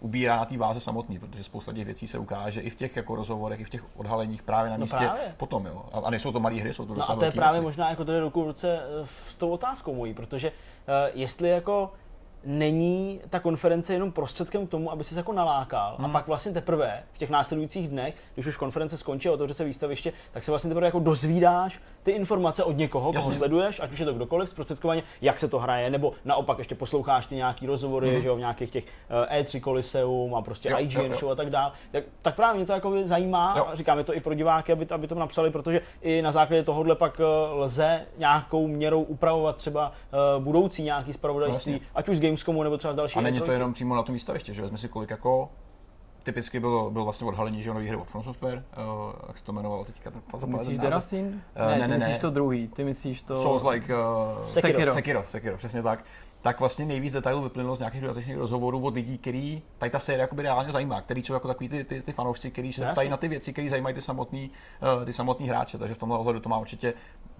ubírá na té váze samotný, protože spousta těch věcí se ukáže i v těch jako rozhovorech, i v těch odhaleních právě na No místě právě. potom. Jo. A, a nejsou to malé hry, jsou to No docela a to je právě věci. možná jako tady ruku v ruce eh, s tou otázkou mojí, protože uh, jestli jako není ta konference jenom prostředkem k tomu, aby se jako nalákal Hmm. a pak vlastně teprve v těch následujících dnech, když už konference skončí a otevře se výstaviště, tak se vlastně teprve jako dozvídáš ty informace od někoho, koho Jasně. sleduješ, ať už je to kdokoliv, zprostředkovaně, jak se to hraje, nebo naopak ještě posloucháš ty nějaký rozhovory, že jo, v nějakých těch eh, E3 Coliseum a prostě. Jo, IGN jo, jo. show a tak dále. Tak, tak právě mě to jako zajímá, Jo. a říkám, je to i pro diváky, aby, aby to napsali, protože i na základě tohohle pak eh, lze nějakou měrou upravovat třeba eh, budoucí nějaký zpravodajství, Vlastně. ať už z Gamescomu nebo třeba z dalších A není to E3. jenom přímo na tom výstaviště, že vezmi si kolik jako typicky bylo, bylo vlastně odhalení, že nový hry od From Software, uh, jak se to jmenovalo teďka, Myslíš Derasin? Eh, ne, ne, ty ne, myslíš ne. to druhý, ty myslíš to... Souls like uh, Sekiro. Sekiro, Sekiro, přesně tak. Tak vlastně nejvíc detailů vyplynulo z nějakých dodatečných rozhovorů od lidí, který tady ta série jakoby reálně zajímá, který jsou jako takový ty, ty, ty fanoušci, který se ptají na ty věci, které zajímají ty samotný, uh, ty samotný hráče, takže v tomhle ohledu to má určitě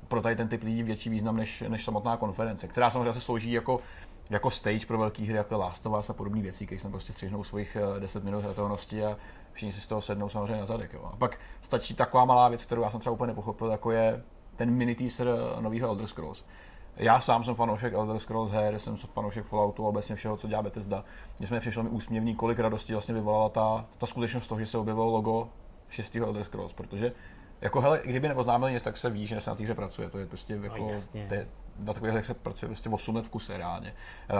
pro tady ten typ lidí větší význam než, než samotná konference, která samozřejmě se slouží jako jako stage pro velké hry, jako Last of Us a podobné věci, které se tam prostě střihnou svých eh, 10 minut hratelnosti a všichni si z toho sednou samozřejmě na zadek. Jo. A pak stačí taková malá věc, kterou já jsem třeba úplně nepochopil, jako je ten mini teaser nového Elder Scrolls. Já sám jsem fanoušek Elder Scrolls her, jsem fanoušek Falloutu a obecně všeho, co dělá Bethesda. Nicméně přišlo mi úsměvný, kolik radosti vlastně vyvolala ta, ta skutečnost toho, že se objevilo logo 6. Elder Scrolls, protože jako hele, kdyby neoznámil nic, tak se ví, že se na té hře pracuje. To je prostě jako, jasně. to je, na takových hrách se pracuje prostě 8 let v kuse reálně.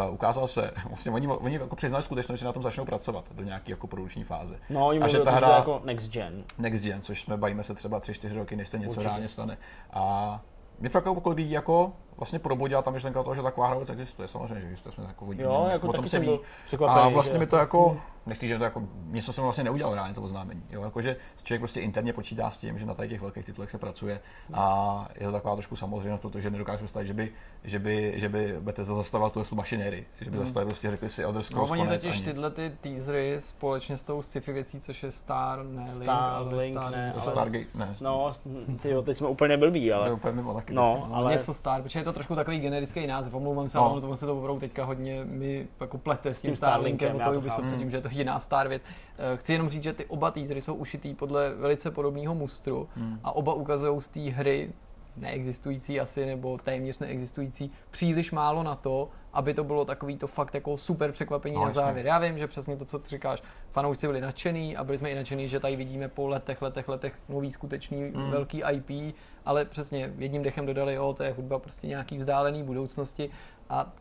Uh, ukázalo se, vlastně oni, oni jako přiznali skutečnost, že na tom začnou pracovat do nějaké jako produkční fáze. No, oni a že ta hra jako next gen. next gen, což jsme bavíme se třeba 3-4 roky, než se něco Určitě. reálně stane. A mě překvapilo, kolik lidí jako vlastně probudila ta myšlenka toho, že taková hra vůbec existuje. Samozřejmě, že existuje, jsme jako Jo, jako o tom taky se ví. A vlastně že- mi to jako, nechci, že to jako, něco jsem vlastně neudělal reálně to oznámení. Jo, jakože člověk prostě interně počítá s tím, že na tady těch velkých titulech se pracuje a je to taková trošku samozřejmost, protože nedokážu představit, že by, že by, že by Bethesda zastavila tu mašinérii, že by zastavili prostě řekli si Elder No, oni totiž tyhle ty teasery společně s tou sci-fi věcí, což je Star, ne Link, Star, ale Link, Star, ne, to ale- Stargate, ne, No, ty jo, teď jsme úplně blbí, ale úplně mimo taky. no, teďka. ale... něco Star, protože je to trošku takový generický název, omlouvám se, No. no. ale to se to opravdu teďka hodně mi jako plete s tím, tím Starlinkem, to to Ubisoft, tím, že je to jiná Star věc. Eh, Chci jenom říct, že ty oba teasery jsou ušitý podle velice podobného mustru Hmm. a oba ukazují z té hry neexistující asi, nebo téměř neexistující, příliš málo na to, aby to bylo takový to fakt jako super překvapení No, na závěr. Já vím, že přesně to, co ty říkáš, fanoušci byli nadšený a byli jsme i nadšený, že tady vidíme po letech, letech, letech nový skutečný Mm. velký IP, ale přesně jedním dechem dodali, jo, to je hudba prostě nějaký vzdálený budoucnosti a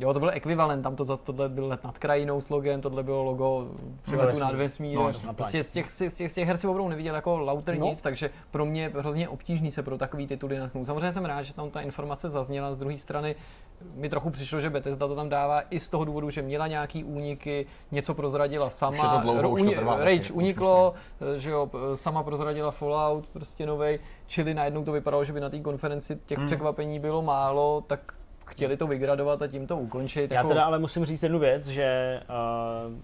Jo, to byl ekvivalent, tam to, za- tohle byl let nad krajinou s logem, tohle bylo logo přiletu vesmír. nad vesmírem. No, prostě z těch, z, těch, z těch her si opravdu neviděl jako lauter No. nic, takže pro mě je hrozně obtížný se pro takový tituly natknout. Samozřejmě jsem rád, že tam ta informace zazněla, z druhé strany mi trochu přišlo, že Bethesda to tam dává i z toho důvodu, že měla nějaký úniky, něco prozradila sama, Už je to dlouho, už to Uni- trvá Rage uniklo, že jo, sama prozradila Fallout, prostě novej, čili najednou to vypadalo, že by na té konferenci těch Hmm. překvapení bylo málo, tak chtěli to vygradovat a tím to ukončit. Já jako, teda ale musím říct jednu věc, že uh,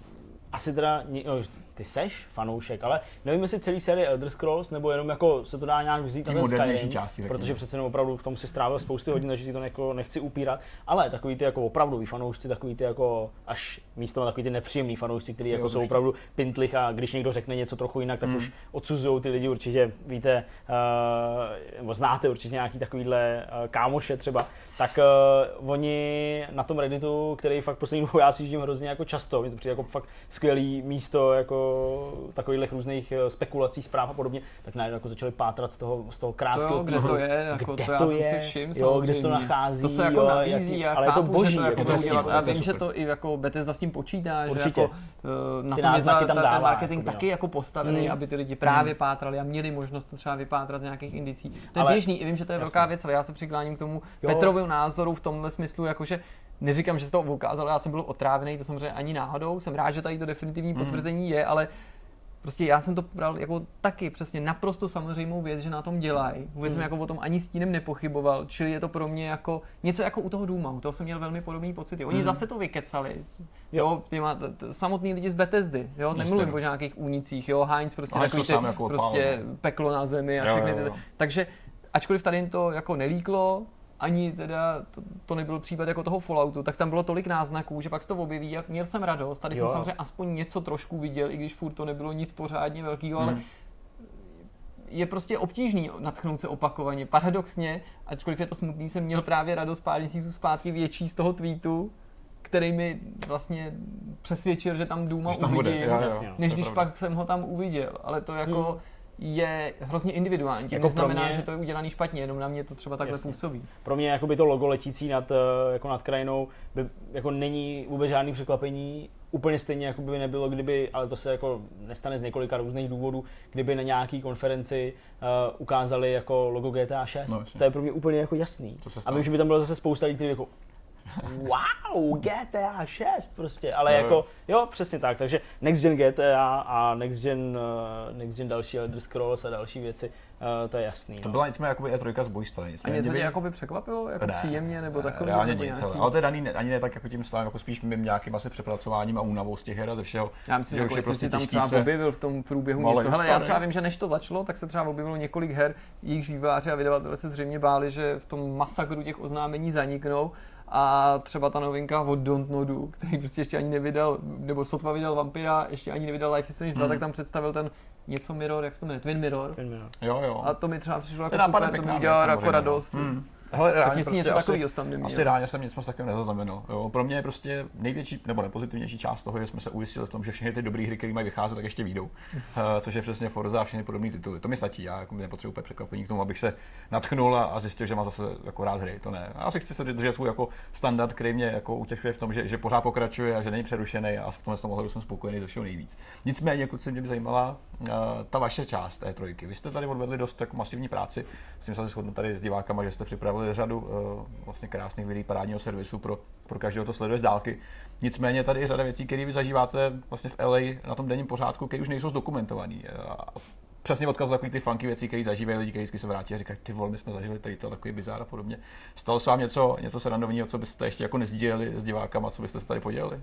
asi teda, no, ty seš fanoušek, ale nevím, jestli celý série Elder Scrolls, nebo jenom jako se to dá nějak vzít na Skyrim, části, řekněme. protože přece jenom opravdu v tom si strávil spousty hodin, takže ti to jako nechci upírat, ale takový ty jako opravdu fanoušci, takový ty jako až místo takový ty nepříjemný fanoušci, kteří jako jsou určitě. opravdu pintlich a když někdo řekne něco trochu jinak, tak Hmm. už odsuzují ty lidi určitě, víte, uh, nebo znáte určitě nějaký takovýhle uh, kámoše třeba, tak uh, oni na tom Redditu, který fakt poslední dobou já si hrozně jako často, mi to přijde jako fakt skvělý místo jako takových různých eh, spekulací, zpráv a podobně, tak najednou jako začali pátrat z toho, z toho to krátkého jo, kde to je, jako kde to já to je, si všim, jo, kde se to samozřejmě. nachází, To se jako jo, nabízí, jaký- ale je to chápu, boží, že to je jako to dělat. to Já je vím, že to i jako Bethesda s tím počítá, že Určitě. jako eh, na tom je ta, tam ta, ten marketing jakoby, taky no. jako postavený, Mm. aby ty lidi právě pátrali a měli možnost to třeba vypátrat z nějakých indicí. To je běžný, i vím, že to je velká věc, ale já se přikláním k tomu. Petrovu názoru v tomhle smyslu, jakože neříkám, že se to ukázalo, já jsem byl otrávený, to samozřejmě ani náhodou, jsem rád, že tady to definitivní potvrzení je, ale Prostě já jsem to bral jako taky přesně naprosto samozřejmou věc, že na tom dělají. Vůbec jsem jako o tom ani stínem nepochyboval, čili je to pro mě jako něco jako u toho Duma, u toho jsem měl velmi podobný pocity. Oni zase to vykecali, jo, těma, t- t- samotný lidi z Bethesdy, jo, nemluvím no. o nějakých únicích, jo, Heinz prostě Heinz takový ty, jako prostě no. peklo na zemi a Jo, všechny jo, ty, jo. takže ačkoliv tady jim to jako nelíklo, ani teda to, to nebyl případ jako toho Falloutu, tak tam bylo tolik náznaků, že pak se to objeví a měl jsem radost. Tady Jo. jsem samozřejmě aspoň něco trošku viděl, i když furt to nebylo nic pořádně velkého, ale Hmm. je prostě obtížný natchnout se opakovaně. Paradoxně, ačkoliv je to smutný, jsem měl právě radost pár měsíců zpátky větší z toho tweetu, který mi vlastně přesvědčil, že tam Duma uvidím, než když pravda. pak jsem ho tam uviděl. Ale to jako Hmm. Je hrozně individuální. Tím Jako neznamená, mě- že to je udělané špatně, jenom na mě to třeba takhle Jasně. působí. Pro mě jakoby to logo letící nad, eh, jako nad krajinou by, jako není vůbec žádný překvapení. Úplně stejně jako by nebylo, kdyby, ale to se jako nestane z několika různých důvodů, kdyby na nějaký konferenci uh, ukázali jako logo GTA 6. No, jasně. to je pro mě úplně jako jasný. A vím, že by tam bylo zase spousta lidí, kteří jako wow, GTA 6 prostě, ale Jo, jako, jo. přesně tak, takže Next Gen GTA a Next Gen, uh, Next Gen další Elder Scrolls a další věci, uh, to je jasný. To no. byla nicméně jakoby E3 z bojí strany. A něco tě jakoby překvapilo, jako Ne, příjemně, nebo ne, takový? Reálně nebo nic, nějaký? ale, to je daný ne- ani ne tak jako tím stavem, jako spíš mým nějakým asi přepracováním a únavou z těch her a ze všeho. Já myslím, že jako jestli prostě si tam třeba se- objevil v tom průběhu No, ale něco. Hele, já třeba vím, že než to začalo, tak se třeba objevilo několik her, jejichž výváři a vydavatelé se zřejmě báli, že v tom masakru těch oznámení zaniknou. A třeba ta novinka od Dontnodu, který prostě ještě ani nevydal, nebo sotva vydal Vampira, ještě ani nevydal Life is Strange 2, Hmm. tak tam představil ten něco Mirror, jak se to jmenuje, Twin Mirror. Ten, jo. Jo, jo. A to mi třeba přišlo jako super, to mi udělalo jako no. radost. Hmm. Hele, Tak nic prostě něco asi- takového tam neměl. Asi reálně jsem nic moc takového nezaznamenal. Jo. Pro mě je prostě největší nebo nepozitivnější část toho, že jsme se ujistili v tom, že všechny ty dobré hry, které mají vycházet, tak ještě výjdou. Uh, což je přesně Forza a všechny podobné tituly. To mi stačí, já jako nepotřebuji úplně překvapení k tomu, abych se natchnul a, a zjistil, že mám zase jako rád hry. To ne. Já si chci se držet svůj jako standard, který mě jako utěšuje v tom, že, že pořád pokračuje a že není přerušený a v tomhle tom ohledu jsem spokojený ze všeho nejvíc. Nicméně, kluci, mě by zajímala uh, ta vaše část té trojky. Vy jste tady odvedli dost jako masivní práci, s tím se shodnu tady s divákama, že jste připravili řadu uh, vlastně krásných videí parádního servisu pro, pro každého, to sleduje z dálky. Nicméně tady je řada věcí, které vy zažíváte vlastně v LA na tom denním pořádku, které už nejsou zdokumentované. Přesně odkaz takový ty funky věcí, které zažívají lidi, kteří se vrátí a říkají, ty vole, my jsme zažili tady to, takový bizár a podobně. Stalo se vám něco, něco srandovního, co byste ještě jako nezdíleli s divákama, co byste se tady podělili?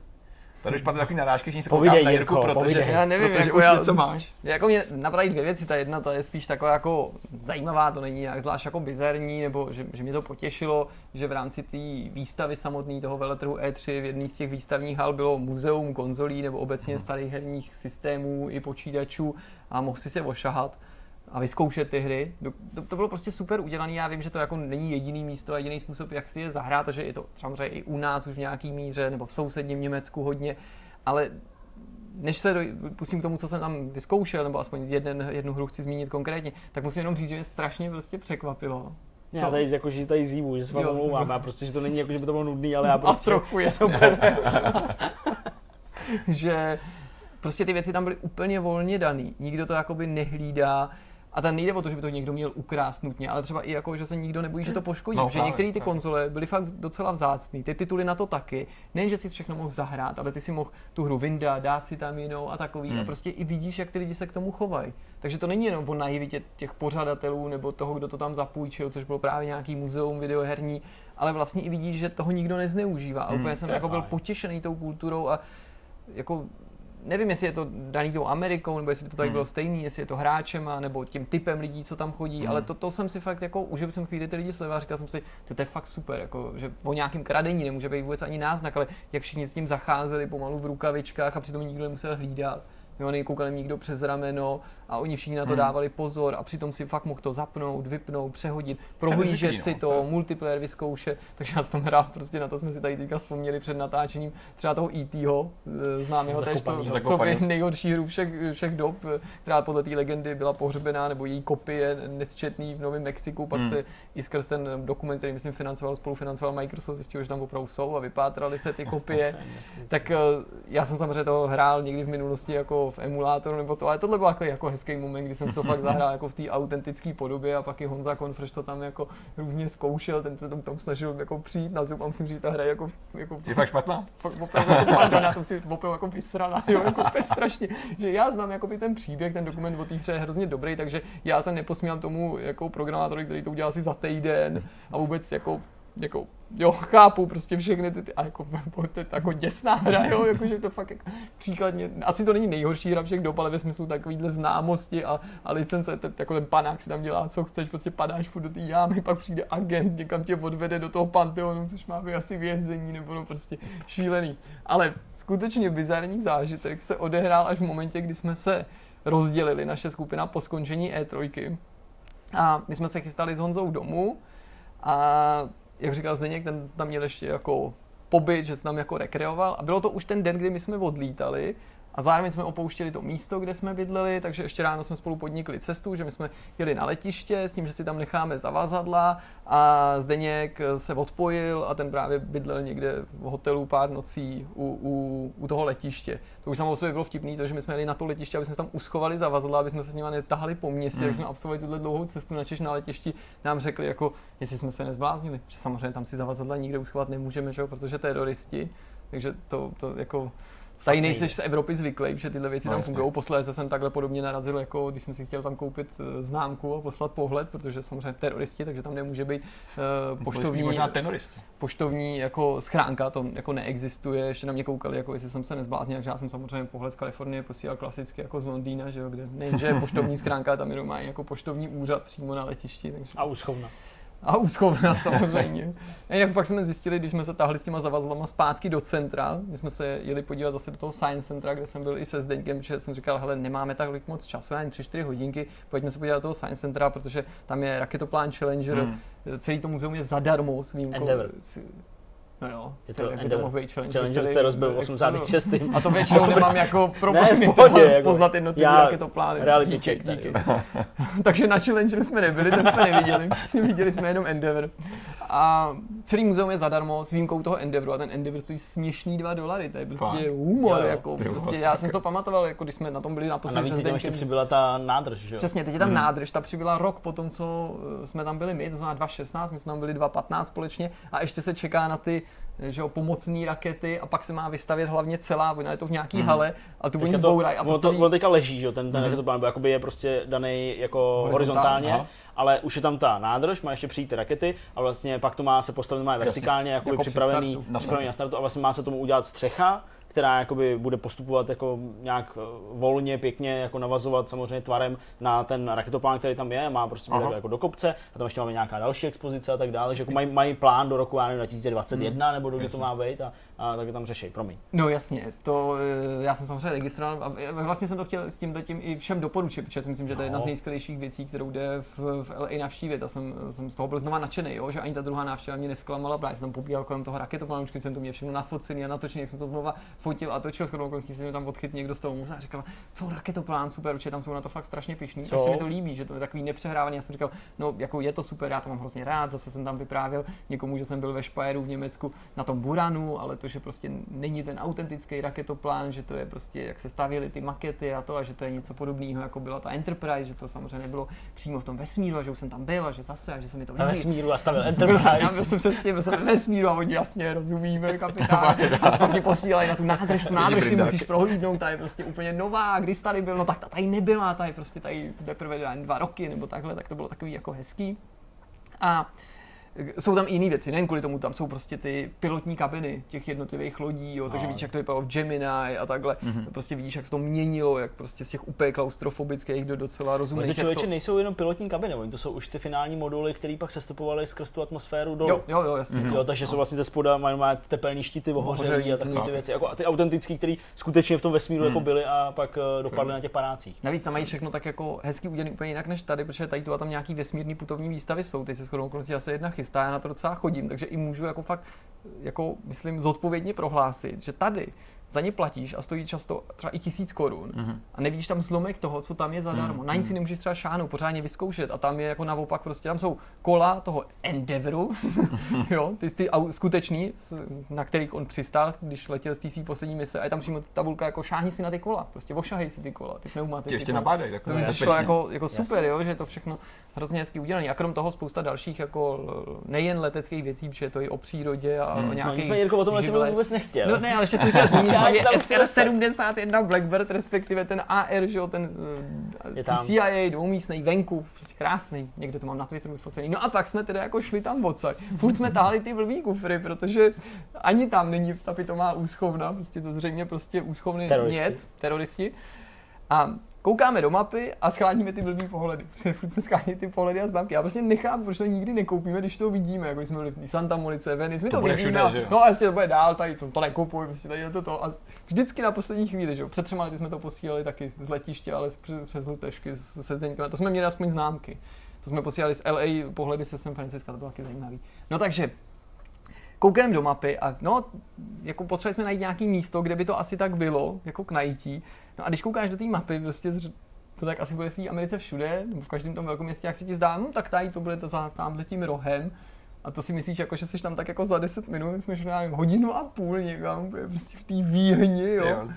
Tady už padly takový narážky, že se koukám na Jirku, Jirko, protože, povídej. Já nevím, protože jako už já- něco máš. Jako mě napadají dvě věci, ta jedna ta je spíš taková jako zajímavá, to není nějak zvlášť jako bizarní, nebo že, že mě to potěšilo, že v rámci té výstavy samotný toho veletrhu E3 v jedné z těch výstavních hal bylo muzeum konzolí nebo obecně starých herních systémů i počítačů a mohl si se ošahat a vyzkoušet ty hry. To, to, bylo prostě super udělané. Já vím, že to jako není jediný místo a jediný způsob, jak si je zahrát, a že je to samozřejmě i u nás už v nějaký míře, nebo v sousedním Německu hodně, ale než se pustím k tomu, co jsem tam vyzkoušel, nebo aspoň jeden, jednu hru chci zmínit konkrétně, tak musím jenom říct, že mě strašně prostě překvapilo, Já Co? tady jako, že tady zívu, že se vám omlouvám, já prostě, že to není jako, že by to bylo nudný, ale já A prostě... trochu je. že prostě ty věci tam byly úplně volně daný. Nikdo to jakoby nehlídá. A tam nejde o to, že by to někdo měl ukrást nutně, ale třeba i jako, že se nikdo nebojí, že to poškodí. No, že některé ty právě. konzole byly fakt docela vzácný, ty tituly na to taky. Nejen, že si všechno mohl zahrát, ale ty si mohl tu hru vyndat, dát si tam jinou a takový. Hmm. A prostě i vidíš, jak ty lidi se k tomu chovají. Takže to není jenom o naivitě těch pořadatelů nebo toho, kdo to tam zapůjčil, což bylo právě nějaký muzeum videoherní, ale vlastně i vidíš, že toho nikdo nezneužívá. A Hmm, úplně jsem to je jako byl fajn. potěšený tou kulturou a jako nevím, jestli je to daný tou Amerikou, nebo jestli by to tady Hmm. bylo stejný, jestli je to hráčema, nebo tím typem lidí, co tam chodí, Hmm. ale to, to jsem si fakt jako, užil jsem chvíli ty lidi sledoval a říkal jsem si, to, to je fakt super, jako, že o nějakým kradení nemůže být vůbec ani náznak, ale jak všichni s tím zacházeli pomalu v rukavičkách a přitom nikdo nemusel hlídat. Jo, nekoukal nikdo přes rameno a oni všichni na to Hmm. dávali pozor a přitom si fakt mohl to zapnout, vypnout, přehodit, prohlížet no, si to je- to, multiplayer vyzkoušet, takže já jsem tam hrál, prostě na to jsme si tady teďka vzpomněli před natáčením třeba toho E.T.ho, eh, známého též to sobě Zakopaný. nejhorší hru všech, všech dob, která podle té legendy byla pohřbená, nebo její kopie nesčetný v Novém Mexiku, pak Hmm. se i skrz ten dokument, který myslím financoval, spolufinancoval Microsoft, zjistil, že tam opravdu jsou a vypátrali se ty kopie. Tak eh, já jsem samozřejmě to hrál někdy v minulosti jako v emulátoru nebo to, ale tohle byl jako, jako hezký moment, kdy jsem to fakt zahrál jako v té autentické podobě a pak i Honza Konfreš to tam jako různě zkoušel, ten se tam, tam snažil jako přijít na zub a musím říct, že ta hra je jako, jako Je fakt špatná? fakt opravdu, jako, pardon, já jsem si opravdu jako vysrala, jo, jako úplně strašně, že já znám jakoby ten příběh, ten dokument o té hře je hrozně dobrý, takže já jsem neposměl tomu jako programátorovi, který to udělal asi za týden a vůbec jako jako, jo, chápu prostě všechny ty, ty a jako, to je jako děsná hra, jo, jakože to fakt jako, příkladně, asi to není nejhorší hra všech dob, ale ve smyslu takovýhle známosti a, a licence, ten, jako ten panák si tam dělá, co chceš, prostě padáš furt do té jámy, pak přijde agent, někam tě odvede do toho panteonu, což má být asi vězení, nebo no prostě šílený. Ale skutečně bizarní zážitek se odehrál až v momentě, kdy jsme se rozdělili, naše skupina po skončení E3. A my jsme se chystali s Honzou domů a jak říkal Zdeněk, ten tam měl ještě jako pobyt, že se tam jako rekreoval. A bylo to už ten den, kdy my jsme odlítali a zároveň jsme opouštěli to místo, kde jsme bydleli, takže ještě ráno jsme spolu podnikli cestu, že my jsme jeli na letiště s tím, že si tam necháme zavazadla a Zdeněk se odpojil a ten právě bydlel někde v hotelu pár nocí u, u, u toho letiště. To už samo o sobě bylo vtipný, to, že my jsme jeli na to letiště, aby jsme se tam uschovali zavazadla, aby jsme se s nimi netahali po městě, jak jsme absolvovali tuhle dlouhou cestu na Češ na letišti, nám řekli, jako, jestli jsme se nezbláznili, že samozřejmě tam si zavazadla nikde uschovat nemůžeme, že protože teroristi, takže to, to jako Tady nejde. nejseš z Evropy zvyklý, že tyhle věci No, tam fungují. Posléze jsem takhle podobně narazil, jako když jsem si chtěl tam koupit eh, známku a poslat pohled, protože samozřejmě teroristi, takže tam nemůže být uh, poštovní, možná tenoristi. poštovní jako schránka, to jako neexistuje. Ještě na mě koukali, jako jestli jsem se nezbláznil, takže já jsem samozřejmě pohled z Kalifornie posílal klasicky jako z Londýna, že jo, kde nejenže je poštovní schránka, tam jenom mají jako poštovní úřad přímo na letišti. Takže... A uschovna. A úschovna samozřejmě. A jinak pak jsme zjistili, když jsme se tahli s těma zavazlama zpátky do centra, my jsme se jeli podívat zase do toho Science Centra, kde jsem byl i se Zdeňkem, že jsem říkal, hele, nemáme tak moc času, ani 3-4 hodinky, pojďme se podívat do toho Science Centra, protože tam je raketoplán Challenger, Hmm. celý to muzeum je zadarmo s výjimkou. Endeavour. s- No jo, Je to to to mohl být Challenger, Challenger který se rozbil v explodoval. 86. A to většinou nemám jako problémy tohle jako- poznat jednotlivé raketoplány. realitě díky, check tady. díky. Takže na Challengeru jsme nebyli, ten jsme neviděli. Viděli jsme jenom Endeavour. A celý muzeum je zadarmo s výjimkou toho Endeavoru a ten Endeavour stojí směšný 2 dolary, to je prostě Fakt? humor, Jo, jo. jako Ty prostě, já jsem si to pamatoval, jako když jsme na tom byli A naposledy navíc se tam ještě přibyla ta nádrž, že jo? Přesně, teď je tam Hmm. nádrž, ta přibyla rok po tom, co eh, jsme tam byli my, to znamená 2016, my jsme tam byli 2015 společně a ještě se čeká na ty eh, že jo, pomocné rakety a pak se má vystavět hlavně celá, ona je to v nějaký Hmm. hale, ale tu oni zbourají a to, postaví... ono teďka leží, že jo, ten, ten Mhm. raketoplán, jakoby je prostě daný jako Horizontálně, horizontálně. Ale už je tam ta nádrž, má ještě přijít ty rakety a vlastně pak to má se postavit má vertikálně, Jako při připravený, startu. Připravený na startu a vlastně má se tomu udělat střecha, která jakoby bude postupovat jako nějak eh, volně, pěkně, jako navazovat samozřejmě tvarem na ten raketoplán, který tam je, má prostě Aha. jako do kopce a tam ještě máme nějaká další expozice a tak dále, že jako mají, mají plán do roku já nevím, 2021 nebo do kdy to má být a, a tak tam řeší, promiň. No jasně, to eh, já jsem samozřejmě registroval a eh, vlastně jsem to chtěl s tím tím i všem doporučit, protože si myslím, že to je jedna z No. nejskvělejších věcí, kterou jde v, v LA navštívit a jsem, jsem z toho byl znova nadšený, jo, že ani ta druhá návštěva mě nesklamala, právě jsem tam pobíhal kolem toho raketoplánu, jsem to měl všechno nafocený a natočený, jak jsem to znova fotil a točil, shodou okolností si mě tam odchyt někdo z toho muze a říkal, co raketoplán, super, určitě tam jsou na to fakt strašně pišný. Co? Až se mi to líbí, že to je takový nepřehrávaný. Já jsem říkal, no jako je to super, já to mám hrozně rád, zase jsem tam vyprávěl někomu, že jsem byl ve Špajeru v Německu na tom Buranu, ale to, že prostě není ten autentický raketoplán, že to je prostě, jak se stavěly ty makety a to, a že to je něco podobného, jako byla ta Enterprise, že to samozřejmě nebylo přímo v tom vesmíru, a že už jsem tam byl a že zase, a že se mi to Na líbí. vesmíru a stavil Byl jsem, já byl Enterprise. jsem přesně, byl jsem ve vesmíru a oni jasně rozumíme, kapitán. Pak posílají na tu nádrž, tu nádrž si musíš prohlídnout, ta je prostě úplně nová, když tady byl, no tak ta tady nebyla, ta je prostě tady teprve dva roky nebo takhle, tak to bylo takový jako hezký. A jsou tam i jiné věci, nejen kvůli tomu, tam jsou prostě ty pilotní kabiny těch jednotlivých lodí, jo, takže No. vidíš, jak to vypadalo v Gemini a takhle. Mm-hmm. Prostě vidíš, jak se to měnilo, jak prostě z těch úplně klaustrofobických do docela to rozumných. jak člověče to... nejsou jenom pilotní kabiny, oni to jsou už ty finální moduly, které pak sestupovaly skrz tu atmosféru dolů. Jo, jo, jo, jasně. Mm-hmm. no. Jo, takže jsou vlastně ze spoda, mají, mají tepelný štíty ohořelý a takové no. ty věci. Jako, a ty autentický, které skutečně v tom vesmíru jako byly a pak uh, dopadly na těch panácích. Navíc tam mají všechno tak jako hezky udělané úplně jinak než tady, protože tady tu a tam nějaký vesmírný putovní výstavy jsou. Teď se shodou asi jedna chystá, já na to docela chodím, takže i můžu jako fakt, jako myslím, zodpovědně prohlásit, že tady za ně platíš a stojí často třeba i tisíc korun Mhm. a nevidíš tam zlomek toho, co tam je zadarmo. Na nic si nemůžeš třeba šáhnout, pořádně vyzkoušet a tam je jako naopak prostě, tam jsou kola toho Endeavoru, jo, ty, ty au- skutečný, na kterých on přistál, když letěl z té své poslední mise a je tam přímo tabulka jako šáhni si na ty kola, prostě ošahej si ty kola, ty pneumatiky. Tě ještě kola. napádají, tak To to mi je přišlo jako, jako super, jo, že je to všechno hrozně hezky udělané. A krom toho spousta dalších jako nejen leteckých věcí, protože je to i o přírodě a Hmm. o No nějakých nicméně Jirko, o tomhle jsem živlech. vůbec nechtěl. No ne, ale ještě jsem chtěl zmínit, tam chci SR-71 Blackbird, respektive ten AR, že jo, ten Je je tam. CIA dvoumístný venku, prostě krásný, někde to mám na Twitteru vyfocený. No a pak jsme teda jako šli tam odsaď. Furt jsme táhli ty blbý kufry, protože ani tam není ta pitomá úschovna, prostě to zřejmě prostě úschovny Teroristi. mět, teroristi. A koukáme do mapy a scháníme ty blbý pohledy. Furt jsme schánili ty pohledy a známky. Já prostě nechápu, proč to nikdy nekoupíme, když to vidíme. Jako když jsme byli v Santa Monice, Venice, my to, To bude vidíme. všude, no a ještě to bude dál, tady to, to nekupuj, prostě tady je to to. A vždycky na poslední chvíli, že jo. Před třema lety jsme to posílali taky z letiště, ale přes, přes Lutešky se, Zdeňkem. To jsme měli aspoň známky. To jsme posílali z LA pohledy se San Francisco, to bylo taky zajímavý. No takže, koukneme do mapy a no, jako potřebovali jsme najít nějaký místo, kde by to asi tak bylo, jako k najítí. No a když koukáš do té mapy, prostě to tak asi bude v té Americe všude, nebo v každém tom velkém městě, jak se ti zdá, no tak tady to bude za tím rohem. A to si myslíš, jako, že jsi tam tak jako za 10 minut, jsme šli nevím, hodinu a půl někam, prostě v té výhni, jo. Jo.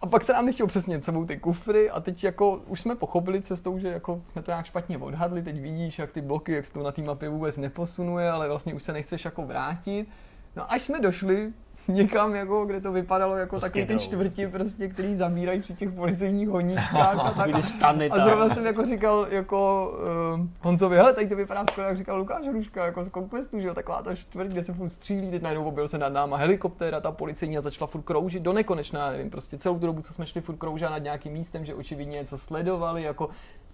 A pak se nám nechtělo přesně sebou ty kufry a teď jako už jsme pochopili cestou, že jako jsme to nějak špatně odhadli, teď vidíš, jak ty bloky, jak se to na té mapě vůbec neposunuje, ale vlastně už se nechceš jako vrátit. No až jsme došli někam, jako, kde to vypadalo jako Prostě takový ten jdou. čtvrti, prostě, který zabírají při těch policejních honíčkách a tak. Ty stany A zrovna jsem jako říkal jako uh, Honzovi, hele, tady to vypadá skoro, jak říkal Lukáš Hruška, jako z Conquestu, že jo, taková ta čtvrť, kde se furt střílí, teď najednou objevil se nad náma helikoptéra, ta policejní a začala furt kroužit do nekonečna, nevím, prostě celou tu dobu, co jsme šli, furt kroužila nad nějakým místem, že očividně něco sledovali, jako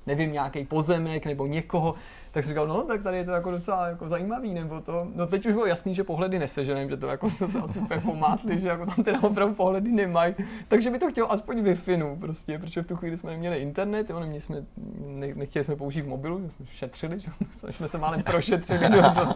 nevím, nějaký pozemek nebo někoho, tak jsem říkal, no, tak tady je to jako docela jako zajímavý, nebo to, no teď už bylo jasný, že pohledy neseženem, že to jako to se asi úplně pomátli, že jako tam teda opravdu pohledy nemají, takže by to chtělo aspoň Wi-Fi, prostě, protože v tu chvíli jsme neměli internet, jo, neměli jsme, ne, nechtěli jsme použít v mobilu, jsme šetřili, že? jsme se málem prošetřili do, do,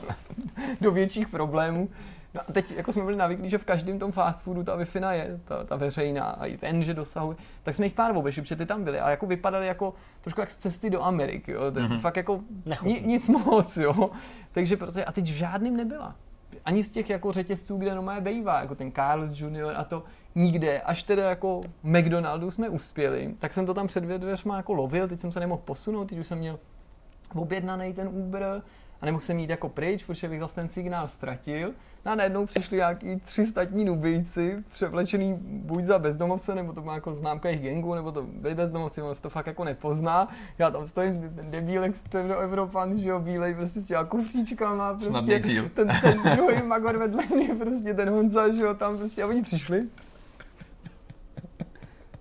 do větších problémů. No a teď jako jsme byli navyklí, že v každém tom fast foodu ta wi je, ta, ta veřejná a i ten, že dosahuje, tak jsme jich pár obešli, protože ty tam byly a jako vypadaly jako trošku jak z cesty do Ameriky, jo, to, mm-hmm. fakt jako ni, nic moc, jo. Takže prostě a teď v žádným nebyla. Ani z těch jako řetězců, kde no bejvá, jako ten Carl's Junior a to nikde, až teda jako McDonaldu jsme uspěli, tak jsem to tam před dveřma jako lovil, teď jsem se nemohl posunout, teď už jsem měl objednaný ten Uber a nemohl jsem jít jako pryč, protože bych zase ten signál ztratil. No a najednou přišli nějaký tři statní nubijci, převlečený buď za bezdomovce, nebo to má jako známka jejich gengu, nebo to byli bezdomovci, on se to fakt jako nepozná. Já tam stojím, ten debílek Evropan, že jo, bílej prostě s těma kufříčkama, prostě ten, ten druhý magor vedle mě, prostě ten Honza, že jo, tam prostě, a oni přišli.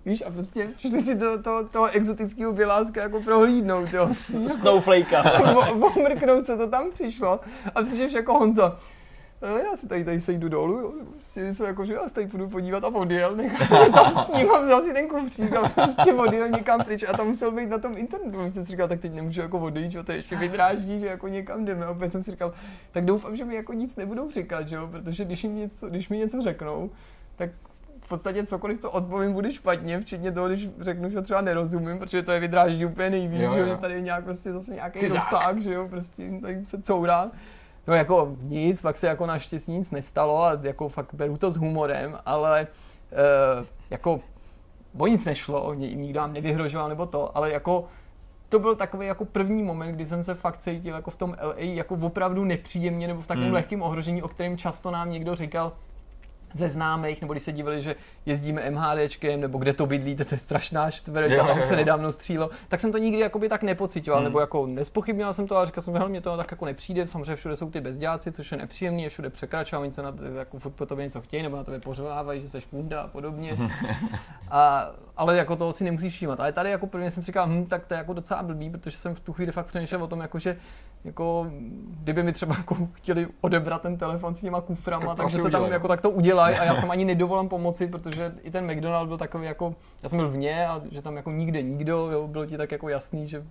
Víš, a prostě šli si to, to, toho exotického běláska jako prohlídnout, jo. Snowflakea. Omrknout se to tam přišlo a přišel jako Honza. "E, Já si tady, tady sejdu dolů, jo. prostě něco jako, že já se tady půjdu podívat a odjel, nechal tam s ním a vzal si ten kufřík a prostě odjel někam pryč a tam musel být na tom internetu. Jsem si říkal, tak teď nemůžu jako odejít, že to ještě vydráždí, že jako někam jdeme. A opět jsem si říkal, tak doufám, že mi jako nic nebudou říkat, že jo, protože když, jim něco, když mi něco řeknou, tak v podstatě cokoliv, co odpovím, bude špatně, včetně toho, když řeknu, že třeba nerozumím, protože to je vydráždí úplně nejvíc, Jo, že, jo, že tady je nějak prostě zase nějaký Cizák. rozsah, že jo, prostě tady se courá. No jako nic, pak se jako naštěstí nic nestalo a jako fakt beru to s humorem, ale uh, jako o nic nešlo, ni- nikdo nám nevyhrožoval nebo to, ale jako to byl takový jako první moment, kdy jsem se fakt cítil jako v tom LA jako opravdu nepříjemně nebo v takovém Hmm. lehkém ohrožení, o kterém často nám někdo říkal ze známých, nebo když se dívali, že jezdíme MHDčkem, nebo kde to bydlíte, to je strašná čtvrť, Jo, a tam jo, se nedávno střílo, tak jsem to nikdy jakoby tak nepocitoval, Hmm. nebo jako nespochybnil jsem to, ale říkal jsem, že hele, mě to tak jako nepřijde, samozřejmě všude jsou ty bezděláci, což je nepříjemný, je všude překračují, oni se na tebe, jako po tobě něco chtějí, nebo na tebe pořvávají, že jsi kunda a podobně. A, ale jako toho si nemusíš všímat. Ale tady jako prvně jsem říkal, hm, tak to je jako docela blbý, protože jsem v tu chvíli fakt přemýšlel o tom, jako, že jako, kdyby mi třeba jako chtěli odebrat ten telefon s těma kuframa, Tak takže se tam udělají. jako tak to udělají a já tam ani nedovolám pomoci, protože i ten McDonald byl takový jako, já jsem byl vně a že tam jako nikde nikdo, jo, bylo ti tak jako jasný, že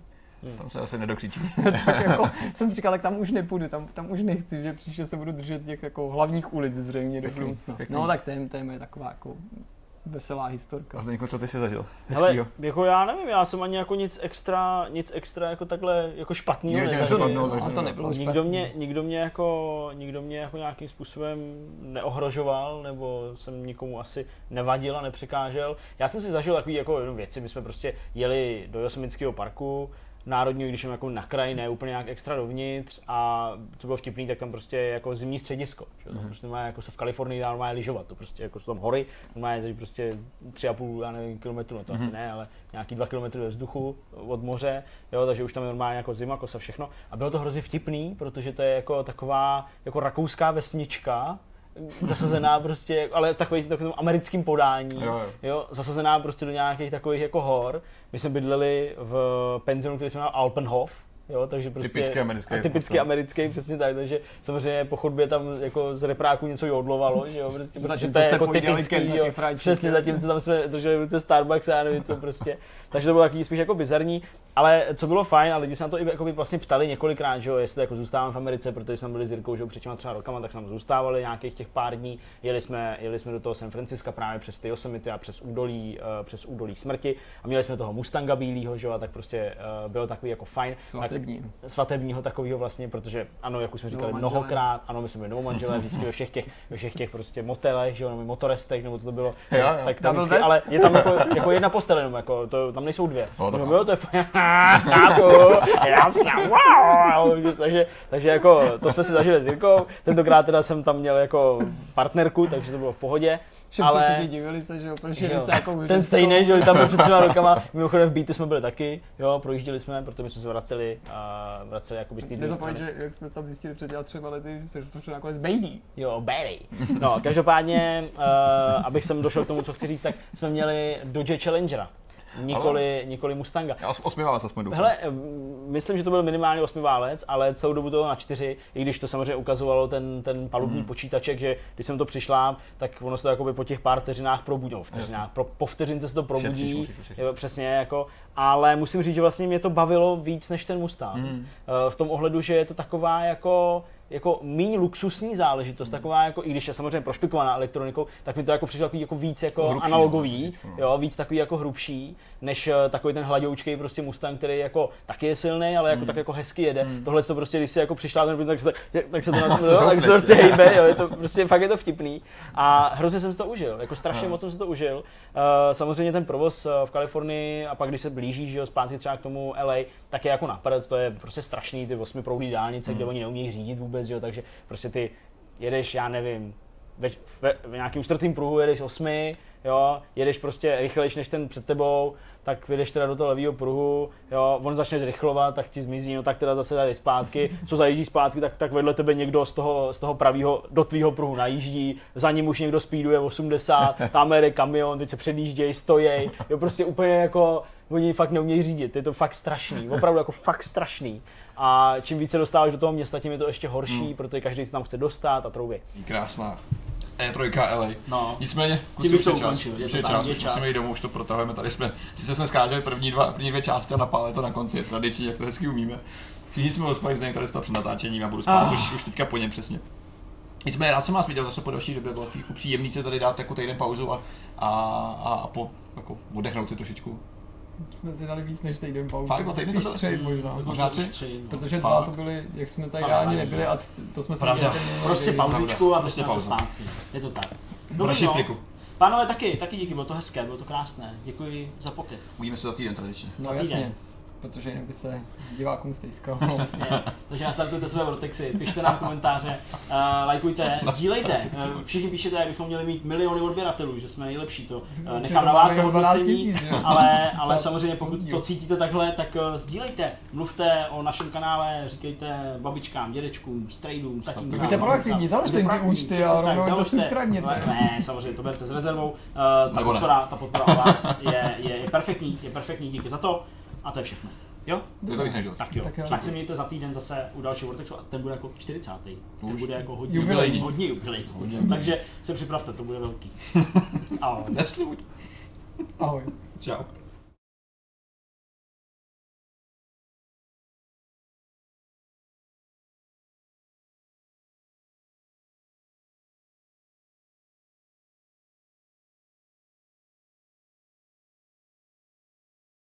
Tam se asi nedokřičí. tak jako jsem si říkal, tak tam už nepůjdu, tam, tam už nechci, že příště se budu držet těch jako hlavních ulic zřejmě do Pěkný, budoucna. pěkný. No tak to je, to je moje taková jako veselá historka. A Zdeňko, co ty jsi zažil? Ale jako já nevím, já jsem ani jako nic extra, nic extra jako takhle jako špatného Nikdo tě A to, nezažil. neřekl, ne, no, to no. nebylo Nikdo špatný. mě, nikdo mě jako, nikdo mě jako nějakým způsobem neohrožoval, nebo jsem nikomu asi nevadil a nepřekážel. Já jsem si zažil takový jako jenom věci, my jsme prostě jeli do Yosemiteckého parku, národního, když jsem jako na kraji, ne úplně nějak extra dovnitř a co bylo vtipný, tak tam prostě je jako zimní středisko. Že? Mhm. Tam prostě má jako se v Kalifornii dá normálně lyžovat, to prostě jako jsou tam hory, normálně jezdíš prostě tři a půl, já nevím, kilometru, no to Mhm. asi ne, ale nějaký dva kilometry ve vzduchu od moře, jo, takže už tam je normálně jako zima, kosa všechno. A bylo to hrozně vtipný, protože to je jako taková jako rakouská vesnička, zasazená prostě, ale v takovým, takovým americkým podání, Jo, jo. jo, zasazená prostě do nějakých takových jako hor. My jsme bydleli v penzionu, který se jmenuje Alpenhof, Jo, takže prostě Typicky americký A typicky prostě. americký, přesně tak, takže samozřejmě po chodbě tam jako z repráku něco jodlovalo, že jo, prostě, protože to je jako typický, jo, přesně, zatímco tam jsme drželi v ruce Starbucks a já nevím co prostě, takže to bylo takový spíš jako bizarní, ale co bylo fajn, a lidi se na to i jako by vlastně ptali několikrát, že jo, jestli jako zůstávám v Americe, protože jsme byli s Jirkou, že jo, před těma třeba rokama, tak jsme tam zůstávali nějakých těch pár dní, jeli jsme, jeli jsme do toho San Francisca právě přes ty Yosemite a přes údolí, eh, přes údolí smrti a měli jsme toho Mustanga bílého, že jo, a tak prostě eh, bylo takový jako fajn. Tak- Svatební. svatebního takového vlastně, protože ano, jak už jsme říkali Novomanželé. mnohokrát, ano, my jsme byli novomanželé vždycky ve všech těch, ve všech těch prostě motelech, že jo, nebo motorestech, nebo co to bylo, Jo, jo. tak tam vždycky, ale je tam jako, jako jedna postel jenom, jako, to, tam nejsou dvě. No, tak no, jo, to je chápu, já jsem, wow, takže, takže jako, to jsme si zažili s Jirkou, tentokrát teda jsem tam měl jako partnerku, takže to bylo v pohodě. Všem se všichni divili se, že jo, proč Že jeli se jako Ten stejný, že jo, tam byl před třema rokama. Mimochodem v Beaty jsme byli taky, jo, projížděli jsme, protože jsme se vraceli, a vraceli jakoby z té Nezapomeň, že jak jsme tam zjistili před třema lety, že se to nakonec baby. Jo, Barry. No, každopádně, uh, abych sem došel k tomu, co chci říct, tak jsme měli Dodge Challengera. Nikoli, nikoli Mustanga. Já os- osmívá se aspoň doufám. Hele, myslím, že to byl minimálně osmiválec, ale celou dobu to bylo na čtyři, i když to samozřejmě ukazovalo ten, ten palubní Hmm. počítaček, že když jsem to přišla, tak ono se to jakoby po těch pár vteřinách probudí, no, vteřinách, pro, po vteřince se to probudí, Šetříš, musíš jo, přesně jako, ale musím říct, že vlastně mě to bavilo víc než ten Mustang. Hmm. Eh, V tom ohledu, že je to taková jako jako méně luxusní Hmm. záležitost, taková jako, i když je samozřejmě prošpikovaná elektronikou, tak mi to jako přišlo takový jako víc jako Hrubší, analogový, no, trošičku, no. jo, víc takový jako hrubší, než eh, takový ten hladoučkej prostě Mustang, který jako taky je silný, ale jako Hmm. tak jako hezky jede. Tohle to prostě, když si jako přišla, tak, se, tak se to, na, jo, tak se to prostě hejbe, jo, je to prostě fakt je to vtipný. A hrozně jsem si to užil, jako strašně Aha. moc jsem si to užil. Uh, samozřejmě ten provoz eh, v Kalifornii a pak když se blížíš, že jo, zpátky třeba k tomu LA, tak je jako napad, to je prostě strašný, ty osmiproudý dálnice, kde oni neumějí řídit vůbec, že jo, takže prostě ty jedeš, já nevím, ve, ve, v nějakým čtvrtým pruhu jedeš osmi, jo, jedeš prostě rychlejš než ten před tebou, tak vyjdeš teda do toho levého pruhu, jo, on začne zrychlovat, tak ti zmizí, no tak teda zase tady zpátky, co zajíždí zpátky, tak, tak vedle tebe někdo z toho, z toho pravého do tvýho pruhu najíždí, za ním už někdo speeduje 80, tam jede kamion, teď se předjíždějí, stojí, jo, prostě úplně jako, oni fakt neumějí řídit, je to fakt strašný, opravdu jako fakt strašný. A čím více dostáváš do toho města, tím je to ještě horší, Hmm. protože každý se tam chce dostat a troubě. Krásná. E3 LA. No. Nicméně, Tím kluci, už je čas, ukončil, už je čas, už musíme jít domů, už to protahujeme, tady jsme, sice jsme skáželi první, dva, první dvě části a napále to na konci, je tradiční, jak to hezky umíme. Všichni jsme ospali, zde tady jsme před natáčením a budu spát Ah. už, už teďka po něm přesně. Nicméně rád jsem vás viděl zase po další době, bylo jako příjemný se tady dát jako týden pauzu a, a, a, a po, jako oddechnout si trošičku. Jsme si dali víc než týden pauzu. Fakt, no, týden to Spíš byl- tři možná. Možná tři? tři no. Protože dva to byly, jak jsme tady reálně ne, nebyli ne. a to jsme si Pravda. měli ten Prostě pauzičku a Prostě prostě pauza. zpátky. Je to tak. Naší no. Pánové, taky, taky díky, bylo to hezké, bylo to krásné. Děkuji za pokec. Uvidíme se za týden tradičně. No Za týden. jasně, protože jinak by se divákům stejskal. Přesně. Takže nastartujte své vortexy, pište nám komentáře, uh, lajkujte, sdílejte. Uh, všichni píšete, jak bychom měli mít miliony odběratelů, že jsme nejlepší. To uh, nechám na vás to Máme 12 hodnocení, ale, ale samozřejmě pokud to cítíte takhle, tak uh, sdílejte. Mluvte o našem kanále, říkejte babičkám, dědečkům, strejdům, tatínkám. Buďte proaktivní, založte jim ty účty a rovnou to subscribněte. Ne, samozřejmě, to berte s rezervou. Uh, ta, podpora, ta podpora o vás je, je, je perfektní, je perfektní, díky za to. A to je všechno. Jo? Je to víc než dost. Tak jo. Tak Tak, jo. tak se mějte za týden zase u dalšího Vortexu a ten bude jako 40. Ten Už. bude jako hodně Jubilejní. Hodně jubilejní. Hodně. Takže se připravte, to bude velký. Ahoj. Neslibuj. Ahoj. Čau.